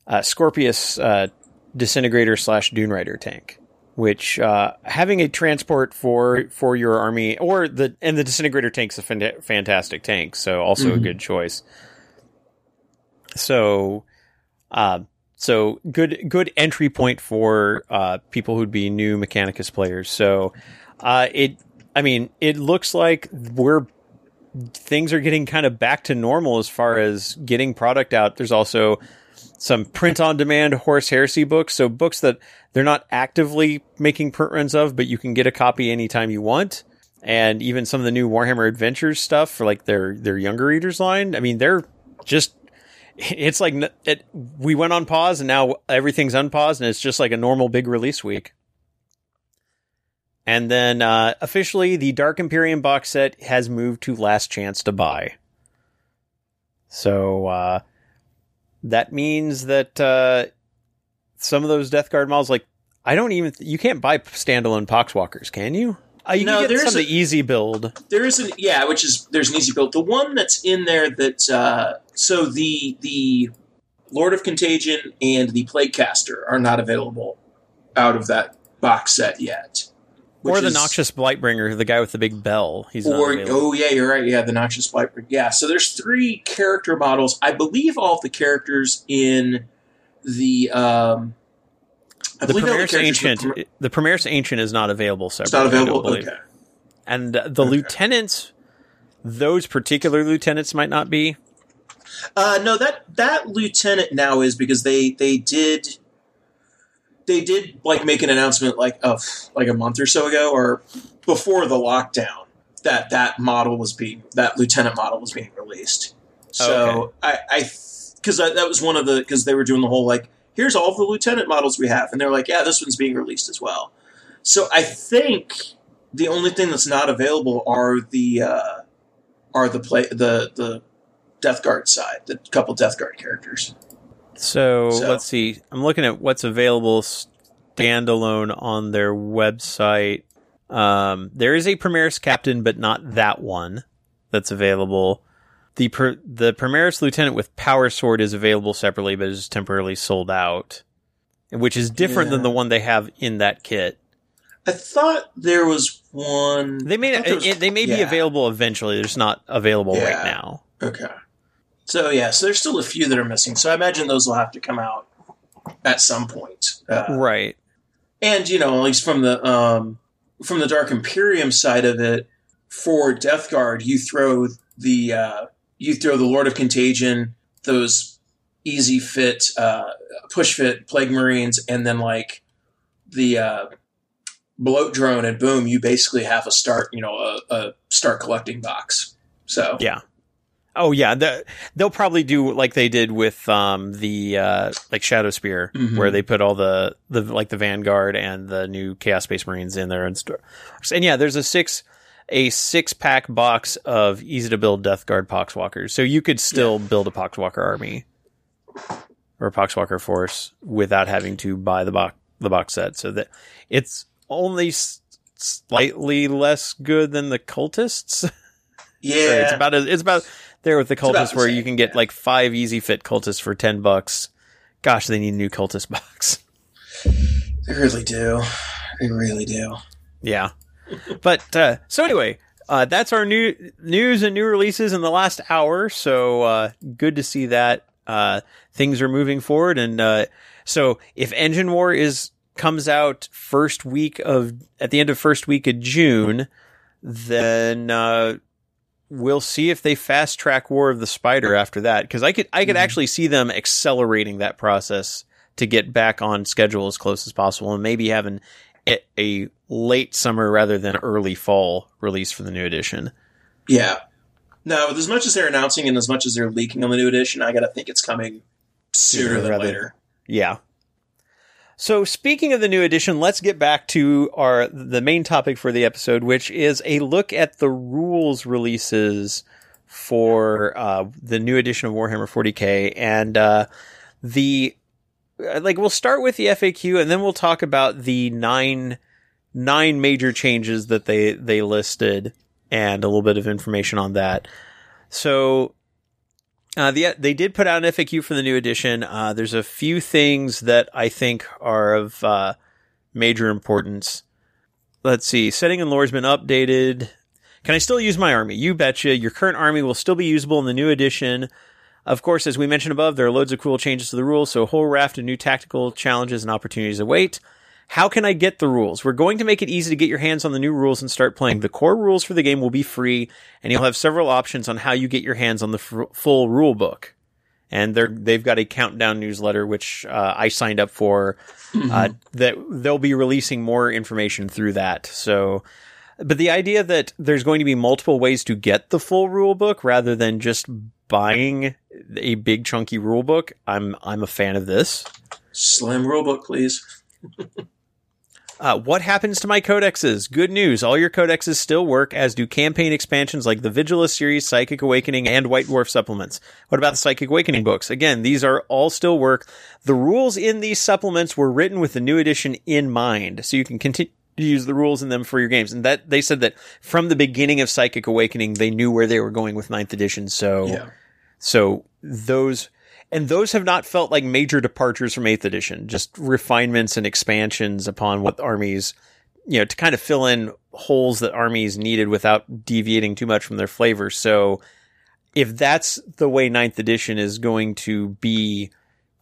uh, Skorpius uh, disintegrator slash Dunerider tank which uh, having a transport for for your army or the and the disintegrator tank's a fan- fantastic tank so also a Mhm. good choice so uh, so good good entry point for uh, people who'd be new mechanicus players so uh, it, I mean, it looks like we're things are getting kind of back to normal as far as getting product out. There's also some print on demand Horus Heresy books, so books that they're not actively making print runs of, but you can get a copy anytime you want. And even some of the new Warhammer Adventures stuff for like their their younger readers line. I mean, they're just it's like it, we went on pause and now everything's unpaused and it's just like a normal big release week. And then uh, officially, the Dark Imperium box set has moved to Last Chance to Buy. So uh, that means that uh, some of those Death Guard models, like I don't even you can't buy standalone Poxwalkers, can you? Uh, you No, can get there's some a- the easy build. There is an yeah, which is there's an easy build. The one that's in there that uh, so the the Lord of Contagion and the Plague Caster are not available out of that box set yet. Or the is- noxious blightbringer, the guy with the big bell. He's Or oh yeah, you're right. Yeah, the noxious Blightbringer. Yeah, so there's three character models. I believe all of the characters in the um, I the Primaris Ancient, the- the Primaris Ancient is not available It's separately. not don't available. Okay. And uh, the Okay. lieutenants, those particular lieutenants might not be. Uh, no, that that lieutenant now is because they they did they did like make an announcement like of like a month or so ago or before the lockdown that that model was being that lieutenant model was being released. So I I because that, that was one of the because they were doing the whole like here's all the lieutenant models we have and they're like yeah this one's being released as well. So I think the only thing that's not available are the uh, are the play the the Death Guard side, the couple Death Guard characters. So, So- let's see. I'm looking at what's available standalone on their website. Um, there is a Primaris captain, but not that one that's available. The per- the Primaris lieutenant with power sword is available separately, but is temporarily sold out, which is different than the one they have in that kit. I thought there was one. They may I thought there was- it- they may be available eventually. They're just not available Yeah. right now. Okay. So yeah, so there's still a few that are missing. So I imagine those will have to come out at some point. Uh, Right. and you know, at least from the um, from the Dark Imperium side of it, for Death Guard, you throw the uh, you throw the Lord of Contagion, those easy fit, uh, push fit Plague Marines, and then like the uh, bloat drone, and boom, you basically have a start, you know, a, a start collecting box. So Yeah. Oh yeah, the, they'll probably do like they did with um the uh like Shadowspear, Mhm. where they put all the the like the Vanguard and the new Chaos Space Marines in there and stuff. And yeah, there's a six a six pack box of easy to build Death Guard Poxwalkers, so you could still build a Poxwalker army or a Poxwalker force without having to buy the box the box set. So that it's only s- slightly less good than the cultists. <laughs> yeah, It's about as, it's about there with the cultists where you can get yeah. like five easy fit cultists for ten bucks. Gosh, they need a new cultist <laughs> box. they really do. They really do. Yeah, but uh, so anyway, uh, that's our new news and new releases in the last hour. So uh, good to see that uh, things are moving forward. And uh, so if Engine War is comes out first week of at the end of first week of June, then uh, we'll see if they fast track War of the Spider after that. Because I could I could Mhm. actually see them accelerating that process to get back on schedule as close as possible, and maybe having a, a late summer rather than early fall release for the new edition. Yeah. No, with as much as they're announcing and as much as they're leaking on the new edition, I gotta think it's coming sooner Sooner than rather- later. Yeah. So speaking of the new edition, let's get back to our the main topic for the episode, which is a look at the rules releases for uh, the new edition of Warhammer 40k, and uh, the uh, like we'll start with the FAQ, and then we'll talk about the nine nine major changes that they they listed, and a little bit of information on that. So uh, the, they did put out an FAQ for the new edition. Uh, there's a few things that I think are of uh, major importance. Let's see. Setting and lore has been updated. Can I still use my army? You betcha. Your current army will still be usable in the new edition. Of course, as we mentioned above, there are loads of cool changes to the rules, so a whole raft of new tactical challenges and opportunities await. How can I get the rules? We're going to make it easy to get your hands on the new rules and start playing. The core rules for the game will be free, and you'll have several options on how you get your hands on the f- full rule book. And they're they've got a countdown newsletter which uh, I signed up for. Uh, that they'll be releasing more information through that. So, but the idea that there's going to be multiple ways to get the full rule book rather than just buying a big chunky rule book, I'm I'm a fan of this. Slim rulebook, please. <laughs> Uh, what happens to my codexes? Good news. All your codexes still work, as do campaign expansions like the Vigilus series, Psychic Awakening, and White Dwarf supplements. What about the Psychic Awakening books? Again, these are all still work. The rules in these supplements were written with the new edition in mind, so you can continue to use the rules in them for your games. And that they said that from the beginning of Psychic Awakening, they knew where they were going with ninth edition. So Yeah. so those and those have not felt like major departures from 8th edition, just refinements and expansions upon what armies you know, to kind of fill in holes that armies needed without deviating too much from their flavor. So if that's the way ninth edition is going to be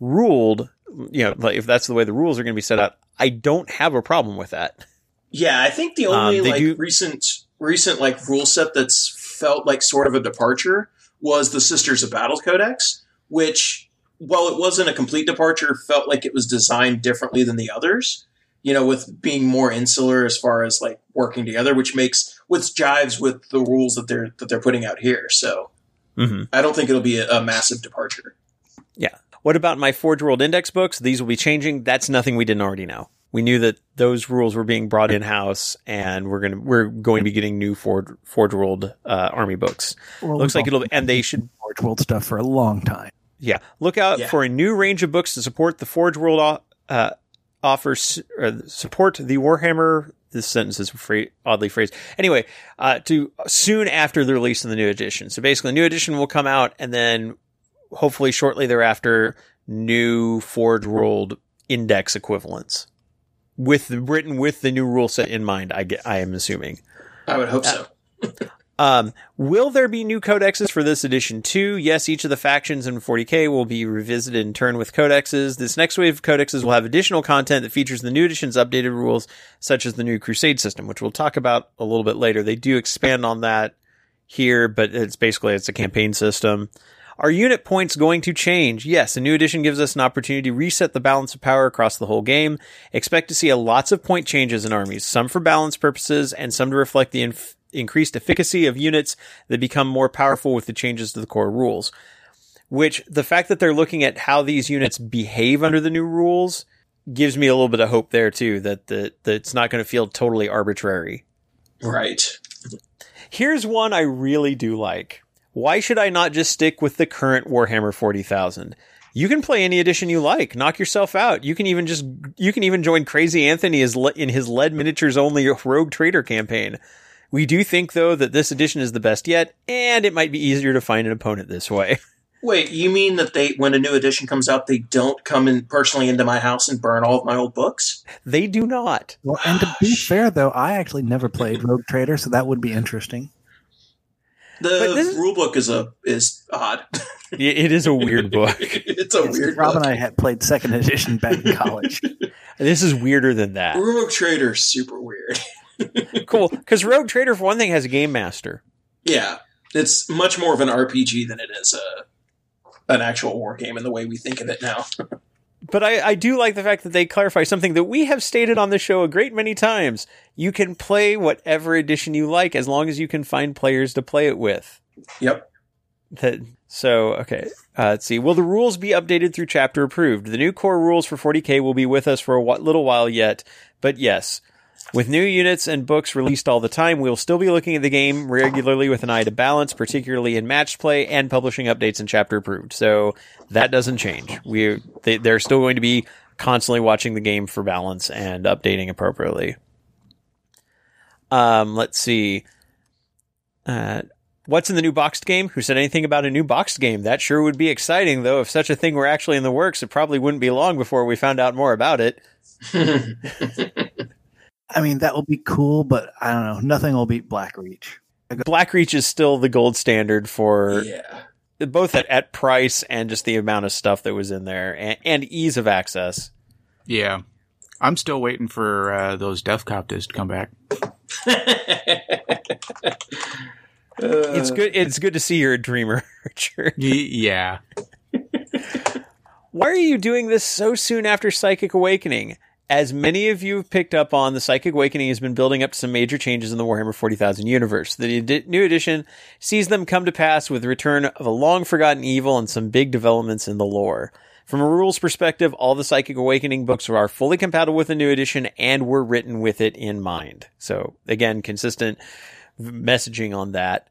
ruled, you know, like if that's the way the rules are going to be set out, I don't have a problem with that. Yeah, I think the only Um, like do- recent recent like rule set that's felt like sort of a departure was the Sisters of Battle Codex, which while it wasn't a complete departure, felt like it was designed differently than the others. You know, with being more insular as far as like working together, which makes which jives with the rules that they're that they're putting out here. So Mm-hmm. I don't think it'll be a, a massive departure. Yeah. What about my Forge World Index books? These will be changing. That's nothing we didn't already know. We knew that those rules were being brought in house, and we're gonna we're going to be getting new Forge Forge World uh, army books. Well, Looks like we've it'll be and they should Forge World stuff for a long time. yeah look out Yeah. for a new range of books to support the Forge World o- uh, offers uh, support the Warhammer. This sentence is fra- oddly phrased. Anyway, uh, to soon after the release of the new edition. So basically, the new edition will come out, and then hopefully shortly thereafter, new Forge World index equivalents with the, written with the new rule set in mind. I get, I am assuming. I would hope so. Um, will there be new codexes for this edition too? Yes, each of the factions in 40k will be revisited in turn with codexes. This next wave of codexes will have additional content that features the new edition's updated rules, such as the new Crusade system, which we'll talk about a little bit later. They do expand on that here, but it's basically it's a campaign system. Are unit points going to change? Yes, a new edition gives us an opportunity to reset the balance of power across the whole game. Expect to see a lots of point changes in armies, some for balance purposes and some to reflect the inf- increased efficacy of units that become more powerful with the changes to the core rules. Which the fact that they're looking at how these units behave under the new rules gives me a little bit of hope there too that the, that it's not going to feel totally arbitrary. Right. Here's one I really do like. Why should I not just stick with the current Warhammer 40,000? You can play any edition you like. Knock yourself out. You can even just you can even join Crazy Anthony in his lead miniatures only Rogue Trader campaign. We do think though that this edition is the best yet, and it might be easier to find an opponent this way. <laughs> Wait, you mean that they, when a new edition comes out, they don't come in personally into my house and burn all of my old books? They do not. Well, and to be fair, though, I actually never played Rogue Trader, so that would be interesting. The But this- rule book is a is odd. <laughs> It it is a weird book. <laughs> it's a weird Rob book. and I had played second edition back in college. This is weirder than that. Rogue Trader's super weird. <laughs> Cool, because Rogue Trader for one thing has a game master. Yeah, it's much more of an RPG than it is a an actual war game in the way we think of it now. <laughs> But I, I do like the fact that they clarify something that we have stated on the show a great many times. You can play whatever edition you like as long as you can find players to play it with. Yep. That so okay. Uh, let's see. Will the rules be updated through chapter approved? The new core rules for 40k will be with us for a wh- little while yet, but yes. With new units and books released all the time, we will still be looking at the game regularly with an eye to balance, particularly in match play and publishing updates and chapter approved. So that doesn't change. We they, they're still going to be constantly watching the game for balance and updating appropriately. Um, let's see. Uh, what's in the new boxed game? Who said anything about a new boxed game? That sure would be exciting, though. If such a thing were actually in the works, it probably wouldn't be long before we found out more about it. <laughs> <laughs> I mean, that will be cool, but I don't know. Nothing will beat Blackreach. Blackreach is still the gold standard for yeah. both at, at price and just the amount of stuff that was in there and, and ease of access. Yeah. I'm still waiting for uh, those Deffkoptas to come back. <laughs> it's good. It's good to see you're a dreamer, <laughs> Richard. Y- yeah. Why are you doing this so soon after Psychic Awakening? As many of you have picked up on, the Psychic Awakening has been building up to some major changes in the Warhammer 40,000 universe. The edi- new edition sees them come to pass with the return of a long forgotten evil and some big developments in the lore. From a rules perspective, all the Psychic Awakening books are fully compatible with the new edition and were written with it in mind. So again, consistent messaging on that.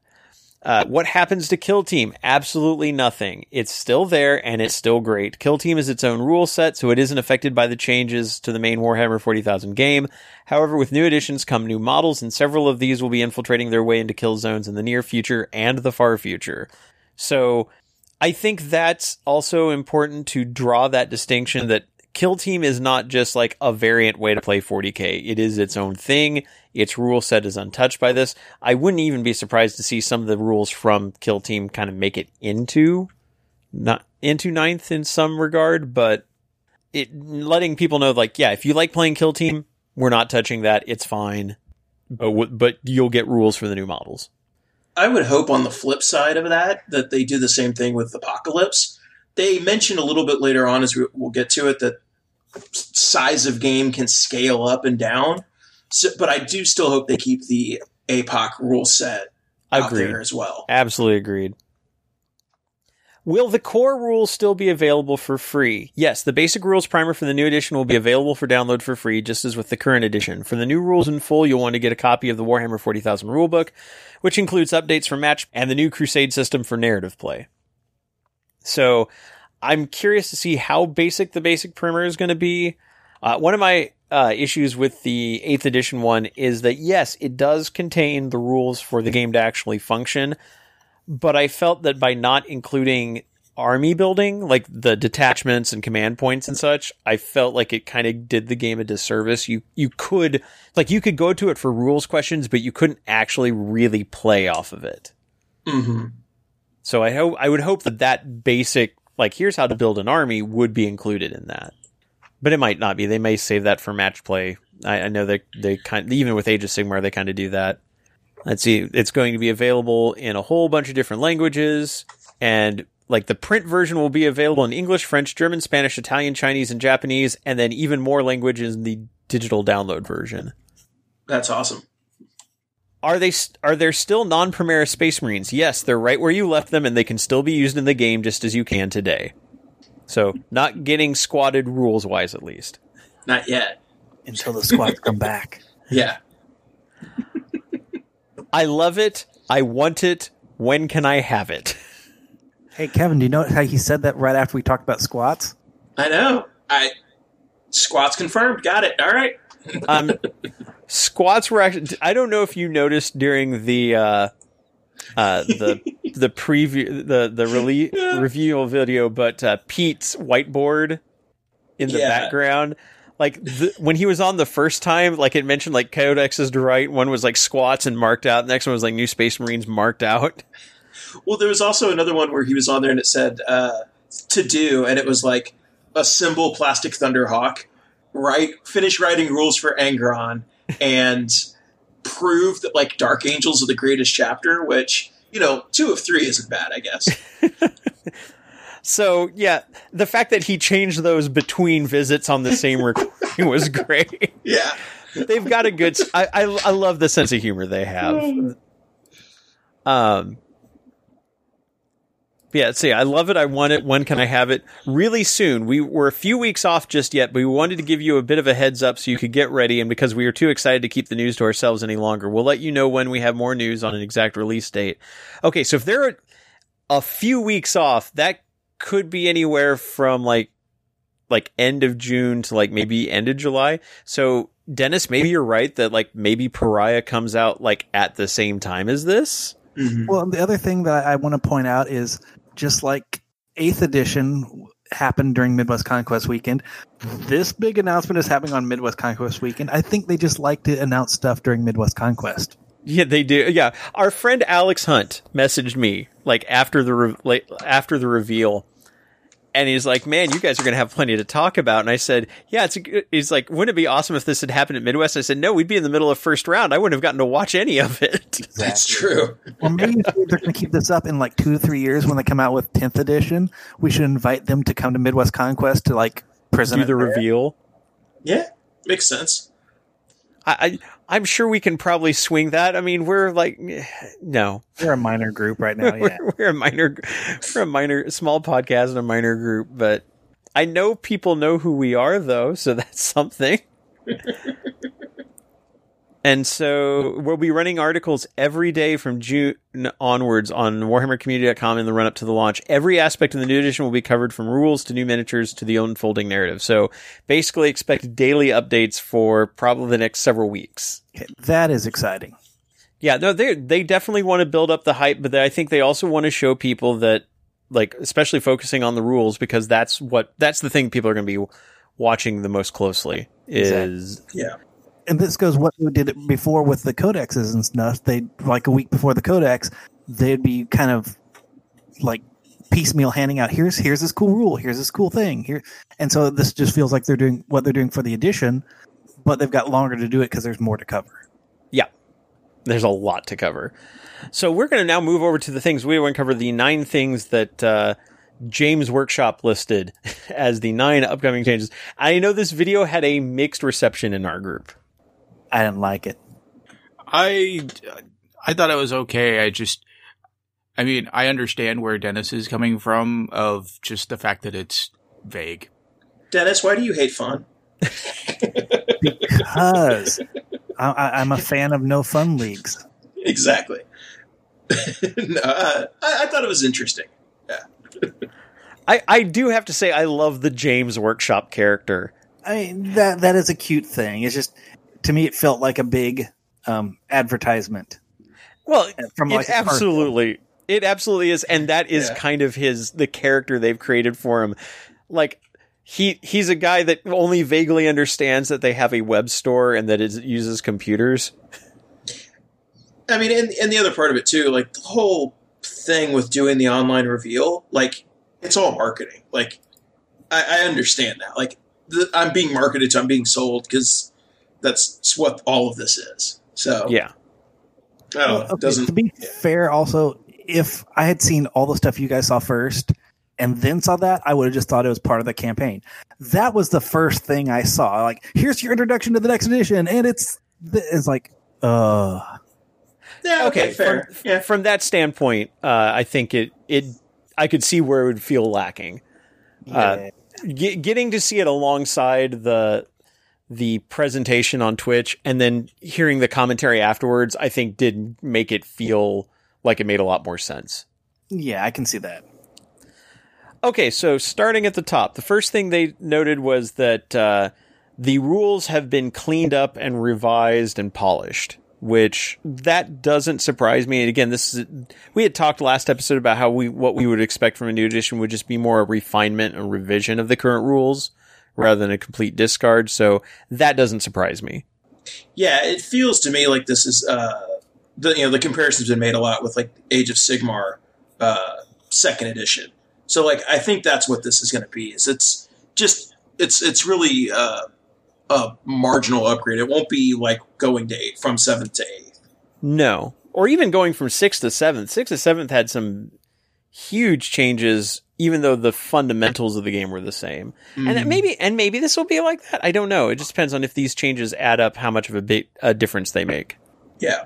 Uh, what happens to Kill Team? Absolutely nothing. It's still there and it's still great. Kill Team is its own rule set, so it isn't affected by the changes to the main Warhammer 40,000 game. However, with new additions come new models, and several of these will be infiltrating their way into kill zones in the near future and the far future. So, I think that's also important to draw that distinction that Kill Team is not just like a variant way to play 40k. It is its own thing. Its rule set is untouched by this. I wouldn't even be surprised to see some of the rules from Kill Team kind of make it into not into ninth in some regard, but it letting people know like, yeah, if you like playing Kill Team, we're not touching that. It's fine, but but you'll get rules for the new models. I would hope on the flip side of that that they do the same thing with Apocalypse. They mention a little bit later on, as we, we'll get to it, that size of game can scale up and down. So, but I do still hope they keep the APOC rule set out Agreed. there as well. Absolutely agreed. Will the core rules still be available for free? Yes, the basic rules primer for the new edition will be available for download for free, just as with the current edition. For the new rules in full, you'll want to get a copy of the Warhammer 40,000 rulebook, which includes updates for match and the new Crusade system for narrative play. So, I'm curious to see how basic the basic primer is going to be. Uh, one of my uh, issues with the 8th edition one is that, yes, it does contain the rules for the game to actually function, but I felt that by not including army building, like the detachments and command points and such, I felt like it kind of did the game a disservice. You you could like you could go to it for rules questions, but you couldn't actually really play off of it. hmm So I hope I would hope that that basic like here's how to build an army would be included in that, but it might not be. They may save that for match play. I, I know they they kind even with Age of Sigmar they kind of do that. Let's see, it's going to be available in a whole bunch of different languages, and like the print version will be available in English, French, German, Spanish, Italian, Chinese, and Japanese, and then even more languages in the digital download version. That's awesome. Are they are there still non-Primaris Space Marines? Yes, they're right where you left them, and they can still be used in the game just as you can today. So, not getting squatted rules wise, at least. Not yet. until the squads come back. <laughs> Yeah. I love it. I want it. When can I have it? Hey, Kevin, do you know how he said that right after we talked about squats? I know. I squats confirmed. Got it. All right. Um, squats were actually. I don't know if you noticed during the uh, uh, the the preview the the rele- <laughs> review video, but uh, Pete's whiteboard in the Yeah. background. Like the, when he was on the first time, like it mentioned like Codex is to write. One was like squats and marked out. The next one was like New Space Marines marked out. Well, there was also another one where he was on there and it said uh, to do, and it was like a symbol plastic thunderhawk. Right, finish writing rules for Angron and prove that like Dark Angels are the greatest chapter. Which you know, two of three isn't bad, I guess. <laughs> So yeah, the fact that he changed those between visits on the same recording was great. yeah, They've got a good. I I love the sense of humor they have. <laughs> Um. Yeah, see, I love it. I want it. When can I have it? Really soon. We were a few weeks off just yet, but we wanted to give you a bit of a heads up so you could get ready. And because we are too excited to keep the news to ourselves any longer, we'll let you know when we have more news on an exact release date. Okay, so if there are a few weeks off, that could be anywhere from like like end of June to like maybe end of July. So Dennis, maybe you're right that like maybe Pariah comes out like at the same time as this. Mhm. Well, the other thing that I want to point out is just like eighth edition happened during Midwest Conquest Weekend, this big announcement is happening on Midwest Conquest Weekend. I think they just like to announce stuff during Midwest Conquest. Yeah, they do. Yeah, our friend Alex Hunt messaged me like after the re- like, after the reveal, and he's like, "Man, you guys are gonna have plenty to talk about." And I said, "Yeah, it's." A, good-" he's like, "Wouldn't it be awesome if this had happened at Midwest?" I said, "No, we'd be in the middle of first round. I wouldn't have gotten to watch any of it." <laughs> that's true. Well, maybe if they're going to keep this up in like two or three years when they come out with 10th edition. We should invite them to come to Midwest Conquest to like present do the there. reveal. Yeah, makes sense. I, I I'm sure we can probably swing that. I mean, we're like, <sighs> no, we're a minor group right now. <laughs> Yeah. we're, we're a minor, we're a minor, small podcast and a minor group, but I know people know who we are though, so <laughs> that's something. <laughs> and so we'll be running articles every day from June onwards on WarhammerCommunity.com in the run up to the launch. Every aspect of the new edition will be covered from rules to new miniatures to the unfolding narrative. So basically expect daily updates for probably the next several weeks. That is exciting. Yeah, no, they they definitely want to build up the hype, but I think they also want to show people that, like, especially focusing on the rules because that's what that's the thing people are going to be watching the most closely is Yeah. And this goes what we did before with the codexes and stuff. They like a week before the codex, they'd be kind of like piecemeal handing out here's here's this cool rule, here's this cool thing here, and so this just feels like they're doing what they're doing for the edition, but they've got longer to do it because there's more to cover. Yeah. There's a lot to cover. So we're going to now move over to the things we want to cover the nine things that uh, James Workshop listed <laughs> as the nine upcoming changes. I know this video had a mixed reception in our group. I didn't like it. I I thought it was okay. I just I mean, I understand where Dennis is coming from of just the fact that it's vague. Dennis, why do you hate fun? Because I, I, I'm a fan of no fun leagues. Exactly. <laughs> no, uh, I, I thought it was interesting. Yeah. I, I do have to say, I love the James Workshop character. I mean, that that is a cute thing. It's just to me, it felt like a big um, advertisement. Well, From, like, it absolutely, it absolutely is, and that is Yeah. kind of his the character they've created for him. Like he he's a guy that only vaguely understands that they have a web store and that it uses computers. I mean, and, and the other part of it too, like the whole thing with doing the online reveal, like it's all marketing. Like I, I understand that. Like the, I'm being marketed to, I'm being sold because that's what all of this is. So Yeah, I don't know. It okay, doesn't to be yeah. fair, also, if I had seen all the stuff you guys saw first and then saw that, I would have just thought it was part of the campaign. That was the first thing I saw. Like, here's your introduction to the next edition, and it's it's like, uh, Yeah, okay, fair. From, yeah. from that standpoint, uh, I think it it I could see where it would feel lacking. Uh, Ge- getting to see it alongside the the presentation on Twitch and then hearing the commentary afterwards, I think did make it feel like it made a lot more sense. yeah, I can see that. Okay, so starting at the top, the first thing they noted was that uh, the rules have been cleaned up and revised and polished, which that doesn't surprise me. And again, this is we had talked last episode about how we what we would expect from a new edition would just be more a refinement and revision of the current rules rather than a complete discard. So that doesn't surprise me. Yeah, it feels to me like this is uh, the you know the comparison's been made a lot with like Age of Sigmar uh, second edition. So like I think that's what this is going to be. Is it's just it's it's really uh, a marginal upgrade. It won't be like going to eight from seventh to eighth. No. Or even going from sixth to seventh. Sixth to seventh had some huge changes, even though the fundamentals of the game were the same. And that maybe, and maybe this will be like that. I don't know. It just depends on if these changes add up, how much of a big a difference they make. Yeah,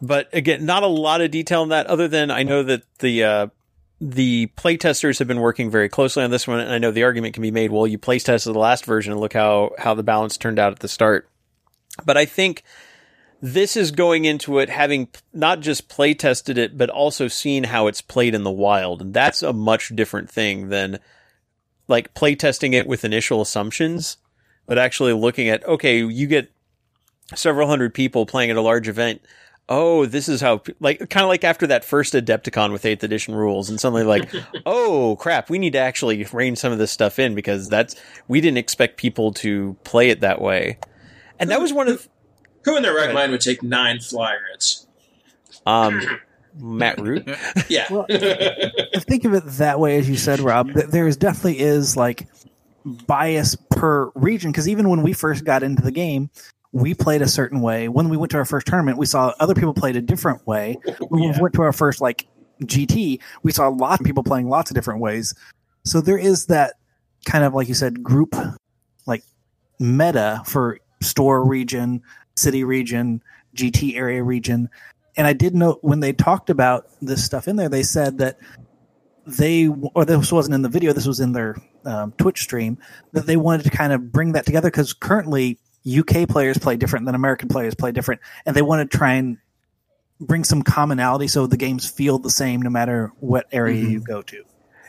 But again, not a lot of detail on that, other than I know that the uh, the playtesters have been working very closely on this one, and I know the argument can be made. Well, you playtested the last version, and look how how the balance turned out at the start. But I think this is going into it having not just play tested it, but also seen how it's played in the wild, and that's a much different thing than like play testing it with initial assumptions, but actually looking at okay, you get several hundred people playing at a large event oh, this is how, like, kind of like after that first Adepticon with 8th edition rules, and suddenly, like, <laughs> oh, crap, we need to actually rein some of this stuff in because that's, we didn't expect people to play it that way. And that was one of, who in their right Right. mind would take nine flyers? um, Matt Root. <laughs> Yeah, Well, <laughs> think of it that way, as you said, Rob. th- There is definitely is like bias per region because even when we first got into the game, we played a certain way. When we went to our first tournament, we saw other people played a different way. When we went to our first like GT, we saw a lot of people playing lots of different ways. So there is that kind of like you said, group like meta for store region, city region, GT area region. And I did note when they talked about this stuff in there, they said that they, or this wasn't in the video, this was in their um, Twitch stream, that they wanted to kind of bring that together because currently UK players play different than American players play different, and they want to try and bring some commonality so the games feel the same no matter what area you go to.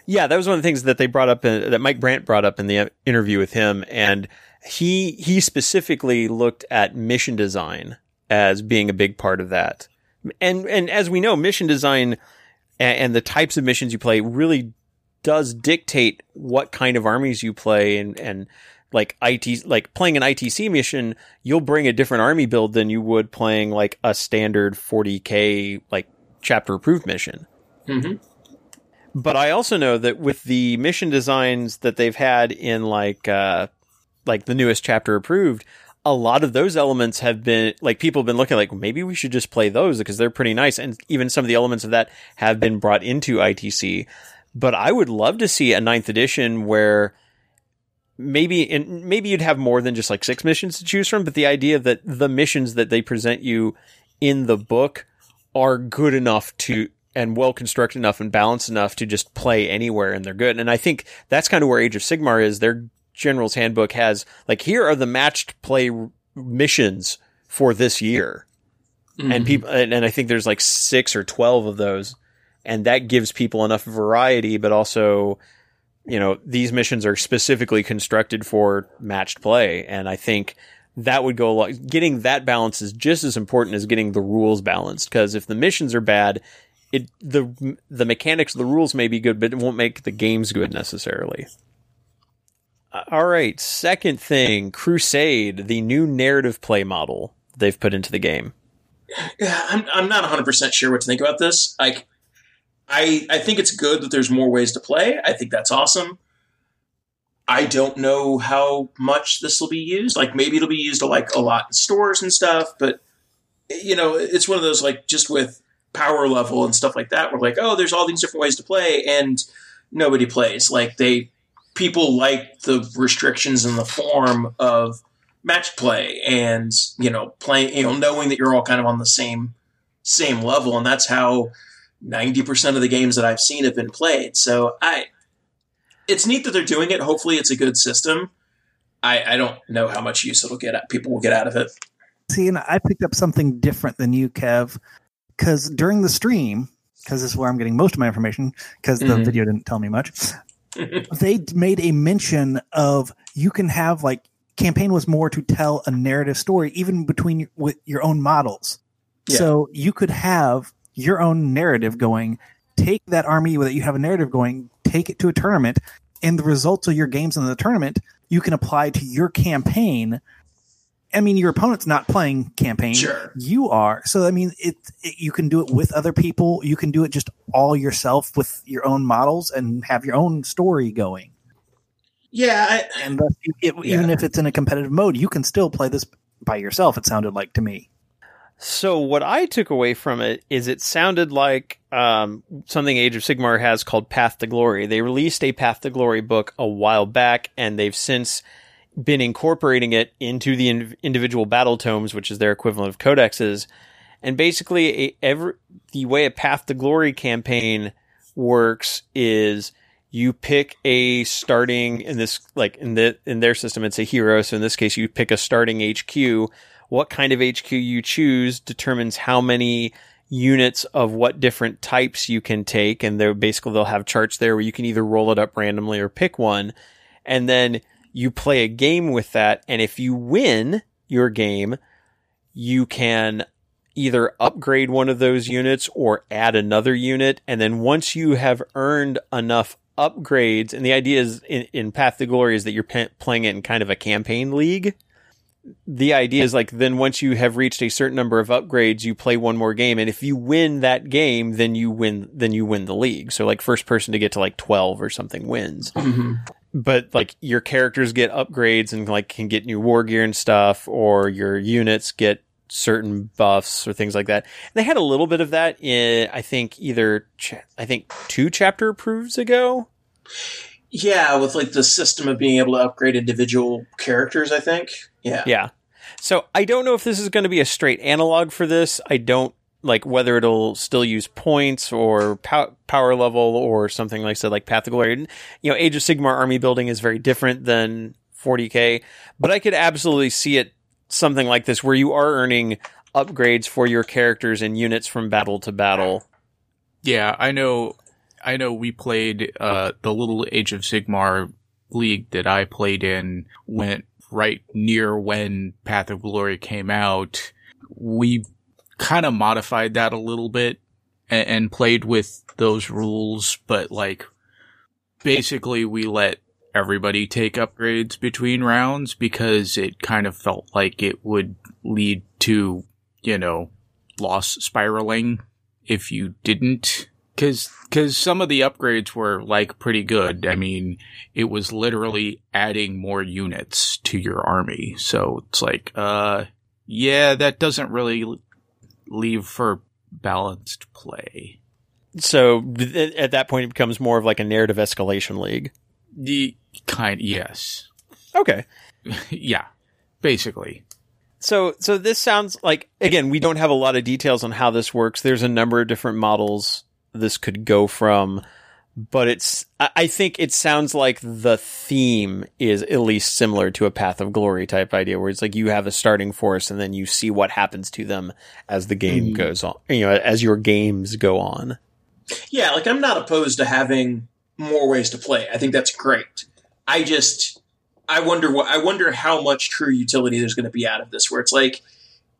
Yeah, that was one of the things that they brought up in, that Mike Brandt brought up in the interview with him, and he he specifically looked at mission design as being a big part of that. And and as we know, mission design and, and the types of missions you play really does dictate what kind of armies you play and and like IT like playing an ITC mission, you'll bring a different army build than you would playing like a standard 40k like chapter approved mission. Mhm. But I also know that with the mission designs that they've had in like uh like the newest chapter approved, a lot of those elements have been like people have been looking like maybe we should just play those because they're pretty nice and even some of the elements of that have been brought into ITC. But I would love to see a ninth edition where maybe and maybe you'd have more than just like six missions to choose from, but the idea that the missions that they present you in the book are good enough to and well constructed enough and balanced enough to just play anywhere and they're good. And I think that's kind of where Age of Sigmar is. Their general's handbook has like here are the matched play missions for this year. And mm-hmm. people and, and I think there's like 6 or 12 of those and that gives people enough variety but also you know these missions are specifically constructed for matched play and I think that would go a lot. Getting that balance is just as important as getting the rules balanced. Because if the missions are bad, it the the mechanics of the rules may be good, but it won't make the games good necessarily. All right, second thing, Crusade, the new narrative play model they've put into the game. Yeah, I'm, I'm not 100% sure what to think about this. Like, I, I think it's good that there's more ways to play. I think that's awesome. I don't know how much this will be used. Like, maybe it'll be used like a lot in stores and stuff, but, you know, it's one of those, like, just with power level and stuff like that, we're like, oh, there's all these different ways to play, and nobody plays. Like, they, people like the restrictions in the form of match play and you know playing you know knowing that you're all kind of on the same same level and that's how 90% of the games that I've seen have been played so I it's neat that they're doing it hopefully it's a good system I, I don't know how much use it'll get people will get out of it See, and I picked up something different than you, Kev, because during the stream, because this is where I'm getting most of my information, because the Mhm. video didn't tell me much. <laughs> they made a mention of you can have like campaign was more to tell a narrative story, even between your, with your own models. Yeah. So you could have your own narrative going. Take that army that you have a narrative going, take it to a tournament, and the results of your games in the tournament you can apply to your campaign. I mean, your opponent's not playing campaign. Sure. You are. So, I mean, it, it, you can do it with other people. You can do it just all yourself with your own models and have your own story going. yeah I, And thus, you- it, even if it's in a competitive mode, you can still play this by yourself. It sounded like to me. So what I took away from it is it sounded like um, something Age of Sigmar has called Path to Glory. They released a Path to Glory book a while back, and they've since been incorporating it into the in- individual battle tomes, which is their equivalent of codexes. And basically, a, every, the way a Path to Glory campaign works is you pick a starting in this like in the in their system it's a hero. So in this case you pick a starting HQ what kind of HQ you choose determines how many units of what different types you can take. And they're basically they'll have charts there where you can either roll it up randomly or pick one. And then you play a game with that and if you win your game you can either upgrade one of those units or add another unit and then once you have earned enough upgrades and the idea is in, in path to glory is that you're pa- playing it in kind of a campaign league the idea is like then once you have reached a certain number of upgrades you play one more game and if you win that game then you win then you win the league. So like first person to get to like 12 or something wins mm-hmm. But like your characters get upgrades and like can get new war gear and stuff or your units get certain buffs or things like that they had a little bit of that in i think either cha- i think two chapter approves ago yeah with like the system of being able to upgrade individual characters I think yeah Yeah. So I don't know if this is going to be a straight analog for this. I don't like whether it'll still use points or pow- power level or something like said like Path of Glory. You know, Age of Sigmar army building is very different than 40k, but I could absolutely see it something like this where you are earning upgrades for your characters and units from battle to battle. Yeah, I know. I know. We played uh, the little Age of Sigmar league that I played in. Went right near when Path of Glory came out. We kind of modified that a little bit and, and played with those rules, but like basically we let everybody take upgrades between rounds because it kind of felt like it would lead to, you know, loss spiraling if you didn't. Cause, cause some of the upgrades were like pretty good. I mean, it was literally adding more units to your army. So it's like, uh, yeah, that doesn't really leave for balanced play. So th- at that point, it becomes more of like a narrative escalation league. The kind, yes. Okay. <laughs> yeah, basically. So, so this sounds like again, we don't have a lot of details on how this works. There's a number of different models this could go from, but it's. I think it sounds like the theme is at least similar to a Path of Glory type idea, where it's like you have a starting force and then you see what happens to them as the game Mhm. goes on. You know, as your games go on. Yeah, like I'm not opposed to having more ways to play. I think that's great. I just I wonder what I wonder how much true utility there's going to be out of this where it's like,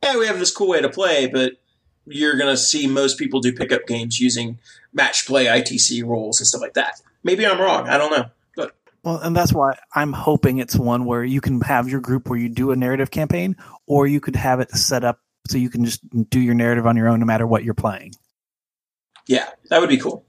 yeah, we have this cool way to play, but you're going to see most people do pickup games using match play ITC rules and stuff like that. Maybe I'm wrong. I don't know. But Well, and that's why I'm hoping it's one where you can have your group where you do a narrative campaign, or you could have it set up so you can just do your narrative on your own no matter what you're playing. yeah, that would be cool.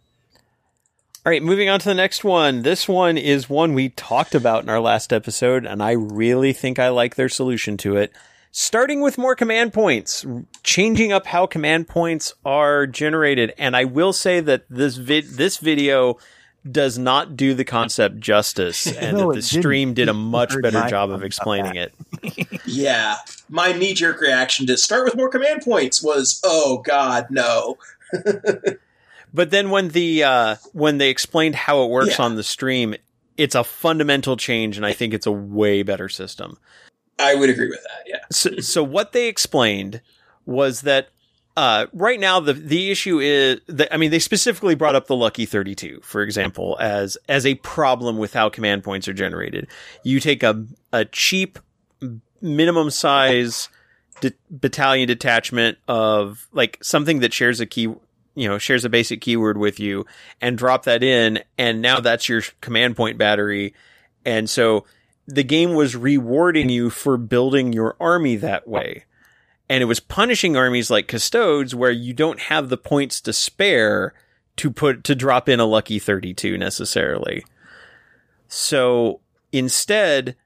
All right, moving on to the next one. This one is one we talked about in our last episode, and I really think I like their solution to it. Starting with more command points, changing up how command points are generated, and I will say that this vid- this video does not do the concept justice, <laughs> and No, that the stream did a much better job of explaining it. <laughs> Yeah, my knee jerk reaction to start with more command points was, oh god, no. <laughs> But then when the uh, when they explained how it works Yeah. on the stream, it's a fundamental change, and I think it's a way better system. I would agree with that. Yeah. so, so what they explained was that uh, right now the the issue is that I mean they specifically brought up the Lucky Thirty Two, for example, as as a problem with how command points are generated. You take a a cheap minimum size de- battalion detachment of like something that shares a key you know shares a basic keyword with you and drop that in and now that's your command point battery and so the game was rewarding you for building your army that way and it was punishing armies like custodes where you don't have the points to spare to put to drop in a lucky 32 necessarily so instead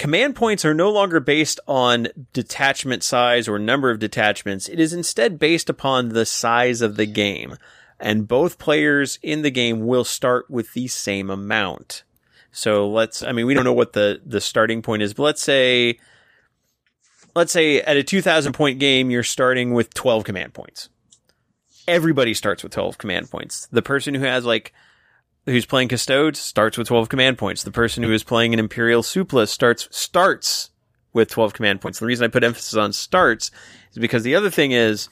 command points are no longer based on detachment size or number of detachments. It is instead based upon the size of the game. And both players in the game will start with the same amount. So let's, I mean, we don't know what the, the starting point is, but let's say, let's say at a 2000 point game, you're starting with 12 command points. Everybody starts with 12 command points. The person who has like who's playing Custodes starts with 12 command points. The person who is playing an Imperial Supla starts starts with 12 command points. The reason I put emphasis on starts is because the other thing is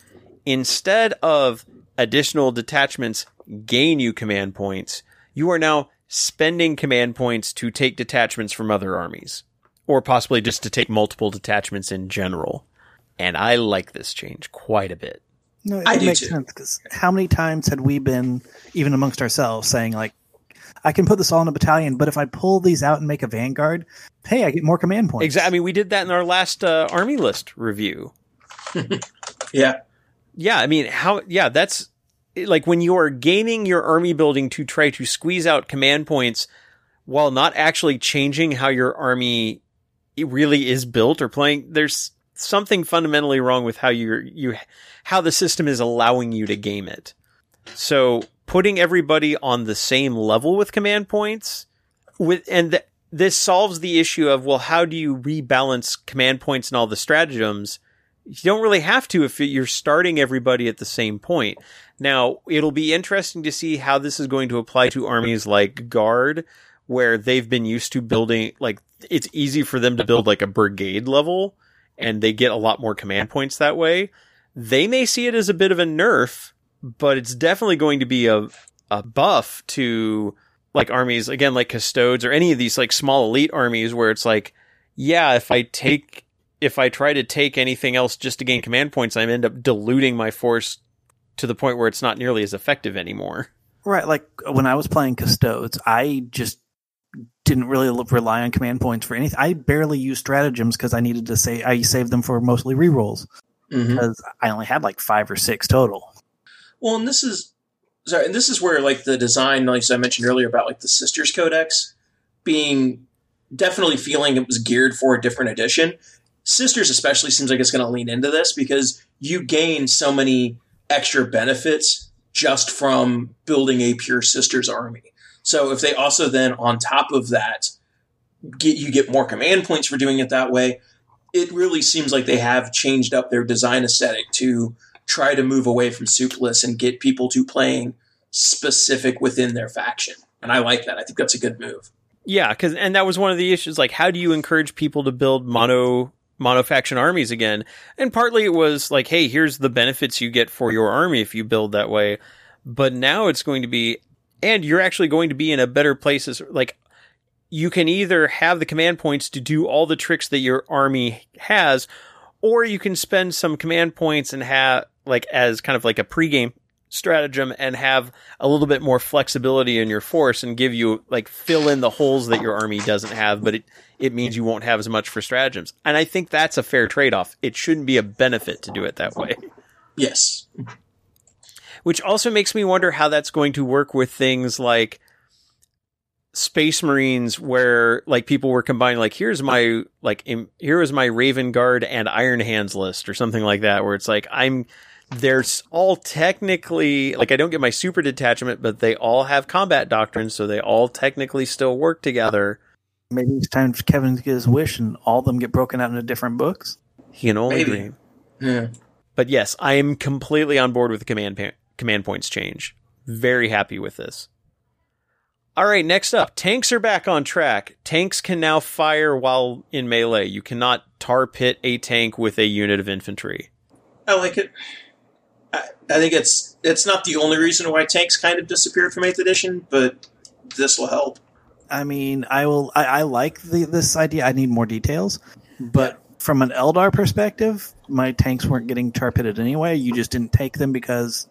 instead of additional detachments gain you command points, you are now spending command points to take detachments from other armies or possibly just to take multiple detachments in general. And I like this change quite a bit. No, it I do makes too. sense because how many times had we been, even amongst ourselves, saying like, "I can put this all in a battalion, but if I pull these out and make a vanguard, hey, I get more command points." Exactly. I mean, we did that in our last uh, army list review. <laughs> Yeah. Yeah, I mean, how? Yeah, that's like when you are gaining your army building to try to squeeze out command points while not actually changing how your army really is built or playing. There's something fundamentally wrong with how you're you how the system is allowing you to game it. So putting everybody on the same level with command points with and th- this solves the issue of well, how do you rebalance command points and all the stratagems? you don't really have to if you're starting everybody at the same point. Now, it'll be interesting to see how this is going to apply to armies like Guard, where they've been used to building, like, it's easy for them to build like a brigade level, and they get a lot more command points that way. They may see it as a bit of a nerf, but it's definitely going to be a, a buff to like armies, again, like Custodes or any of these like small elite armies where it's like, yeah, if I take if I try to take anything else just to gain command points, I end up diluting my force to the point where it's not nearly as effective anymore. Right, like when I was playing Custodes, I just didn't really rely on command points for anything. I barely used stratagems because I needed to say I saved them for mostly rerolls Mhm. because I only had like five or six total. Well, and this is sorry, and this is where like the design, like I mentioned earlier about like the Sisters Codex being definitely feeling it was geared for a different edition. Sisters especially seems like it's going to lean into this because you gain so many extra benefits just from building a pure Sisters army. So if they also then on top of that get you get more command points for doing it that way, it really seems like they have changed up their design aesthetic to try to move away from soupless and get people to playing specific within their faction. And I like that. I think that's a good move. Yeah, because and that was one of the issues. Like, how do you encourage people to build mono monofaction armies again? And partly it was like, hey, here's the benefits you get for your army if you build that way. But now it's going to be, and you're actually going to be in a better place. As, like, you can either have the command points to do all the tricks that your army has, or you can spend some command points and have like as kind of like a pregame stratagem and have a little bit more flexibility in your force and give you like fill in the holes that your army doesn't have, but it, it means you won't have as much for stratagems. And I think that's a fair trade off. It shouldn't be a benefit to do it that way. Yes. Which also makes me wonder how that's going to work with things like Space Marines, where like people were combining, like here's my like im- here is my Raven Guard and Iron Hands list or something like that, where it's like I'm they're all technically like I don't get my super detachment, but they all have combat doctrines, so they all technically still work together. Maybe it's time for Kevin to get his wish and all of them get broken out into different books. He can only Maybe. dream. Yeah. But yes, I am completely on board with the command pa- command points change. Very happy with this. All right, next up, tanks are back on track. Tanks can now fire while in melee. You cannot tar pit a tank with a unit of infantry. I like it. I, I think it's it's not the only reason why tanks kind of disappeared from 8th edition, but this will help. I mean, I will. I, I like the this idea. I need more details, but from an Eldar perspective, my tanks weren't getting tar pitted anyway. You just didn't take them because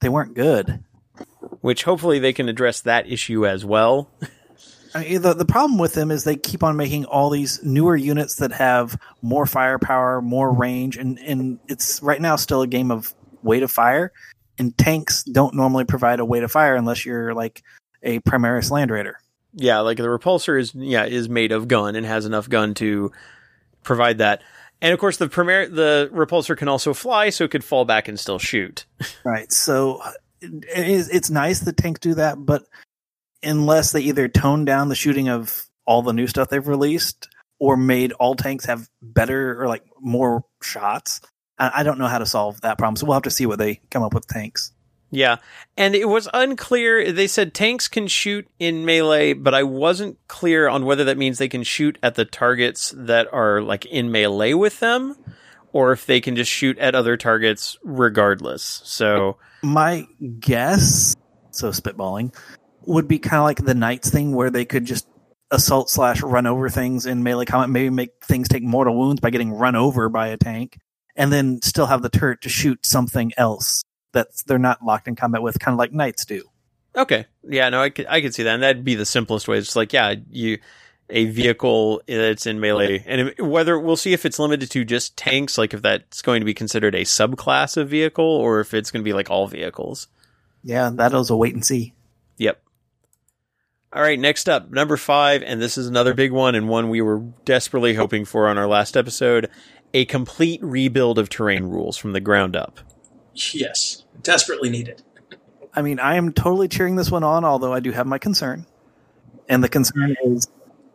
they weren't good. Which hopefully they can address that issue as well. <laughs> I mean, the the problem with them is they keep on making all these newer units that have more firepower, more range, and and it's right now still a game of weight of fire. And tanks don't normally provide a weight of fire unless you're like a Primaris Land Raider. Yeah, like the repulsor is yeah is made of gun and has enough gun to provide that. And of course, the premier the repulsor can also fly, so it could fall back and still shoot. <laughs> Right. So it is, it's nice that tanks do that, but unless they either tone down the shooting of all the new stuff they've released or made all tanks have better or like more shots, I, don't know how to solve that problem. So we'll have to see what they come up with tanks. Yeah. And it was unclear. They said tanks can shoot in melee, but I wasn't clear on whether that means they can shoot at the targets that are like in melee with them or if they can just shoot at other targets regardless. So, My guess, so spitballing, would be kind of like the Knights thing where they could just assault slash run over things in melee combat, maybe make things take mortal wounds by getting run over by a tank, and then still have the turret to shoot something else that they're not locked in combat with, kind of like Knights do. okay. Yeah, no, I could, I could see that. And that'd be the simplest way. It's like, yeah, you, a vehicle that's in melee and whether we'll see if it's limited to just tanks, like if that's going to be considered a subclass of vehicle or if it's going to be like all vehicles. Yeah, that was a wait and see. Yep. All right, next up, number five, and this is another big one and one we were desperately hoping for on our last episode a complete rebuild of terrain rules from the ground up. Yes. Desperately needed. I mean, I am totally cheering this one on, although I do have my concern. And the concern is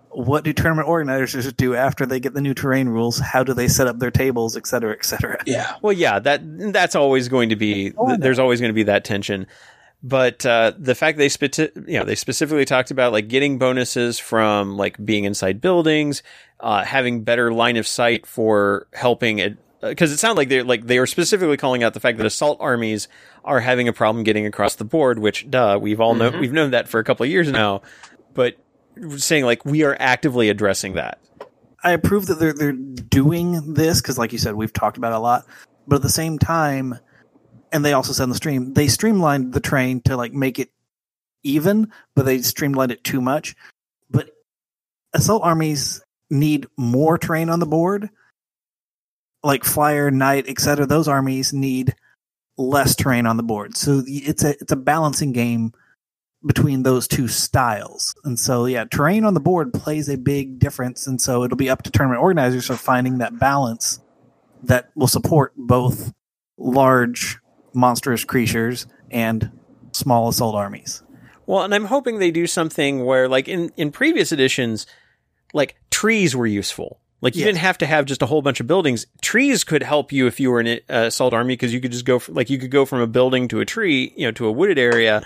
what do tournament organizers do after they get the new terrain rules? How do they set up their tables, et cetera, et cetera? Yeah. Well, yeah, that that's always going to be. Oh, there's always going to be that tension. But uh, the fact they speci- you know, they specifically talked about like getting bonuses from like being inside buildings, uh, having better line of sight for helping it. Because it sounded like they're like they were specifically calling out the fact that assault armies are having a problem getting across the board. Which, duh, we've all known we've known that for a couple of years now. But saying like we are actively addressing that. I approve that they're they're doing this because, like you said, we've talked about it a lot. But at the same time, and they also said the stream they streamlined the train to like make it even, but they streamlined it too much. But assault armies need more terrain on the board, like flyer, knight, etc. Those armies need less terrain on the board, so it's a it's a balancing game between those two styles. And so, yeah, terrain on the board plays a big difference. And so it'll be up to tournament organizers for finding that balance that will support both large monstrous creatures and small assault armies. Well, and I'm hoping they do something where, like in, in previous editions, like trees were useful. Like you Yes. didn't have to have just a whole bunch of buildings. Trees could help you if you were an uh, assault army because you could just go from, like you could go from a building to a tree, you know, to a wooded area,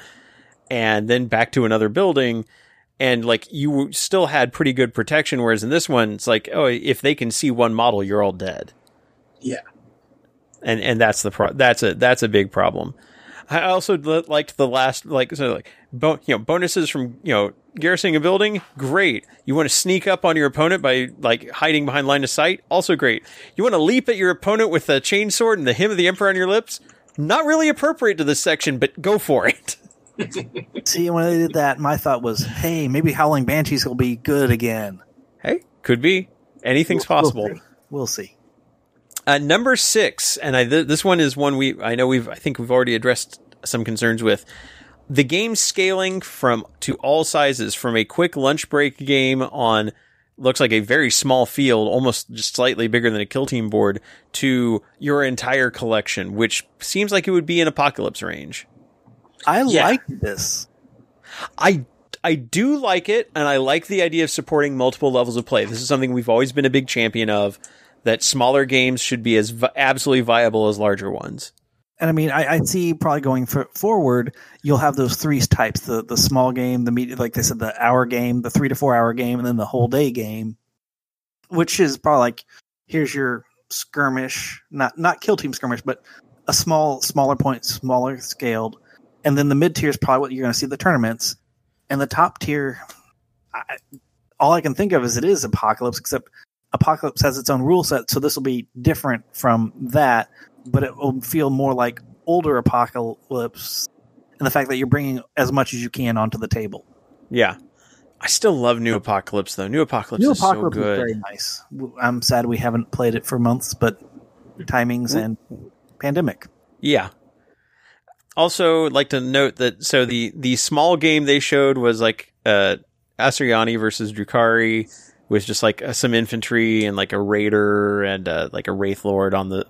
and then back to another building, and like you still had pretty good protection. Whereas in this one, it's like, oh, if they can see one model, you're all dead. Yeah. And and that's the pro- that's a that's a big problem. I also li- liked the last like so like bo- you know bonuses from you know garrisoning a building. Great. You want to sneak up on your opponent by like hiding behind line of sight. Also great. You want to leap at your opponent with a chainsword and the hymn of the emperor on your lips. Not really appropriate to this section, but go for it. <laughs> See, when they did that, my thought was, hey, maybe Howling Banshees will be good again. Hey, could be anything's possible. We'll see. We'll see. Uh, number six, and I, th- this one is one we I know we've I think we've already addressed some concerns with the game scaling from to all sizes from a quick lunch break game on looks like a very small field, almost just slightly bigger than a kill team board, to your entire collection, which seems like it would be in apocalypse range. I Yeah. like this. I I do like it, and I like the idea of supporting multiple levels of play. This is something we've always been a big champion of. That smaller games should be as vi- absolutely viable as larger ones. And I mean, I, I see probably going for, forward, you'll have those three types: the the small game, the media, like they said, the hour game, the three to four hour game, and then the whole day game, which is probably like here's your skirmish, not not kill team skirmish, but a small, smaller point, smaller scaled, and then the mid tier is probably what you're going to see the tournaments, and the top tier, I, all I can think of is it is Apocalypse, except Apocalypse has its own rule set, so this will be different from that but it will feel more like older apocalypse and the fact that you're bringing as much as you can onto the table. Yeah. I still love New Apocalypse though. New Apocalypse New is Apocalypse so is good. very nice. I'm sad we haven't played it for months, but timings and pandemic. Yeah. Also, like to note that so the the small game they showed was like uh Asuryani versus Drukhari was just like uh, some infantry and like a raider and uh, like a wraith lord on the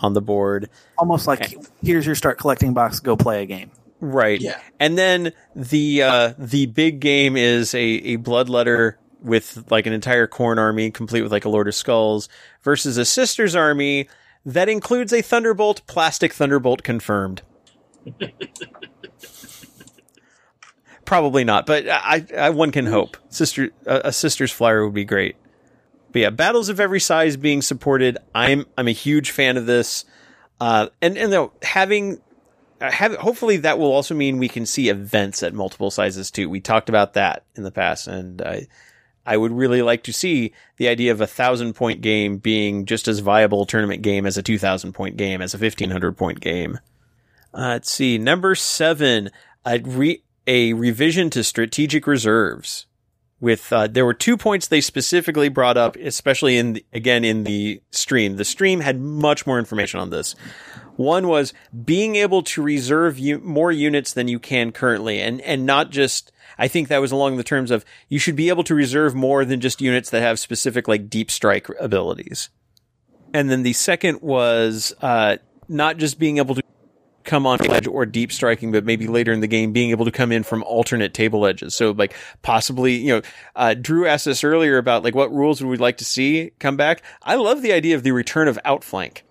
on the board. Almost like here's your start collecting box, go play a game. Right. Yeah. And then the uh the big game is a a bloodletter with like an entire Khorne army complete with like a Lord of Skulls versus a Sisters army that includes a Thunderbolt, plastic Thunderbolt confirmed. <laughs> Probably not, but I, I one can hope. Sister a, a Sisters flyer would be great. But yeah, battles of every size being supported. I'm I'm a huge fan of this. Uh, and and though having uh, have hopefully that will also mean we can see events at multiple sizes too. We talked about that in the past, and I I would really like to see the idea of a thousand point game being just as viable tournament game as a two thousand point game, as a fifteen hundred point game. Uh, let's see, number seven, a re- a revision to strategic reserves. With uh, there were two points they specifically brought up, especially in the, again in the stream. The stream had much more information on this. One was being able to reserve u- more units than you can currently, and and not just. I think that was along the terms of you should be able to reserve more than just units that have specific like deep strike abilities. And then the second was uh, not just being able to come on edge or deep striking, but maybe later in the game being able to come in from alternate table edges. So like possibly, you know, uh, Drew asked us earlier about like what rules would we like to see come back. I love the idea of the return of outflank.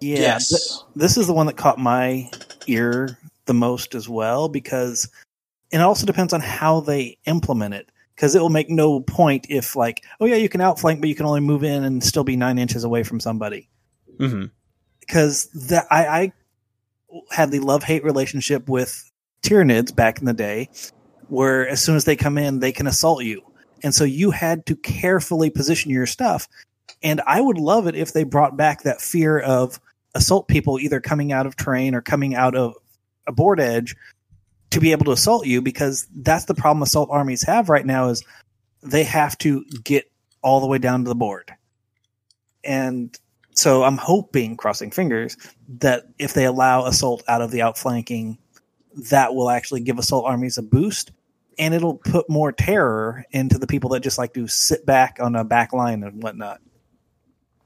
Yeah, Yes. th- this is the one that caught my ear the most as well because it also depends on how they implement it. Because it will make no point if, like, oh yeah, you can outflank, but you can only move in and still be nine inches away from somebody. Because that I, I had the love hate relationship with Tyranids back in the day, where as soon as they come in, they can assault you, and so you had to carefully position your stuff. And I would love it if they brought back that fear of assault people either coming out of terrain or coming out of a board edge to be able to assault you because that's the problem assault armies have right now is they have to get all the way down to the board. And so I'm hoping, crossing fingers, that if they allow assault out of the outflanking, that will actually give assault armies a boost and it'll put more terror into the people that just like to sit back on a back line and whatnot.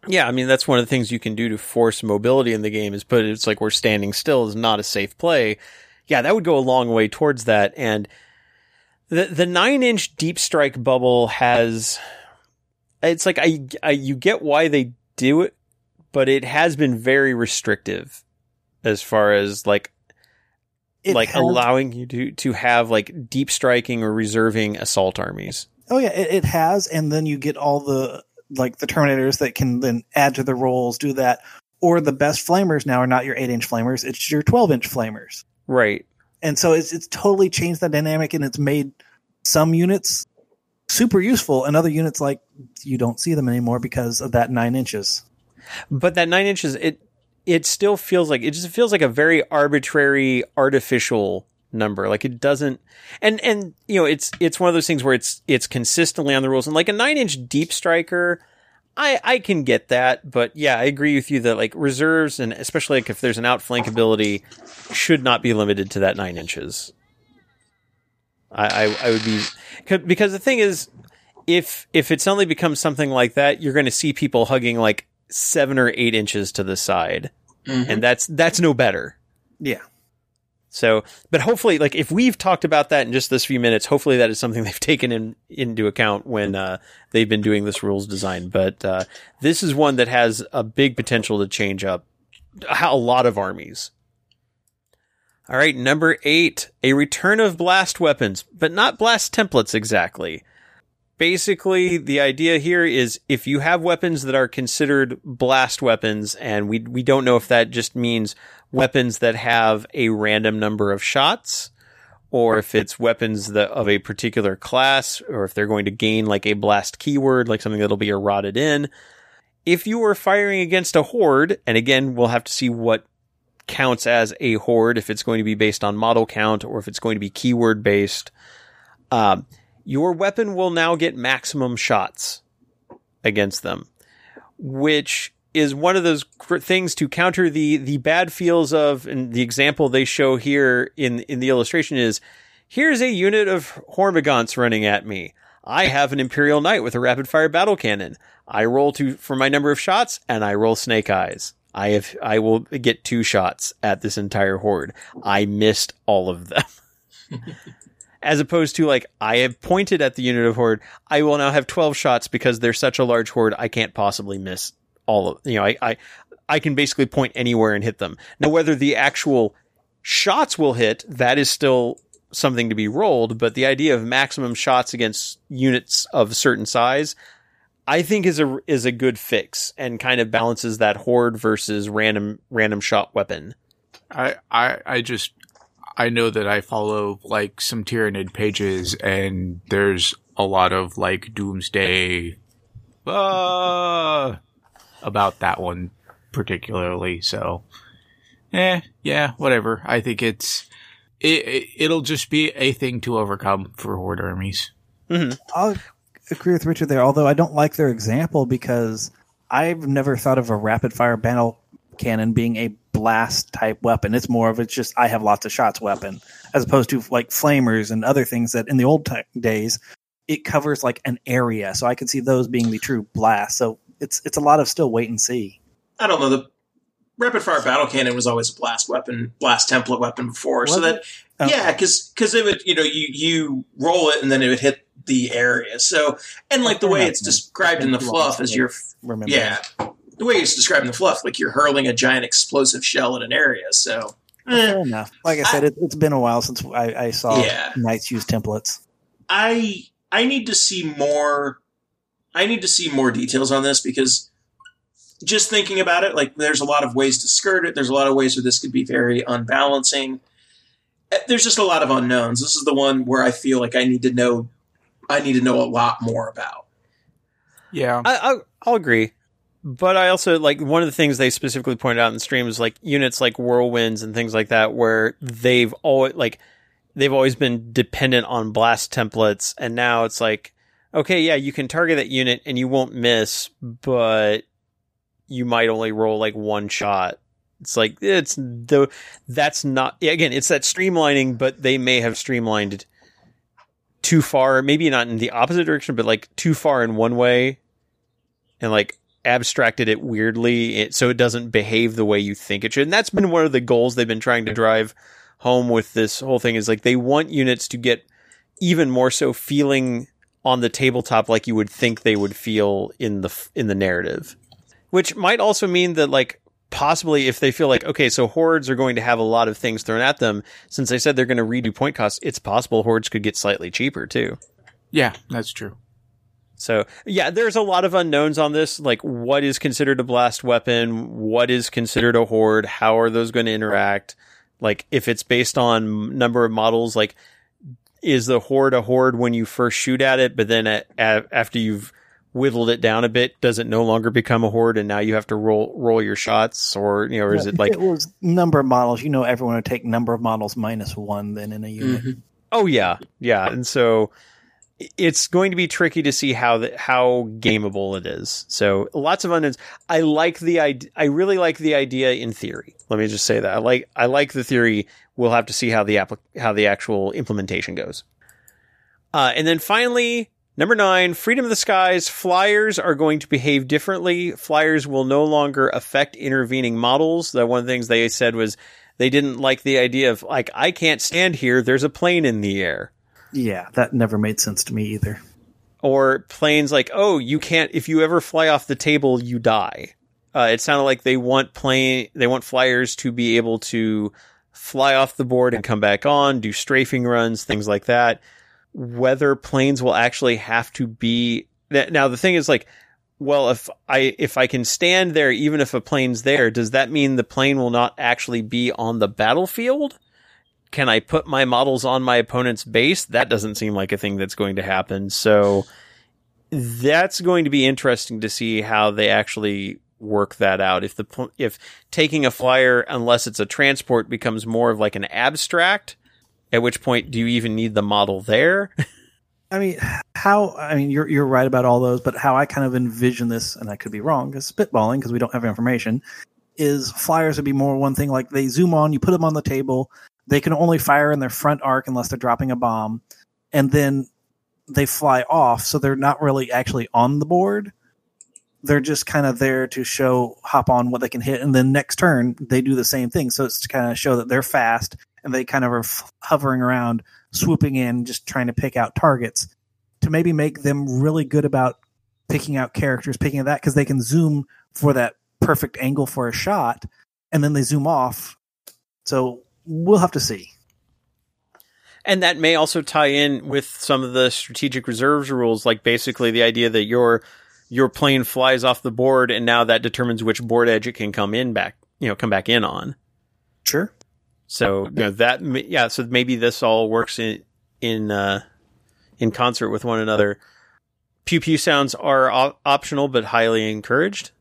Yeah, I mean that's one of the things you can do to force mobility in the game is put it's like we're standing still is not a safe play. Yeah, that would go a long way towards that. And the the nine inch deep strike bubble has it's like I, I you get why they do it, but it has been very restrictive as far as like It like allowing you to to have like deep striking or reserving assault armies. Oh yeah, it, it has, and then you get all the like the Terminators that can then add to the rolls, do that. Or the best flamers now are not your eight inch flamers; it's your twelve inch flamers. Right. And so it's it's totally changed the dynamic, and it's made some units super useful, and other units like you don't see them anymore because of that nine inches. But that nine inches, it it still feels like it just feels like a very arbitrary, artificial number. Like it doesn't, and and you know, it's it's one of those things where it's it's consistently on the rules. And like a nine inch deep striker, I I can get that, but yeah, I agree with you that like reserves and especially like if there's an outflank ability, should not be limited to that nine inches. I I, I would be because the thing is. If if it suddenly becomes something like that, you're going to see people hugging like seven or eight inches to the side, Mhm. and that's that's no better. Yeah, So, but hopefully, like if we've talked about that in just this few minutes, hopefully that is something <laughs> they've taken in into account when uh, they've been doing this rules design. But uh, this is one that has a big potential to change up a lot of armies. All right, number eight, a return of blast weapons, but not blast templates exactly. Basically, the idea here is if you have weapons that are considered blast weapons, and we we don't know if that just means weapons that have a random number of shots, or if it's weapons that of a particular class, or if they're going to gain like a blast keyword, like something that'll be eroded in. If you are firing against a horde, and again, we'll have to see what counts as a horde, if it's going to be based on model count or if it's going to be keyword based, um, your weapon will now get maximum shots against them, which is one of those gr- things to counter the the bad feels of and the example they show here in in the illustration is here's a unit of hormagaunts running at me. I have an imperial knight with a rapid fire battle cannon. I roll to for my number of shots and i roll snake eyes. I have i will get two shots at this entire horde. I missed all of them <laughs> as opposed to like I have pointed at the unit of horde, I will now have twelve shots because they're such a large horde, I can't possibly miss all of you know. I I I can basically point anywhere and hit them. Now whether the actual shots will hit, that is still something to be rolled. But the idea of maximum shots against units of a certain size, I think is a is a good fix and kind of balances that horde versus random random shot weapon. I, I, I just, I know that I follow like some Tyranid pages and there's a lot of like doomsday, uh, about that one particularly. So, eh, yeah, whatever. I think it's, it, it, it'll just be a thing to overcome for horde armies. I'll agree with Richard there. Although I don't like their example because I've never thought of a rapid fire battle cannon being a blast type weapon. It's more of it's just I have lots of shots weapon as opposed to like flamers and other things that in the old ti days it covers like an area. So I could see those being the true blast. So it's it's a lot of still wait and see. I don't know. The rapid fire battle cannon was always a blast weapon, blast template weapon before. so that? Okay. Oh. yeah, because because it would you know you you roll it and then it would hit the area. So and like the way it's described in the fluff is you're Remember? yeah the way it's described in the fluff like you're hurling a giant explosive shell at an area. So eh, Fair enough. Like I said, it, it's been a while since I, I saw Yeah. knights use templates. I I need to see more. I need to see more details on this because just thinking about it, like there's a lot of ways to skirt it. There's a lot of ways where this could be very unbalancing. Eh, There's just a lot of unknowns. This is the one where I feel like I need to know. I need to know a lot more about. Yeah. I, I I'll agree. But I also like one of the things they specifically pointed out in the stream is like units like whirlwinds and things like that, where they've always like they've always been dependent on blast templates, and now it's like, okay, yeah, you can target that unit and you won't miss, but you might only roll like one shot. It's like it's the that's not again, it's that streamlining, but they may have streamlined too far, maybe not in the opposite direction, but like too far in one way and like abstracted it weirdly it, so it doesn't behave the way you think it should. And that's been one of the goals they've been trying to drive home with this whole thing is like they want units to get even more so feeling on the tabletop like you would think they would feel in the in the narrative. Which might also mean that like possibly if they feel like okay, so hordes are going to have a lot of things thrown at them, since they said they're going to redo point costs, it's possible hordes could get slightly cheaper too. Yeah, that's true. So yeah, there's a lot of unknowns on this. Like, what is considered a blast weapon? What is considered a horde? How are those going to interact? Like, if it's based on number of models, like, is the horde a horde when you first shoot at it, but then at, at, after you've whittled it down a bit, does it no longer become a horde, and now you have to roll roll your shots, or you know, or is it like it was number of models? You know, everyone would take number of models minus one then in a unit. Mhm. Oh yeah, yeah, and so it's going to be tricky to see how the, how gameable it is. So lots of unknowns. I like the idea. I really like the idea in theory. Let me just say that I like I like the theory. We'll have to see how the applic- how the actual implementation goes. Uh, and then finally, number nine, freedom of the skies. Flyers are going to behave differently. Flyers will no longer affect intervening models. That one of the things they said was they didn't like the idea of like I can't stand here. There's a plane in the air Yeah, that never made sense to me either. or planes like, oh, you can't, if you ever fly off the table, you die. Uh, it sounded like they want plane, they want flyers to be able to fly off the board and come back on, do strafing runs, things like that. Whether planes will actually have to be, now the thing is like, well, if I, if I can stand there, even if a plane's there, does that mean the plane will not actually be on the battlefield? Can I put my models on my opponent's base? That doesn't seem like a thing that's going to happen. So that's going to be interesting to see how they actually work that out. If the if taking a flyer, unless it's a transport, becomes more of like an abstract, at which point do you even need the model there? I mean, how? I mean, you're you're right about all those, but how I kind of envision this, and I could be wrong, because spitballing, because we don't have information, is flyers would be more one thing. Like they zoom on, you put them on the table, they can only fire in their front arc unless they're dropping a bomb, and then they fly off, so they're not really actually on the board. They're just kind of there to show hop on what they can hit, and then next turn they do the same thing. So it's to kind of show that they're fast and they kind of are hovering around, swooping in, just trying to pick out targets to maybe make them really good about picking out characters, picking at that because they can zoom for that perfect angle for a shot, and then they zoom off. So we'll have to see. And that may also tie in with some of the strategic reserves rules, like basically the idea that your your plane flies off the board, and now that determines which board edge it can come in back, you know, come back in on. Sure. So you know, that yeah, so maybe this all works in in uh, in concert with one another. Pew pew sounds are op- optional but highly encouraged. <laughs>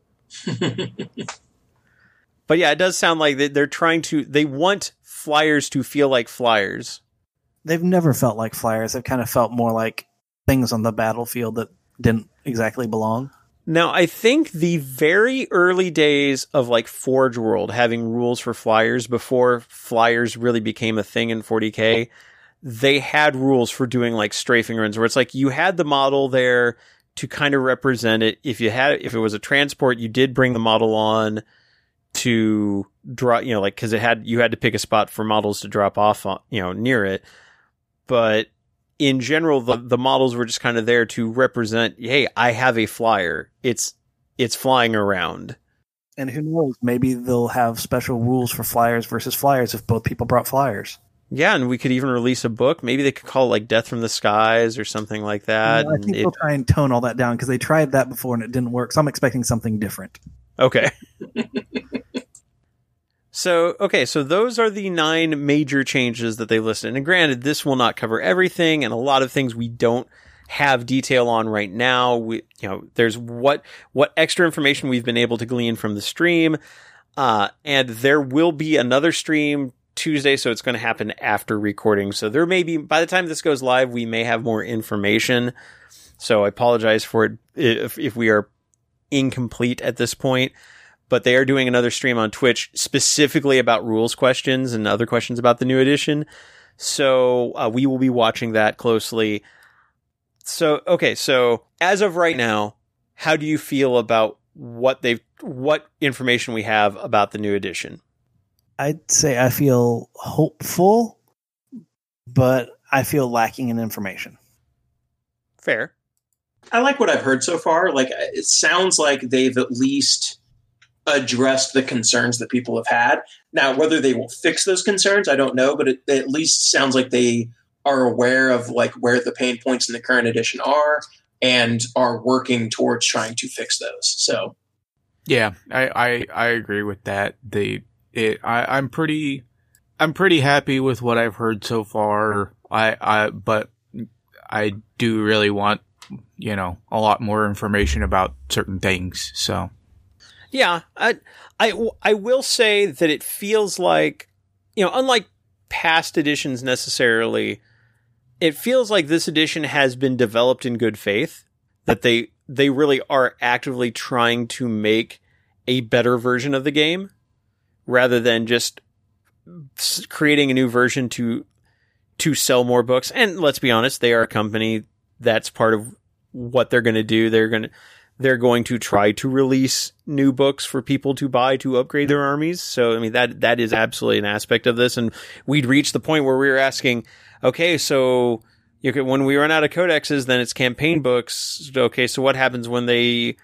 But yeah, it does sound like they- they're trying to they want flyers to feel like flyers. They've never felt like flyers. They've kind of felt more like things on the battlefield that didn't exactly belong. Now, I think the very early days of like Forge World having rules for flyers before flyers really became a thing in 40k, they had rules for doing like strafing runs where it's like you had the model there to kind of represent it. If you had, if it was a transport, you did bring the model on to draw, you know, like, cause it had, you had to pick a spot for models to drop off on, you know, near it. But in general, the, the models were just kind of there to represent, hey, I have a flyer. It's, it's flying around. And who knows? Maybe they'll have special rules for flyers versus flyers if both people brought flyers. Yeah, and we could even release a book. Maybe they could call it like Death from the Skies or something like that. I think it- they'll try and tone all that down because they tried that before and it didn't work. So I'm expecting something different. Okay. <laughs> so, okay, so those are the nine major changes that they listed. And granted, this will not cover everything, and a lot of things we don't have detail on right now. We, you know, there's what what extra information we've been able to glean from the stream, uh, and there will be another stream Tuesday, so it's going to happen after recording. So there may be by the time this goes live, we may have more information. So I apologize for it if, if we are incomplete at this point. But they are doing another stream on Twitch specifically about rules questions and other questions about the new edition. So uh, we will be watching that closely. So okay, so as of right now, how do you feel about what they've what information we have about the new edition? I'd say I feel hopeful, but I feel lacking in information. Fair. I like what I've heard so far. Like it sounds like they've at least addressed the concerns that people have had. Now, whether they will fix those concerns, I don't know, but it, it at least sounds like they are aware of like where the pain points in the current edition are and are working towards trying to fix those. So, Yeah, I, I, I agree with that. They, it, I, I'm pretty, I'm pretty happy with what I've heard so far. I, I, but I do really want, you know, a lot more information about certain things. So, Yeah, I, I, I will say that it feels like, you know, unlike past editions necessarily, it feels like this edition has been developed in good faith. That they they really are actively trying to make a better version of the game, rather than just creating a new version to to sell more books. And let's be honest, they are a company that's part of what they're going to do. They're going to they're going to try to release new books for people to buy to upgrade their armies. So I mean that that is absolutely an aspect of this. And we'd reached the point where we were asking, okay, so you could, when we run out of codexes, then it's campaign books. Okay, so what happens when they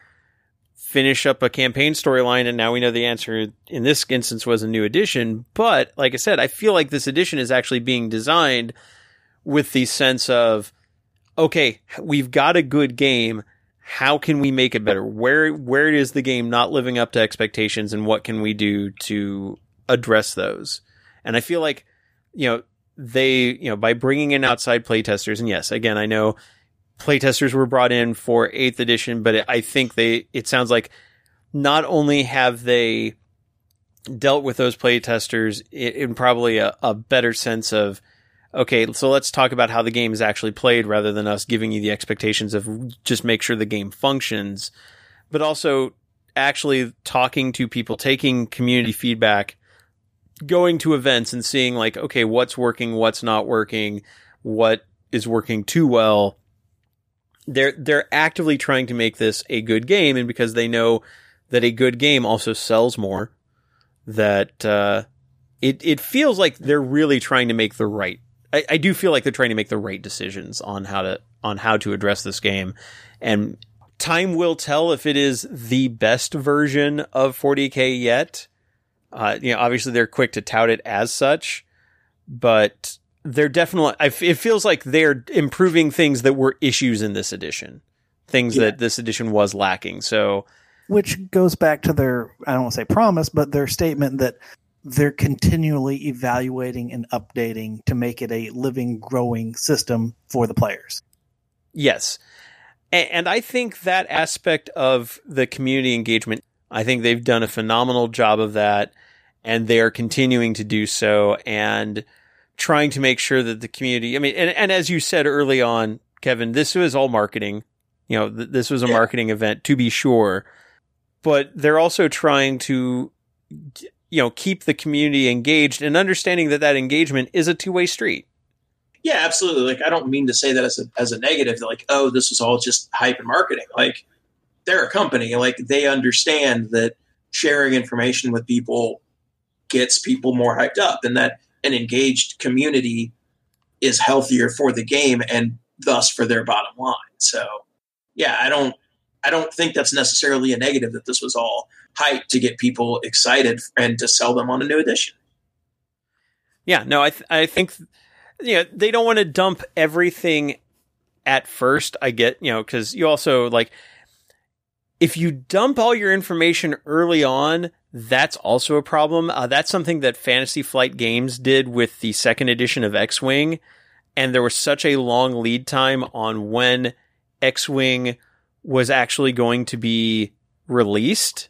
finish up a campaign storyline? And now we know the answer in this instance was a new edition. But like I said, I feel like this edition is actually being designed with the sense of, okay, we've got a good game how can we make it better? Where where is the game not living up to expectations, and what can we do to address those? And I feel like you know they you know by bringing in outside playtesters, and yes, again I know playtesters were brought in for eighth edition, but I think they it sounds like not only have they dealt with those playtesters in, in probably a, a better sense of okay, so let's talk about how the game is actually played rather than us giving you the expectations of just make sure the game functions, but also actually talking to people, taking community feedback, going to events and seeing like, okay, what's working, what's not working, what is working too well. They're, they're actively trying to make this a good game. And because they know that a good game also sells more, that, uh, it, it feels like they're really trying to make the right I, I, do feel like they're trying to make the right decisions on how to on how to address this game, and time will tell if it is the best version of 40k yet. Uh, you know, obviously they're quick to tout it as such, but they're definitely. I, it feels like they're improving things that were issues in this edition, things yeah. that this edition was lacking. So, which goes back to their I don't want to say promise, but their statement that they're continually evaluating and updating to make it a living, growing system for the players. Yes. And I think that aspect of the community engagement, I think they've done a phenomenal job of that. And they're continuing to do so and trying to make sure that the community, I mean, and, and as you said early on, Kevin, this was all marketing. You know, th- this was a yeah. marketing event to be sure. But they're also trying to you know keep the community engaged and understanding that that engagement is a two-way street. Yeah absolutely. Like i don't mean to say that as a as a negative like oh this was all just hype and marketing. Like they're a company. Like they understand that sharing information with people gets people more hyped up and that an engaged community is healthier for the game and thus for their bottom line. So yeah i don't i don't think that's necessarily a negative that this was all hype to get people excited and to sell them on a new edition. Yeah, no, I th- I think you know they don't want to dump everything at first. I get you know because you also like if you dump all your information early on, that's also a problem. Uh, that's something that Fantasy Flight Games did with the second edition of X Wing. and there was such a long lead time on when X-wing was actually going to be released.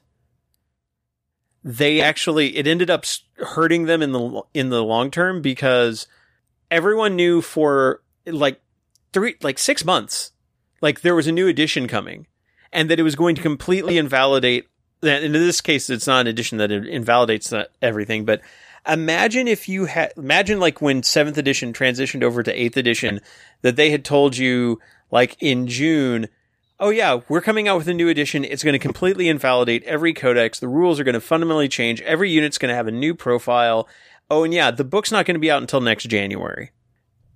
They actually it ended up hurting them in the in the long term because everyone knew for like three like 6 months like there was a new edition coming and that it was going to completely invalidate that in this case it's not an edition that invalidates everything but imagine if you had imagine like when 7th edition transitioned over to 8th edition that they had told you like in June oh yeah we're coming out with a new edition it's going to completely invalidate every codex the rules are going to fundamentally change every unit's going to have a new profile oh and yeah the book's not going to be out until next January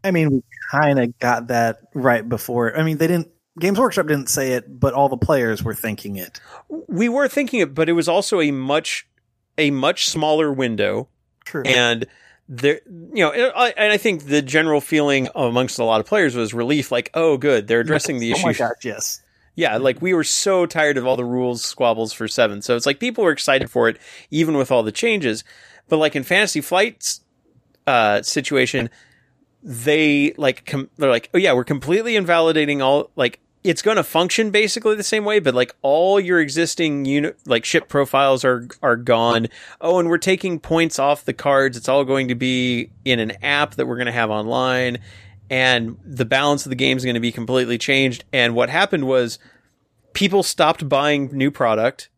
I mean, we kind of got that right before. I mean, they didn't. Games Workshop didn't say it, but all the players were thinking it. we were thinking it but it was also a much a much smaller window True. and there you know and I, and I think the general feeling amongst a lot of players was relief like oh good they're addressing the issue. oh my gosh, yes. Yeah like we were so tired of all the rules squabbles for seven. So it's like people were excited for it even with all the changes. But like in fantasy flight's uh situation they like com- they're like oh yeah we're completely invalidating all like it's going to function basically the same way but like all your existing unit like ship profiles are are gone. Oh and we're taking points off the cards. It's all going to be in an app that we're going to have online and the balance of the game is going to be completely changed. And what happened was people stopped buying new product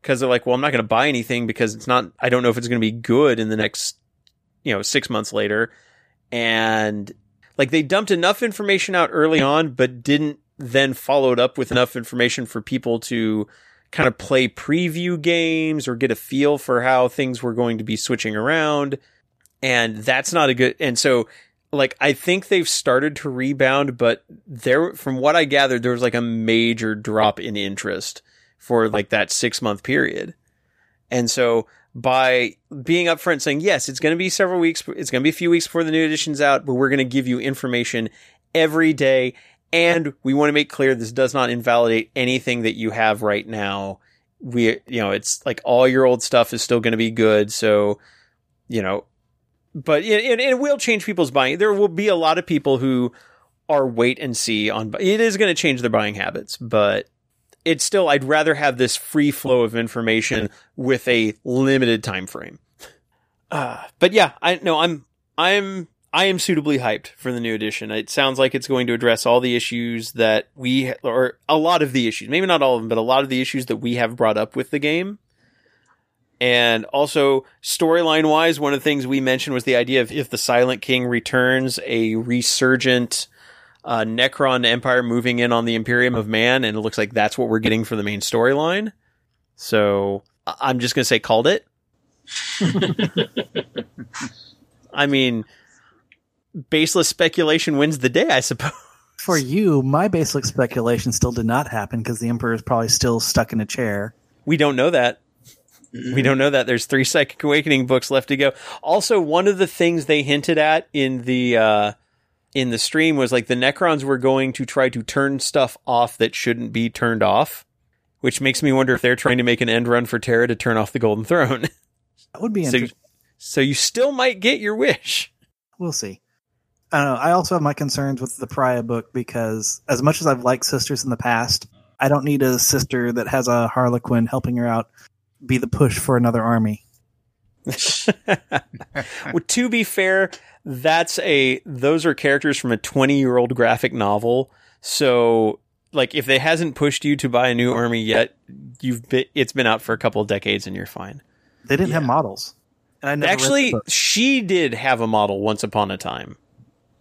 because they're like well i'm not going to buy anything because it's not i don't know if it's going to be good in the next you know 6 months later. And like they dumped enough information out early on but didn't then followed up with enough information for people to kind of play preview games or get a feel for how things were going to be switching around. And that's not a good and so like I think they've started to rebound but there from what I gathered there was like a major drop in interest for like that 6 month period and so by being upfront saying, yes, it's going to be several weeks, it's going to be a few weeks before the new edition's out, but we're going to give you information every day. And we want to make clear this does not invalidate anything that you have right now. We, you know, it's like all your old stuff is still going to be good. So, you know, but it, it, will change people's buying. There will be a lot of people who are wait and see on, it is going to change their buying habits, but it's still I'd rather have this free flow of information with a limited time frame. Uh, but yeah, I no, I'm I'm I am suitably hyped for the new edition. It sounds like it's going to address all the issues that we or a lot of the issues, maybe not all of them, but a lot of the issues that we have brought up with the game. And also storyline wise, one of the things we mentioned was the idea of if the Silent King returns, a resurgent uh, Necron Empire moving in on the Imperium of Man, and it looks like that's what we're getting for the main storyline. So I'm just gonna say called it. <laughs> I mean, baseless speculation wins the day, I suppose. For you, my baseless speculation still did not happen because the Emperor is probably still stuck in a chair. We don't know that. We don't know that. There's three Psychic Awakening books left to go. Also, one of the things they hinted at in the uh, in the stream was like the Necrons were going to try to turn stuff off that shouldn't be turned off, which makes me wonder if they're trying to make an end run for Terra to turn off the Golden Throne. <laughs> That would be so, interesting. so you still might get your wish. We'll see. I don't know. I also have my concerns with the Pariah book because, as much as I've liked sisters in the past, I don't need a sister that has a Harlequin helping her out be the push for another army. <laughs> well, to be fair, that's a those are characters from a 20 year old graphic novel. So, like, if they hasn't pushed you to buy a new army yet, you've been it's been out for a couple of decades, and you're fine. They didn't have models. And I never Actually, she did have a model once upon a time,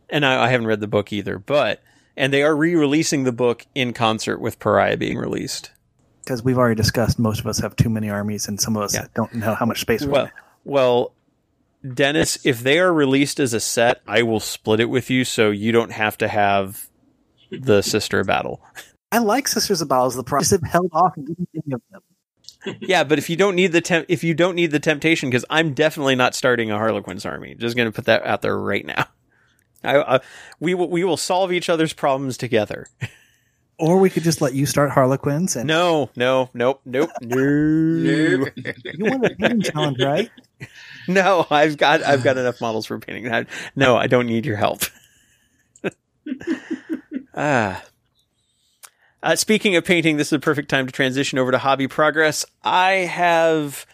and I, I haven't read the book either. But and they are re-releasing the book in concert with Pariah being released. Because we've already discussed most of us have too many armies and some of us Yeah. don't know how much space we Well, have. well, Dennis, if they are released as a set, I will split it with you, so you don't have to have the sister battle. I like Sisters of Battle as the price. They've held off any of them. <laughs> yeah, but if you don't need the temp- if you don't need the temptation, because I'm definitely not starting a Harlequin's army. Just going to put that out there right now. I, I, we will we will solve each other's problems together. <laughs> Or we could just let you start Harlequins and No, no, nope, nope, <laughs> no, Nope. you want a painting challenge, right? no. I've got I've got enough models for painting. No, I don't need your help. <laughs> Ah. Uh, speaking of painting, this is a perfect time to transition over to hobby progress. I have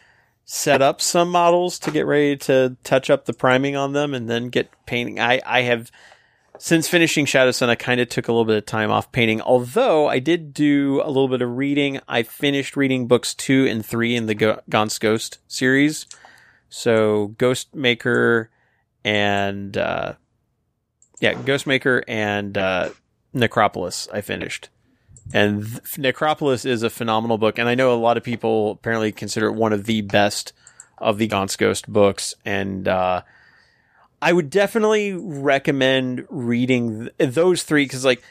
set up some models to get ready to touch up the priming on them and then get painting. I, I have, since finishing Shadowsun, I kind of took a little bit of time off painting, although I did do a little bit of reading. I finished reading books two and three in the Go- Gaunt's Ghost series. So Ghostmaker and, uh, yeah, Ghostmaker and, uh, Necropolis I finished. And th- Necropolis is a phenomenal book, and I know a lot of people apparently consider it one of the best of the Gaunt's Ghost books. And uh, I would definitely recommend reading th- those three because, like,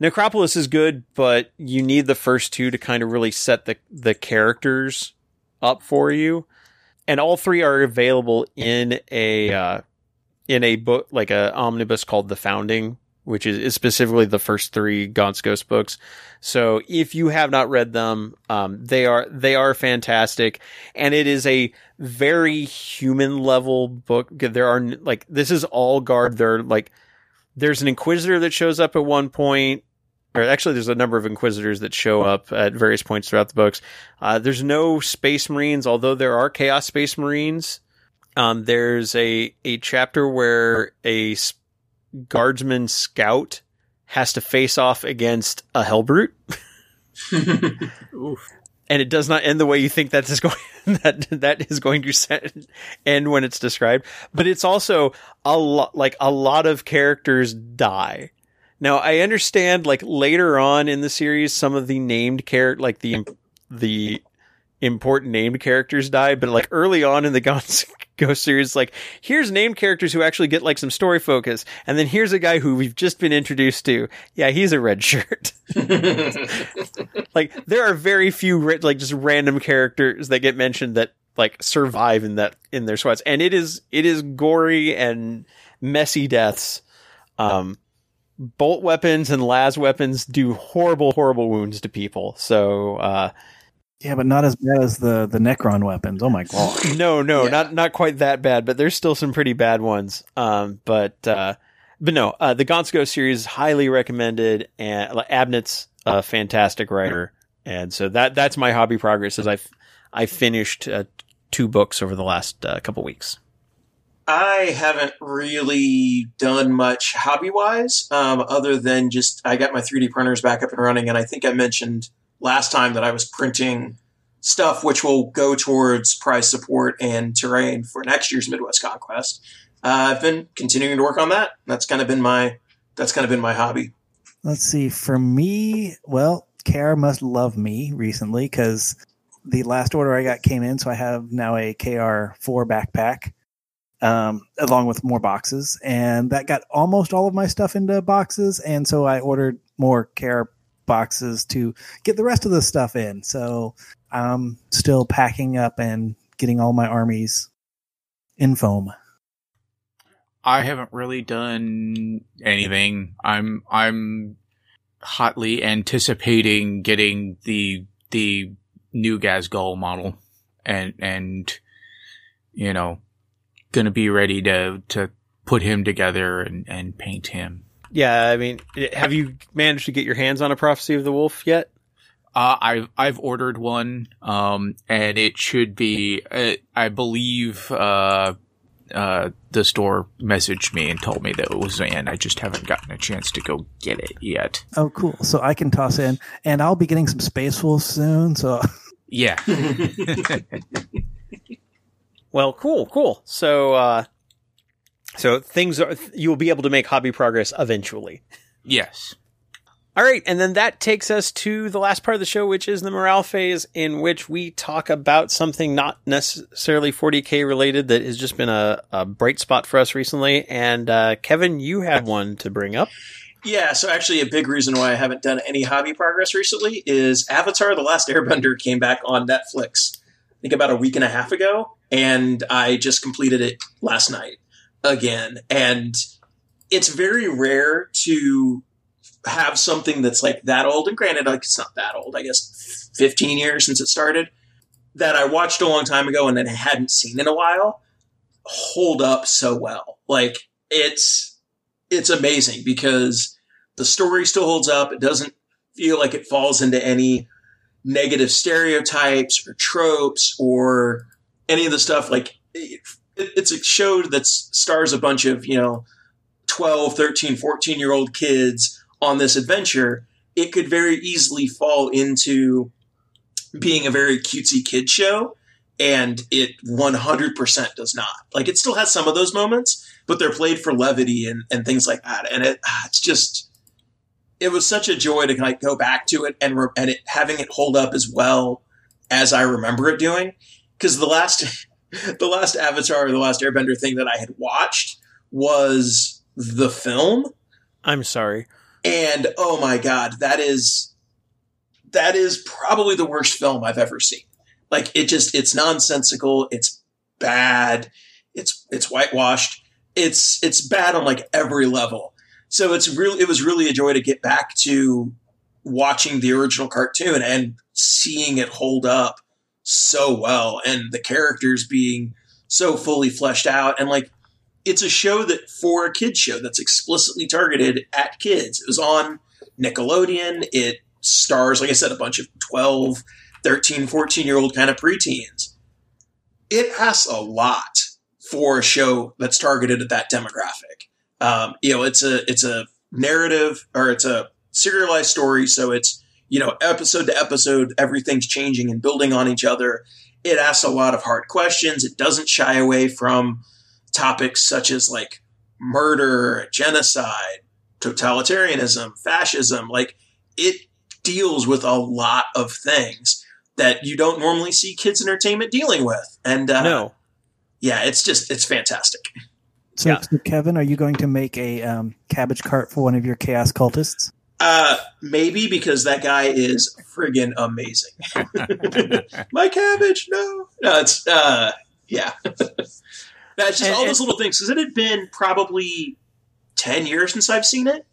Necropolis is good, but you need the first two to kind of really set the the characters up for you. And all three are available in a uh, in a book like a omnibus called The Founding, which is, specifically the first three Gaunt's Ghost books. So if you have not read them, um, they are they are fantastic, and it is a very human level book. There are like this is all guard. There like there's an inquisitor that shows up at one point. Or actually, there's a number of inquisitors that show up at various points throughout the books. Uh, there's no space marines, although there are chaos space marines. Um, there's a a chapter where a s- guardsman scout has to face off against a hellbrute, <laughs> and it does not end the way you think that is going <laughs> that that is going to end when it's described. But it's also a lot like a lot of characters die. Now I understand like later on in the series, some of the named character like the the important named characters die, but like early on in the <laughs> Gaunt's Ghost series, like here's named characters who actually get like some story focus, and then here's a guy who we've just been introduced to. Yeah, he's a red shirt. <laughs> <laughs> like there are very few like just random characters that get mentioned that like survive in that in their sweats, and it is it is gory and messy deaths. Um, bolt weapons and las weapons do horrible, horrible wounds to people. So. uh Yeah, but not as bad as the the Necron weapons. Oh my god. <laughs> no, no, Yeah. not not quite that bad, but there's still some pretty bad ones. Um, but uh, but no, uh, the Gaunt's Ghost series is highly recommended, and like, Abnett's a fantastic writer, and so that that's my hobby progress. As I've I finished uh, two books over the last uh, couple weeks. I haven't really done much hobby wise, um, other than just I got my 3D printers back up and running, and I think I mentioned last time that I was printing stuff which will go towards prize support and terrain for next year's Midwest Conquest. Uh, I've been continuing to work on that. That's kind of been my that's kind of been my hobby. Let's see. For me, well, Kara must love me recently because the last order I got came in, so I have now a KR four backpack, um, along with more boxes, and that got almost all of my stuff into boxes, and so I ordered more KR boxes to get the rest of the stuff in. So I'm still packing up and getting all my armies in foam. I haven't really done anything. I'm I'm hotly anticipating getting the the new Ghazghkull model and and you know gonna be ready to to put him together and and paint him. Yeah, I mean, have you managed to get your hands on a Prophecy of the Wolf yet? Uh, I've I've ordered one, um, and it should be. Uh, I believe uh, uh, the store messaged me and told me that it was in. I just haven't gotten a chance to go get it yet. Oh, cool! So I can toss in, and I'll be getting some Space Wolves soon. So Yeah, <laughs> Well, cool, cool. So, uh, so things are, you'll be able to make hobby progress eventually. yes. All right. And then that takes us to the last part of the show, which is the morale phase in which we talk about something not necessarily 40k related that has just been a, a bright spot for us recently. And, uh, Kevin, you had one to bring up. Yeah, so actually, a big reason why I haven't done any hobby progress recently is Avatar: The Last Airbender came back on Netflix. I think about a week and a half ago, and I just completed it last night again. And it's very rare to have something that's like that old. And granted, like it's not that old. I guess fifteen years since it started. That I watched a long time ago and then hadn't seen in a while. Hold up so well. Like it's it's amazing because the story still holds up. It doesn't feel like it falls into any negative stereotypes or tropes or any of the stuff. Like it, it's a show that stars a bunch of, you know, 12, 13, 14 year old kids on this adventure. It could very easily fall into being a very cutesy kid show and it 100% does not. Like it still has some of those moments, but they're played for levity and, and things like that. And it ah, it's just it was such a joy to like go back to it and re- and it having it hold up as well as I remember it doing. Because the last <laughs> the last Avatar, or the last Airbender thing that I had watched was the film. I'm sorry. And oh my god, that is that is probably the worst film I've ever seen. Like it just it's nonsensical, it's bad, it's it's whitewashed. It's it's bad on like every level. So it's really it was really a joy to get back to watching the original cartoon and seeing it hold up so well and the characters being so fully fleshed out and like it's a show that for a kids show that's explicitly targeted at kids. It was on Nickelodeon. It stars, like I said, a bunch of 12, 13, 14 year old kind of preteens. It asks a lot for a show that's targeted at that demographic. Um, you know, it's a it's a narrative or it's a serialized story, so it's you know episode to episode, everything's changing and building on each other. It asks a lot of hard questions. It doesn't shy away from topics such as like murder, genocide, totalitarianism, fascism. Like it deals with a lot of things that you don't normally see kids entertainment dealing with. And uh, no, yeah, it's just it's fantastic. So, Yeah. so, Kevin, are you going to make a um, cabbage cart for one of your chaos cultists? Uh, maybe because that guy is friggin' amazing. <laughs> My cabbage, no, no, it's uh, yeah. <laughs> That's just And- all those little things because it had been probably ten years since I've seen it.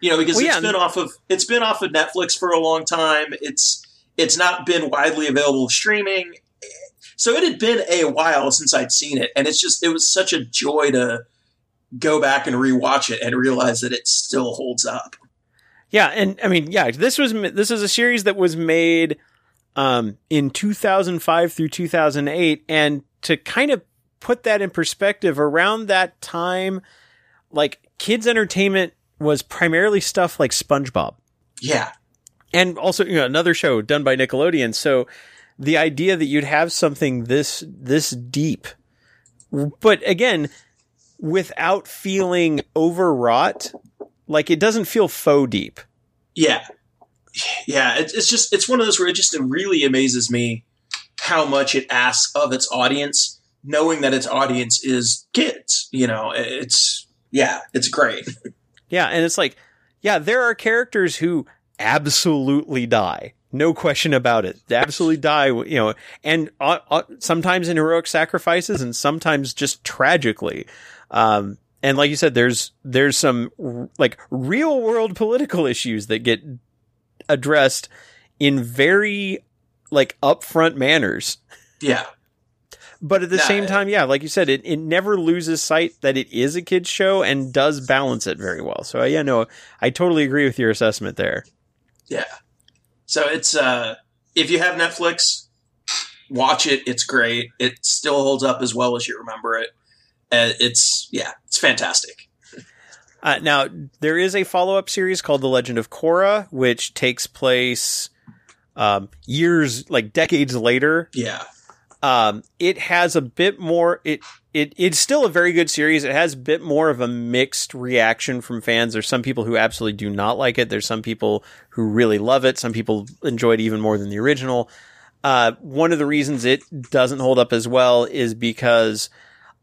You know, because Well, it's yeah. been off of it's been off of Netflix for a long time. It's it's not been widely available streaming, so it had been a while since I'd seen it, and it's just it was such a joy to go back and rewatch it and realize that it still holds up. Yeah, and I mean, yeah, this was this is a series that was made um, in 2005 through 2008, and to kind of put that in perspective, around that time, like kids' entertainment was primarily stuff like SpongeBob, Yeah, and also you know another show done by Nickelodeon. So the idea that you'd have something this this deep, but again, without feeling overwrought, like it doesn't feel faux deep. Yeah, yeah. It's, it's just it's one of those where it just really amazes me how much it asks of its audience, knowing that its audience is kids. You know, it's yeah, it's great. <laughs> Yeah, and it's like, yeah, there are characters who absolutely die. No question about it. They absolutely die, you know, and uh, uh, sometimes in heroic sacrifices and sometimes just tragically. Um, and like you said, there's, there's some like real world political issues that get addressed in very like upfront manners. Yeah, But at the Nah, same time, yeah, like you said, it, it never loses sight that it is a kid's show and does balance it very well. So, uh, yeah, no, I totally agree with your assessment there. yeah. So it's uh, if you have Netflix, watch it. It's great. It still holds up as well as you remember it. Uh, it's yeah, it's fantastic. Uh, now, there is a follow up series called The Legend of Korra, which takes place um, years, like decades later. Yeah, Um, it has a bit more. It it it's still a very good series. It has a bit more of a mixed reaction from fans. There's some people who absolutely do not like it. There's some people who really love it. Some people enjoy it even more than the original. Uh, one of the reasons it doesn't hold up as well is because,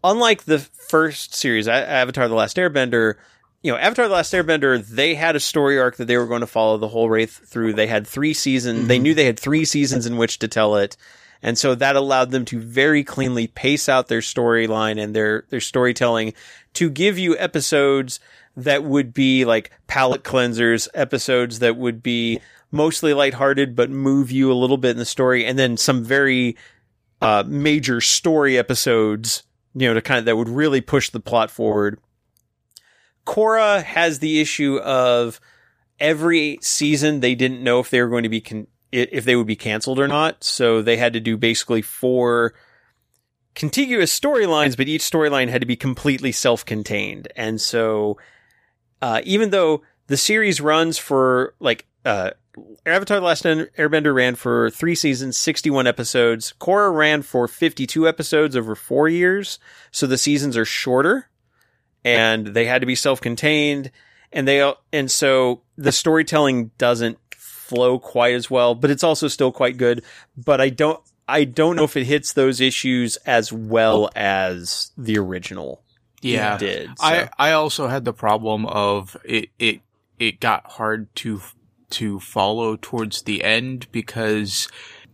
unlike the first series, Avatar: The Last Airbender, you know, Avatar: The Last Airbender, they had a story arc that they were going to follow the whole way th- through. They had three seasons. They knew they had three seasons in which to tell it. And so that allowed them to very cleanly pace out their storyline and their, their storytelling to give you episodes that would be like palate cleansers, episodes that would be mostly lighthearted, but move you a little bit in the story. And then some very, uh, major story episodes, you know, to kind of, that would really push the plot forward. Korra has the issue of every season they didn't know if they were going to be con- if they would be canceled or not, so they had to do basically four contiguous storylines, but each storyline had to be completely self-contained. And so uh, even though the series runs for like uh, Avatar: The Last Airbender ran for three seasons, sixty-one episodes. Korra ran for fifty-two episodes over four years, so the seasons are shorter, and they had to be self-contained, and they and so the storytelling doesn't flow quite as well, but it's also still quite good. But I don't, I don't know if it hits those issues as well as the original Yeah. did. so. I I also had the problem of it it it got hard to to follow towards the end because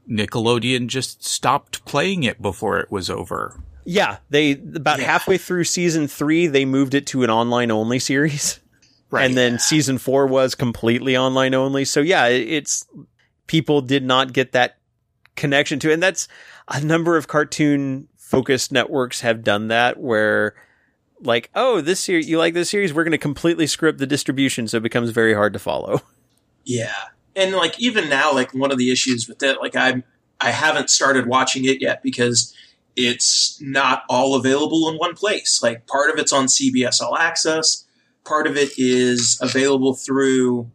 Nickelodeon just stopped playing it before it was over. Yeah, they about halfway through season three, they moved it to an online only series, <laughs> Right. and then season four was completely online only. So yeah, it's people did not get that connection to, it. and that's a number of cartoon focused networks have done that where. Like, oh, this series, you like this series? We're going to completely script the distribution, so it becomes very hard to follow. <laughs> Yeah, and like even now, like one of the issues with it, like I'm, I haven't started watching it yet because it's not all available in one place. Like part of it's on CBS All Access, part of it is available through.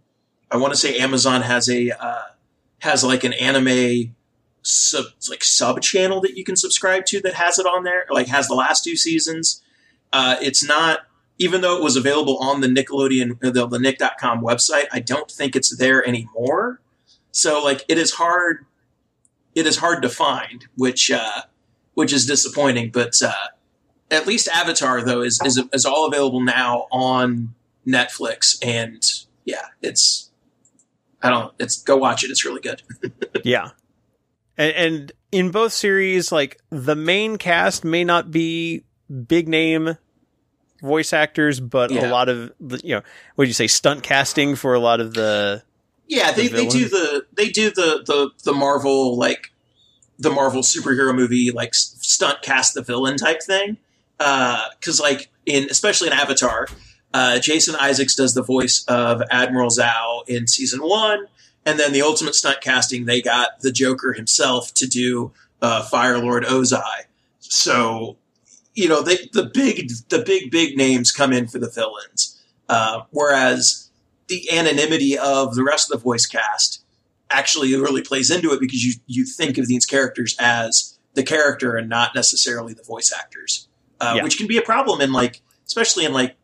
I want to say Amazon has a uh, has like an anime sub like sub channel that you can subscribe to that has it on there. Like has the last two seasons. Uh, it's not even though it was available on the Nickelodeon, the, the Nick.com website, I don't think it's there anymore. So like it is hard, it is hard to find, which, uh, which is disappointing, but, uh, at least Avatar though is, is, is all available now on Netflix. And yeah, it's, I don't, it's go watch it. It's really good. <laughs> Yeah. And, and in both series, like the main cast may not be big name voice actors, but a lot of the, you know, what do you say, stunt casting for a lot of the, Yeah, they, The they do the they do the the the Marvel like the Marvel superhero movie like stunt cast the villain type thing. Because like in especially in Avatar, uh, Jason Isaacs does the voice of Admiral Zhao in season one, and then the ultimate stunt casting they got the Joker himself to do uh, Fire Lord Ozai. So you know they, the big the big big names come in for the villains, uh, whereas the anonymity of the rest of the voice cast actually really plays into it because you you think of these characters as the character and not necessarily the voice actors, uh, Yeah. which can be a problem in like especially in like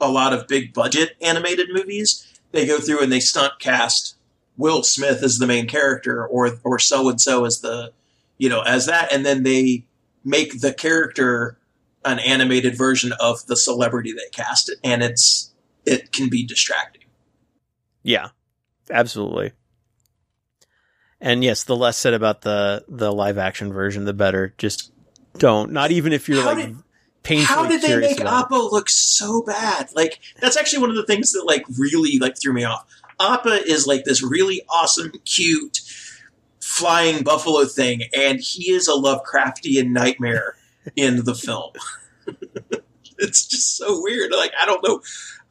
a lot of big budget animated movies. They go through and they stunt cast Will Smith as the main character or or so and so as the you know as that, and then they make the character an animated version of the celebrity they cast it, and it's it can be distracting. yeah, absolutely. And yes, the less said about the, the live action version, the better. Just don't. Not even if you're How like did- painfully How did they make. Appa look so bad? Like that's actually one of the things that like really like threw me off. Appa is like this really awesome, cute flying buffalo thing, and he is a Lovecraftian nightmare in the film. <laughs> it's just so weird. Like I don't know,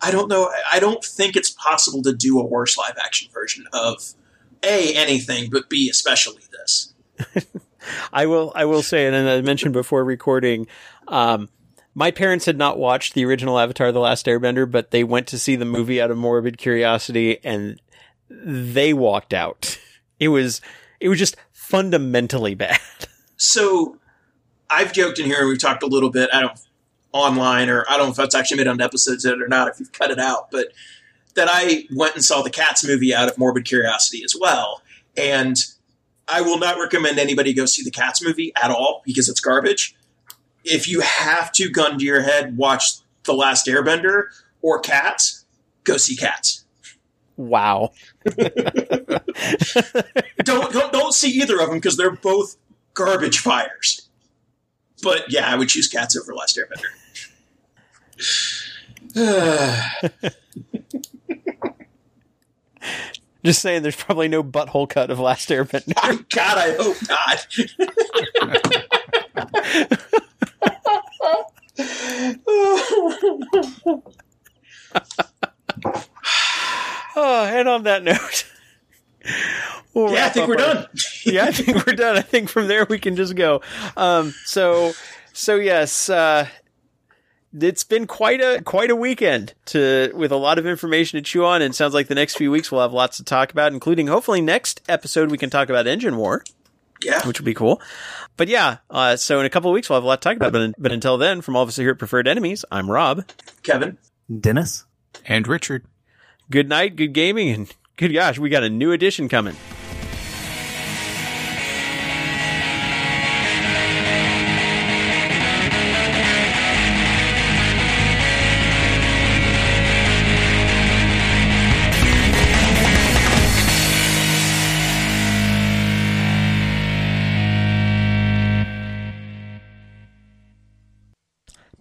I don't know. I don't think it's possible to do a worse live action version of a anything, but b especially this. <laughs> I will. I will say, and I mentioned before recording, um, my parents had not watched the original Avatar: The Last Airbender, but they went to see the movie out of morbid curiosity, and they walked out. <laughs> It was. It was just fundamentally bad. so I've joked in here and we've talked a little bit. I don't online or I don't know if that's actually made on episodes yet or not. If you've cut it out, but that I went and saw the Cats movie out of morbid curiosity as well, and I will not recommend anybody go see the Cats movie at all because it's garbage. If you have to gun to your head, watch The Last Airbender or Cats. Go see Cats. Wow. <laughs> don't don't don't see either of them because they're both garbage fires. But yeah, I would choose Cats over Last Airbender. <sighs> Just saying, there's probably no butthole cut of Last Airbender. God, I hope not. <sighs> <sighs> oh, and on that note. we'll yeah, I think we're our- done. Yeah, I think we're done. I think from there we can just go. Um, so, so yes, uh, it's been quite a quite a weekend to with a lot of information to chew on, and sounds like the next few weeks we'll have lots to talk about, including hopefully next episode we can talk about Engine War, Yeah. which would be cool. But yeah, uh, so in a couple of weeks we'll have a lot to talk about. But, but until then, from all of us here at Preferred Enemies, I'm Rob. Kevin. Dennis? And Richard. Good night, good gaming, and good gosh, we got a new edition coming.